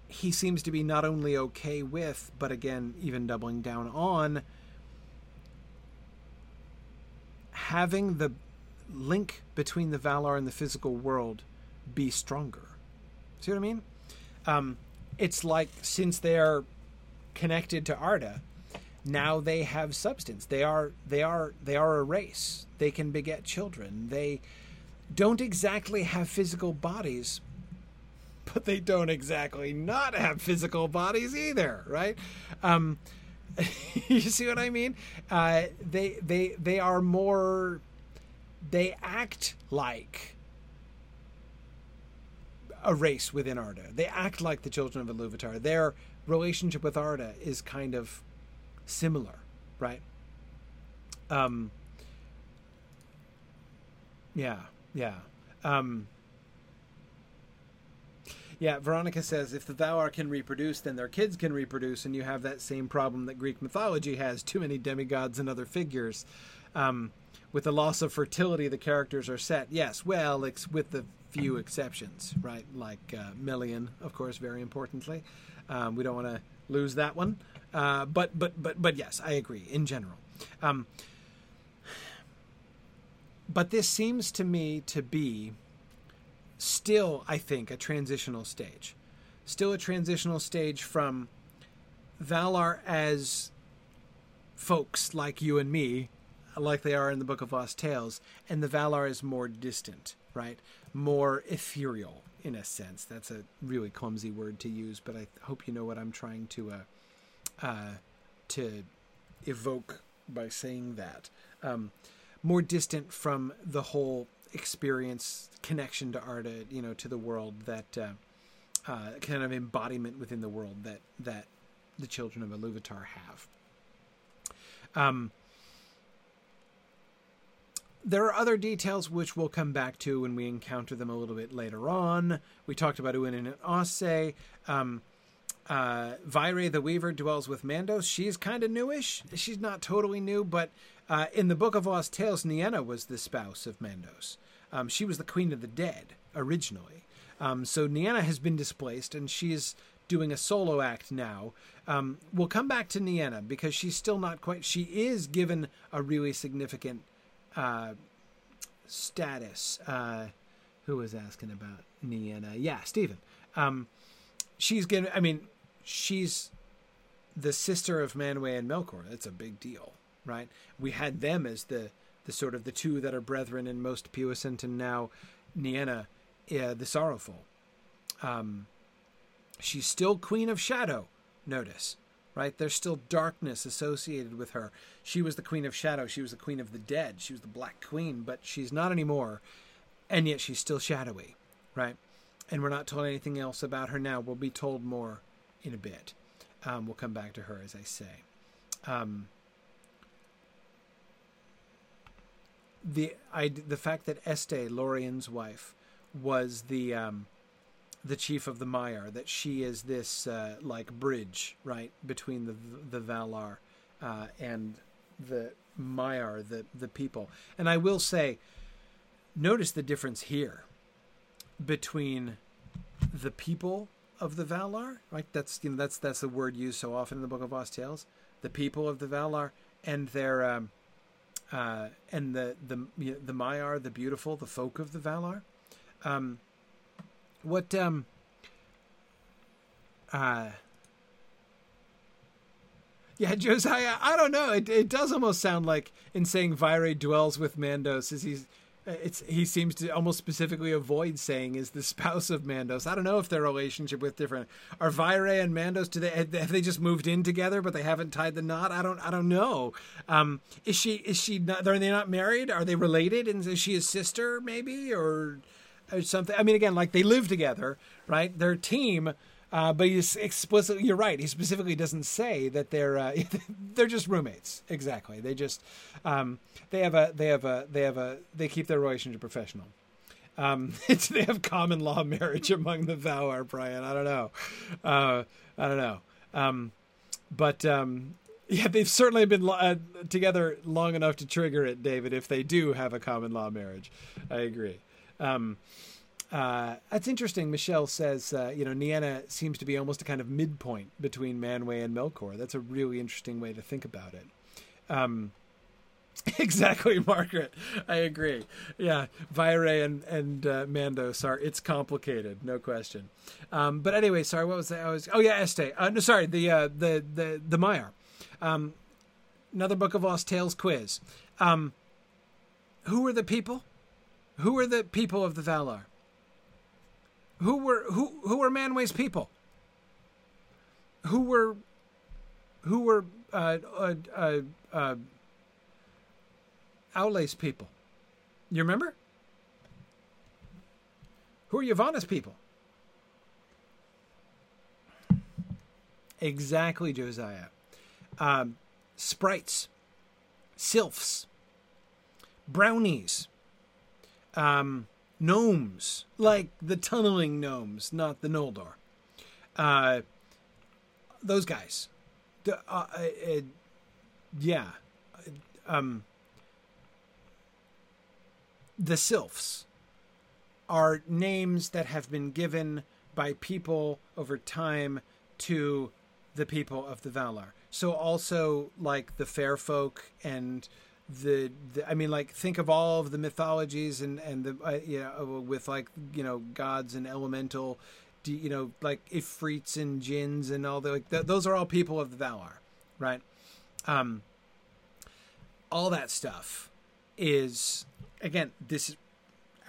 Speaker 2: He seems to be not only okay with, but again, even doubling down on having the link between the Valar and the physical world be stronger. See what I mean? Um, it's like since they are connected to Arda, now they have substance. They are they are they are a race. They can beget children. They don't exactly have physical bodies, but they don't exactly not have physical bodies either, right? Um, [LAUGHS] you see what I mean? Uh, they they they are more. They act like a race within Arda. They act like the children of Iluvatar. Their relationship with Arda is kind of similar, right? Um, yeah, yeah. Um, yeah, Veronica says if the Valar can reproduce, then their kids can reproduce, and you have that same problem that Greek mythology has too many demigods and other figures. Um, with the loss of fertility, the characters are set. Yes, well, it's with the few exceptions, right? Like uh, Melian, of course, very importantly. Um, we don't want to lose that one. Uh, but but but but yes, I agree in general. Um, but this seems to me to be still, I think, a transitional stage. Still a transitional stage from Valar as folks like you and me, like they are in the Book of Lost Tales, and the Valar is more distant, right? More ethereal, in a sense. That's a really clumsy word to use, but I hope you know what I'm trying to uh, uh, to evoke by saying that. Um, more distant from the whole experience, connection to art, uh, you know, to the world that uh, uh, kind of embodiment within the world that that the children of Iluvatar have. Um, there are other details which we'll come back to when we encounter them a little bit later on. We talked about Uinen and Osse. Um, uh, Vaire the Weaver dwells with Mandos. She's kind of newish. She's not totally new, but uh, in the Book of Lost Tales, Nienna was the spouse of Mandos. Um, she was the Queen of the Dead originally. Um, so Nienna has been displaced, and she's doing a solo act now. Um, we'll come back to Nienna because she's still not quite. She is given a really significant uh, status. Uh, who was asking about Nienna? Yeah, Stephen. Um, she's given. I mean, she's the sister of Manwë and Melkor. That's a big deal, right? We had them as the the sort of the two that are brethren and most puissant, and now Nienna, uh, the sorrowful. Um, she's still Queen of Shadow. Notice, right? There's still darkness associated with her. She was the Queen of Shadow. She was the Queen of the Dead. She was the Black Queen, but she's not anymore, and yet she's still shadowy, right? And we're not told anything else about her now. We'll be told more in a bit. Um, we'll come back to her, as I say. Um, the I, the fact that Este, Lorien's wife, was the um, the chief of the Maiar, that she is this uh, like bridge, right, between the the Valar uh, and the Maiar, the the people. And I will say, notice the difference here between the people of the Valar, right? That's you know that's that's the word used so often in the Book of Lost Tales. The people of the Valar and their um, uh, and the the the Maiar, the beautiful, the folk of the Valar. Um, what um, uh, yeah, [LAUGHS] Josiah. I don't know. It it does almost sound like in saying Vaire dwells with Mandos, is he's it's he seems to almost specifically avoid saying is the spouse of Mandos. I don't know if their relationship with different are Vaire and Mandos. Do they have they just moved in together, but they haven't tied the knot? I don't I don't know. Um, is she is she not? Are they not married? Are they related? And is she his sister maybe or, or something? I mean, again, like they live together, right? Their team uh, but he's explicitly, you're right. He specifically doesn't say that they're uh, [LAUGHS] they're just roommates. Exactly. They just um, they have a they have a they have a they keep their relationship professional. Um, [LAUGHS] they have common law marriage among the Valar, Brian. I don't know. Uh, I don't know. Um, but um, [LAUGHS] yeah, they've certainly been uh, together long enough to trigger it, David. If they do have a common law marriage, I agree. Um, uh, that's interesting. Michelle says, uh, you know, Nienna seems to be almost a kind of midpoint between Manwë and Melkor. That's a really interesting way to think about it. Um, [LAUGHS] exactly, Margaret. I agree. Yeah, Vaire and and uh, Mandos are. It's complicated, no question. Um, but anyway, sorry. What was that? I was. Oh yeah, Este. Uh, no, sorry. The uh, the the the Maiar. Um, another Book of Lost Tales quiz. Um, who were the people? Who were the people of the Valar? Who were who who were Manwë's people? Who were who were uh, uh, uh, uh, Aule's people? You remember? Who are Yavanna's people? Exactly, Josiah. Um, sprites, sylphs, brownies, um, gnomes, like the tunneling gnomes, not the Noldor. Uh, those guys. Uh, uh, uh, yeah. Um, the sylphs are names that have been given by people over time to the people of the Valar. So also like the fair folk and the, the, I mean, like think of all of the mythologies and and the uh, you know with like you know gods and elemental, you know like ifrits and jinns and all the like th- those are all people of the Valar, right? Um, all that stuff is again this is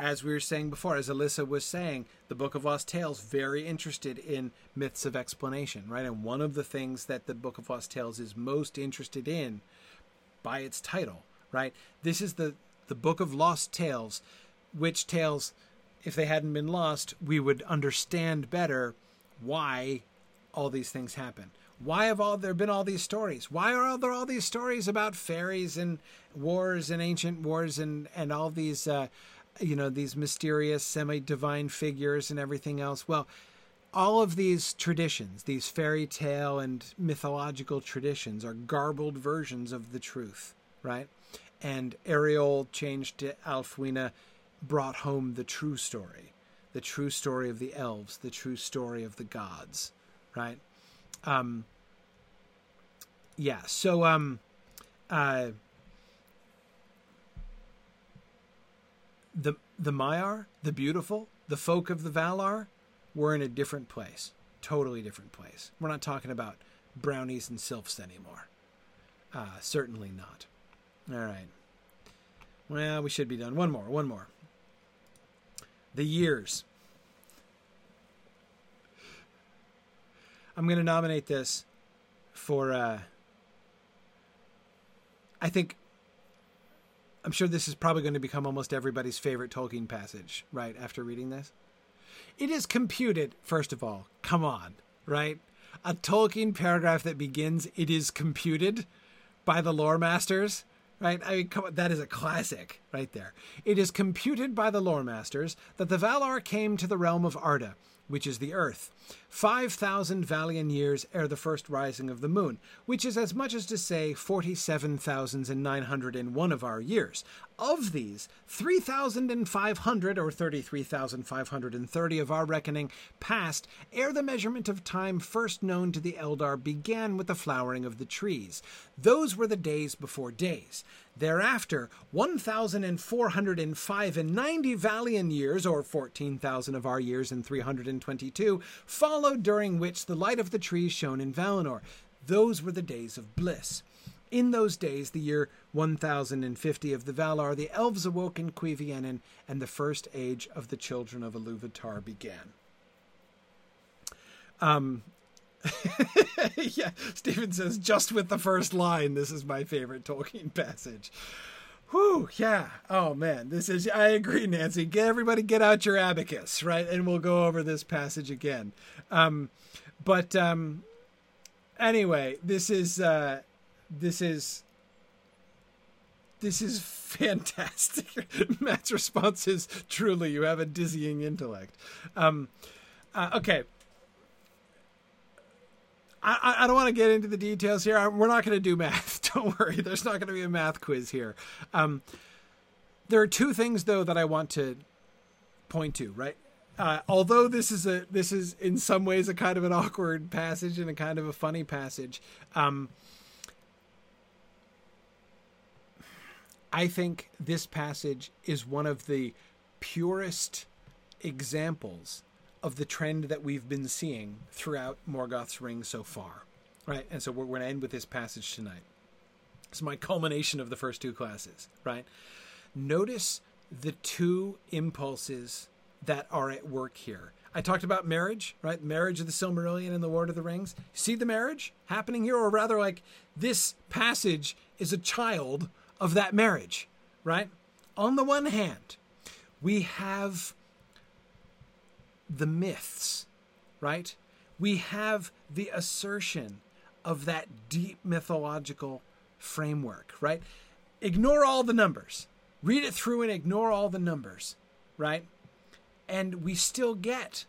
Speaker 2: as we were saying before, as Alyssa was saying, the Book of Lost Tales very interested in myths of explanation, right? And one of the things that the Book of Lost Tales is most interested in by its title, right? This is the the Book of Lost Tales, which tales, if they hadn't been lost, we would understand better why all these things happen. Why have all there been all these stories? Why are there all these stories about fairies and wars and ancient wars and and all these uh, you know these mysterious semi-divine figures and everything else well all of these traditions these fairy tale and mythological traditions are garbled versions of the truth right and Eriol changed to Ælfwine brought home the true story the true story of the elves the true story of the gods right um yeah so um uh the the Maiar, the beautiful, the folk of the Valar, were in a different place, totally different place. We're not talking about brownies and sylphs anymore. Uh, certainly not. All right. Well, we should be done. One more. One more. The years. I'm going to nominate this for. Uh, I think I'm sure this is probably going to become almost everybody's favorite Tolkien passage, right, after reading this. It is computed, first of all, come on, right? A Tolkien paragraph that begins, it is computed by the lore masters, right? I mean, on, that is a classic right there. It is computed by the lore masters that the Valar came to the realm of Arda, which is the earth, 5,000 Valian years ere the first rising of the moon, which is as much as to say 47,901 of our years. Of these, 3,500 or 33,530 of our reckoning passed ere the measurement of time first known to the Eldar began with the flowering of the trees. Those were the days before days. Thereafter, 1,405 and 90 Valian years, or 14,000 of our years and 322, followed during which the light of the trees shone in Valinor. Those were the days of bliss. In those days, the year 1050 of the Valar, the elves awoke in Cuiviénen, and the first age of the children of Iluvatar began. Um, [LAUGHS] yeah, Stephen says, just with the first line, this is my favorite Tolkien passage. Whew, yeah. Oh man, this is I agree, Nancy. Get everybody get out your abacus, right? And we'll go over this passage again. Um but um anyway, this is uh this is this is fantastic. [LAUGHS] Matt's response is truly you have a dizzying intellect. Um uh, okay. I, I don't want to get into the details here. We're not going to do math. [LAUGHS] Don't worry. There's not going to be a math quiz here. Um, there are two things though that I want to point to. Right. Uh, although this is a this is in some ways a kind of an awkward passage and a kind of a funny passage. Um, I think this passage is one of the purest examples of the trend that we've been seeing throughout Morgoth's Ring so far. Right? And so we're, going to end with this passage tonight. It's my culmination of the first two classes, right? Notice the two impulses that are at work here. I talked about marriage, right? Marriage of the Silmarillion and the Lord of the Rings. See the marriage happening here, or rather, like this passage is a child of that marriage, right? On the one hand, we have the myths, right? We have the assertion of that deep mythological framework, right? Ignore all the numbers. Read it through and ignore all the numbers, right? And we still get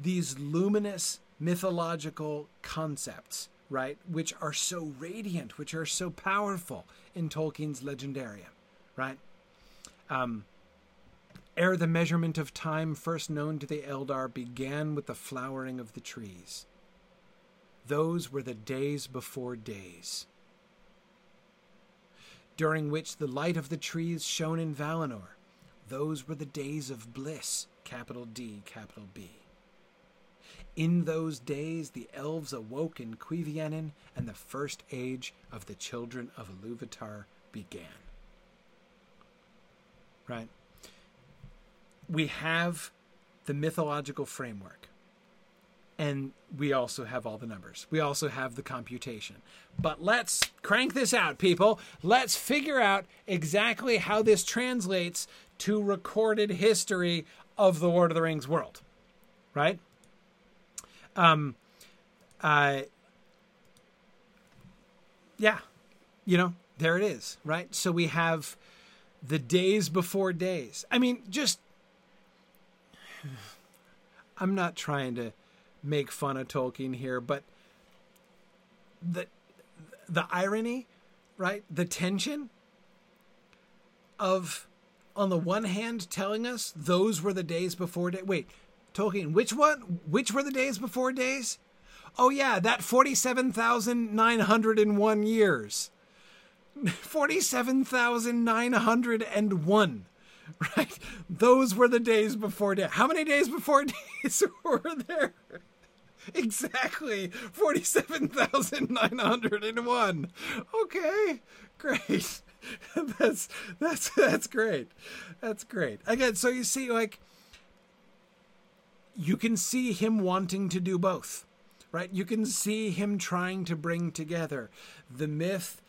Speaker 2: these luminous mythological concepts, right? Which are so radiant, which are so powerful in Tolkien's Legendarium, right? Um, ere the measurement of time first known to the Eldar began with the flowering of the trees. Those were the days before days, during which the light of the trees shone in Valinor. Those were the days of bliss, capital D, capital B. In those days, the elves awoke in Cuiviénen, and the first age of the children of Iluvatar began. Right? we have the mythological framework and we also have all the numbers. We also have the computation. But let's crank this out, people. Let's figure out exactly how this translates to recorded history of the Lord of the Rings world. Right? Um uh yeah. You know, there it is, right? So we have the days before days. I mean, just [SIGHS] I'm not trying to make fun of Tolkien here, but the the irony, right? The tension of on the one hand telling us those were the days before day. Wait, Tolkien, which one? Which were the days before days? Oh yeah, that 47,901 years. [LAUGHS] 47,901 right? Those were the days before day. How many days before [LAUGHS] days were there? Exactly 47,901. Okay, great. [LAUGHS] That's that's that's great. That's great. Again, so you see like you can see him wanting to do both. Right? You can see him trying to bring together the myth,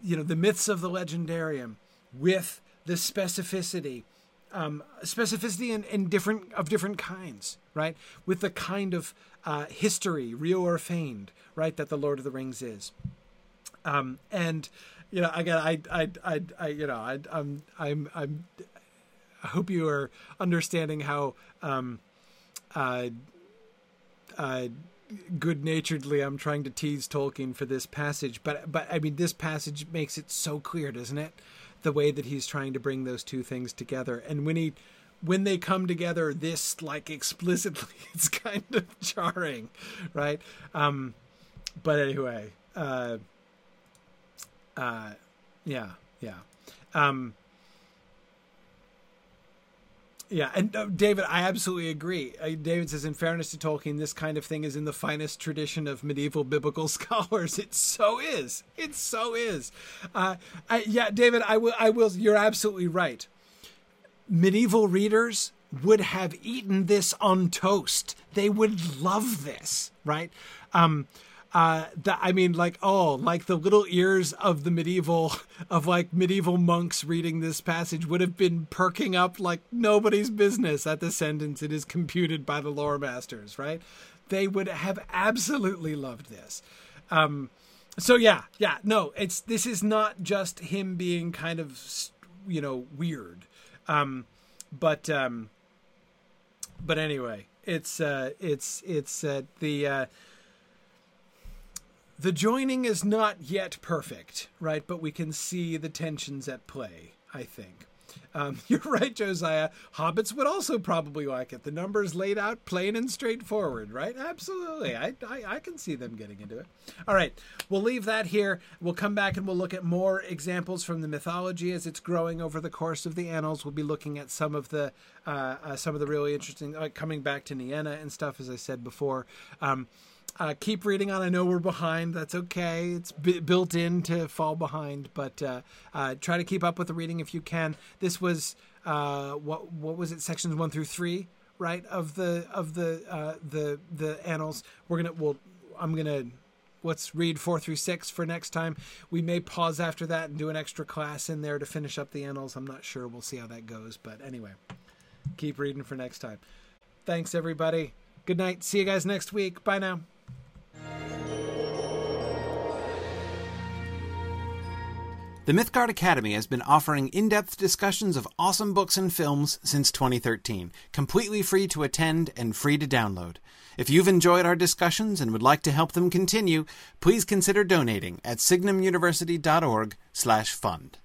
Speaker 2: you know, the myths of the legendarium with the specificity, um, specificity in, in, different of different kinds, right? With the kind of uh, history, real or feigned, right, that the Lord of the Rings is. Um, and you know, again, I, I, I, I you know, I, I'm, I'm, I'm, I hope you are understanding how, um, uh, uh, good naturedly I'm trying to tease Tolkien for this passage, but but I mean this passage makes it so clear, doesn't it? the way that he's trying to bring those two things together. And when he when they come together this like explicitly [LAUGHS] it's kind of jarring, right? Um but anyway, uh uh yeah, yeah. Um yeah, and uh, David, I absolutely agree. Uh, David says, in fairness to Tolkien, this kind of thing is in the finest tradition of medieval biblical [LAUGHS] scholars. It so is. It so is. Uh, I, yeah, David, I will. I will. You're absolutely right. Medieval readers would have eaten this on toast. They would love this, right? Um, uh, that I mean, like oh, like the little ears of the medieval of like medieval monks reading this passage would have been perking up like nobody's business at the sentence it is computed by the lore masters, right? They would have absolutely loved this. Um, so yeah, yeah, no, it's this is not just him being kind of you know weird, um, but um, but anyway, it's uh, it's it's uh, the uh, the joining is not yet perfect, right? But we can see the tensions at play, I think. Um, [LAUGHS] you're right, Josiah. Hobbits would also probably like it. The numbers laid out plain and straightforward, right? Absolutely. I, I, I, can see them getting into it. All right. We'll leave that here. We'll come back and we'll look at more examples from the mythology as it's growing over the course of the annals. We'll be looking at some of the uh, uh, some of the really interesting, like coming back to Nienna and stuff, as I said before. Um, uh, keep reading on. I know we're behind. That's okay. It's b- built in to fall behind, but uh, uh, try to keep up with the reading if you can. This was uh, what what was it? Sections one through three, right? Of the of the uh, the the annals. We're gonna. Well, I'm gonna. Let's read four through six for next time. We may pause after that and do an extra class in there to finish up the annals. I'm not sure. We'll see how that goes. But anyway, keep reading for next time. Thanks, everybody. Good night. See you guys next week. Bye now.
Speaker 3: The Mythgard Academy has been offering in depth discussions of awesome books and films since 2013, completely free to attend and free to download. If you've enjoyed our discussions and would like to help them continue, please consider donating at signumuniversity.org/fund.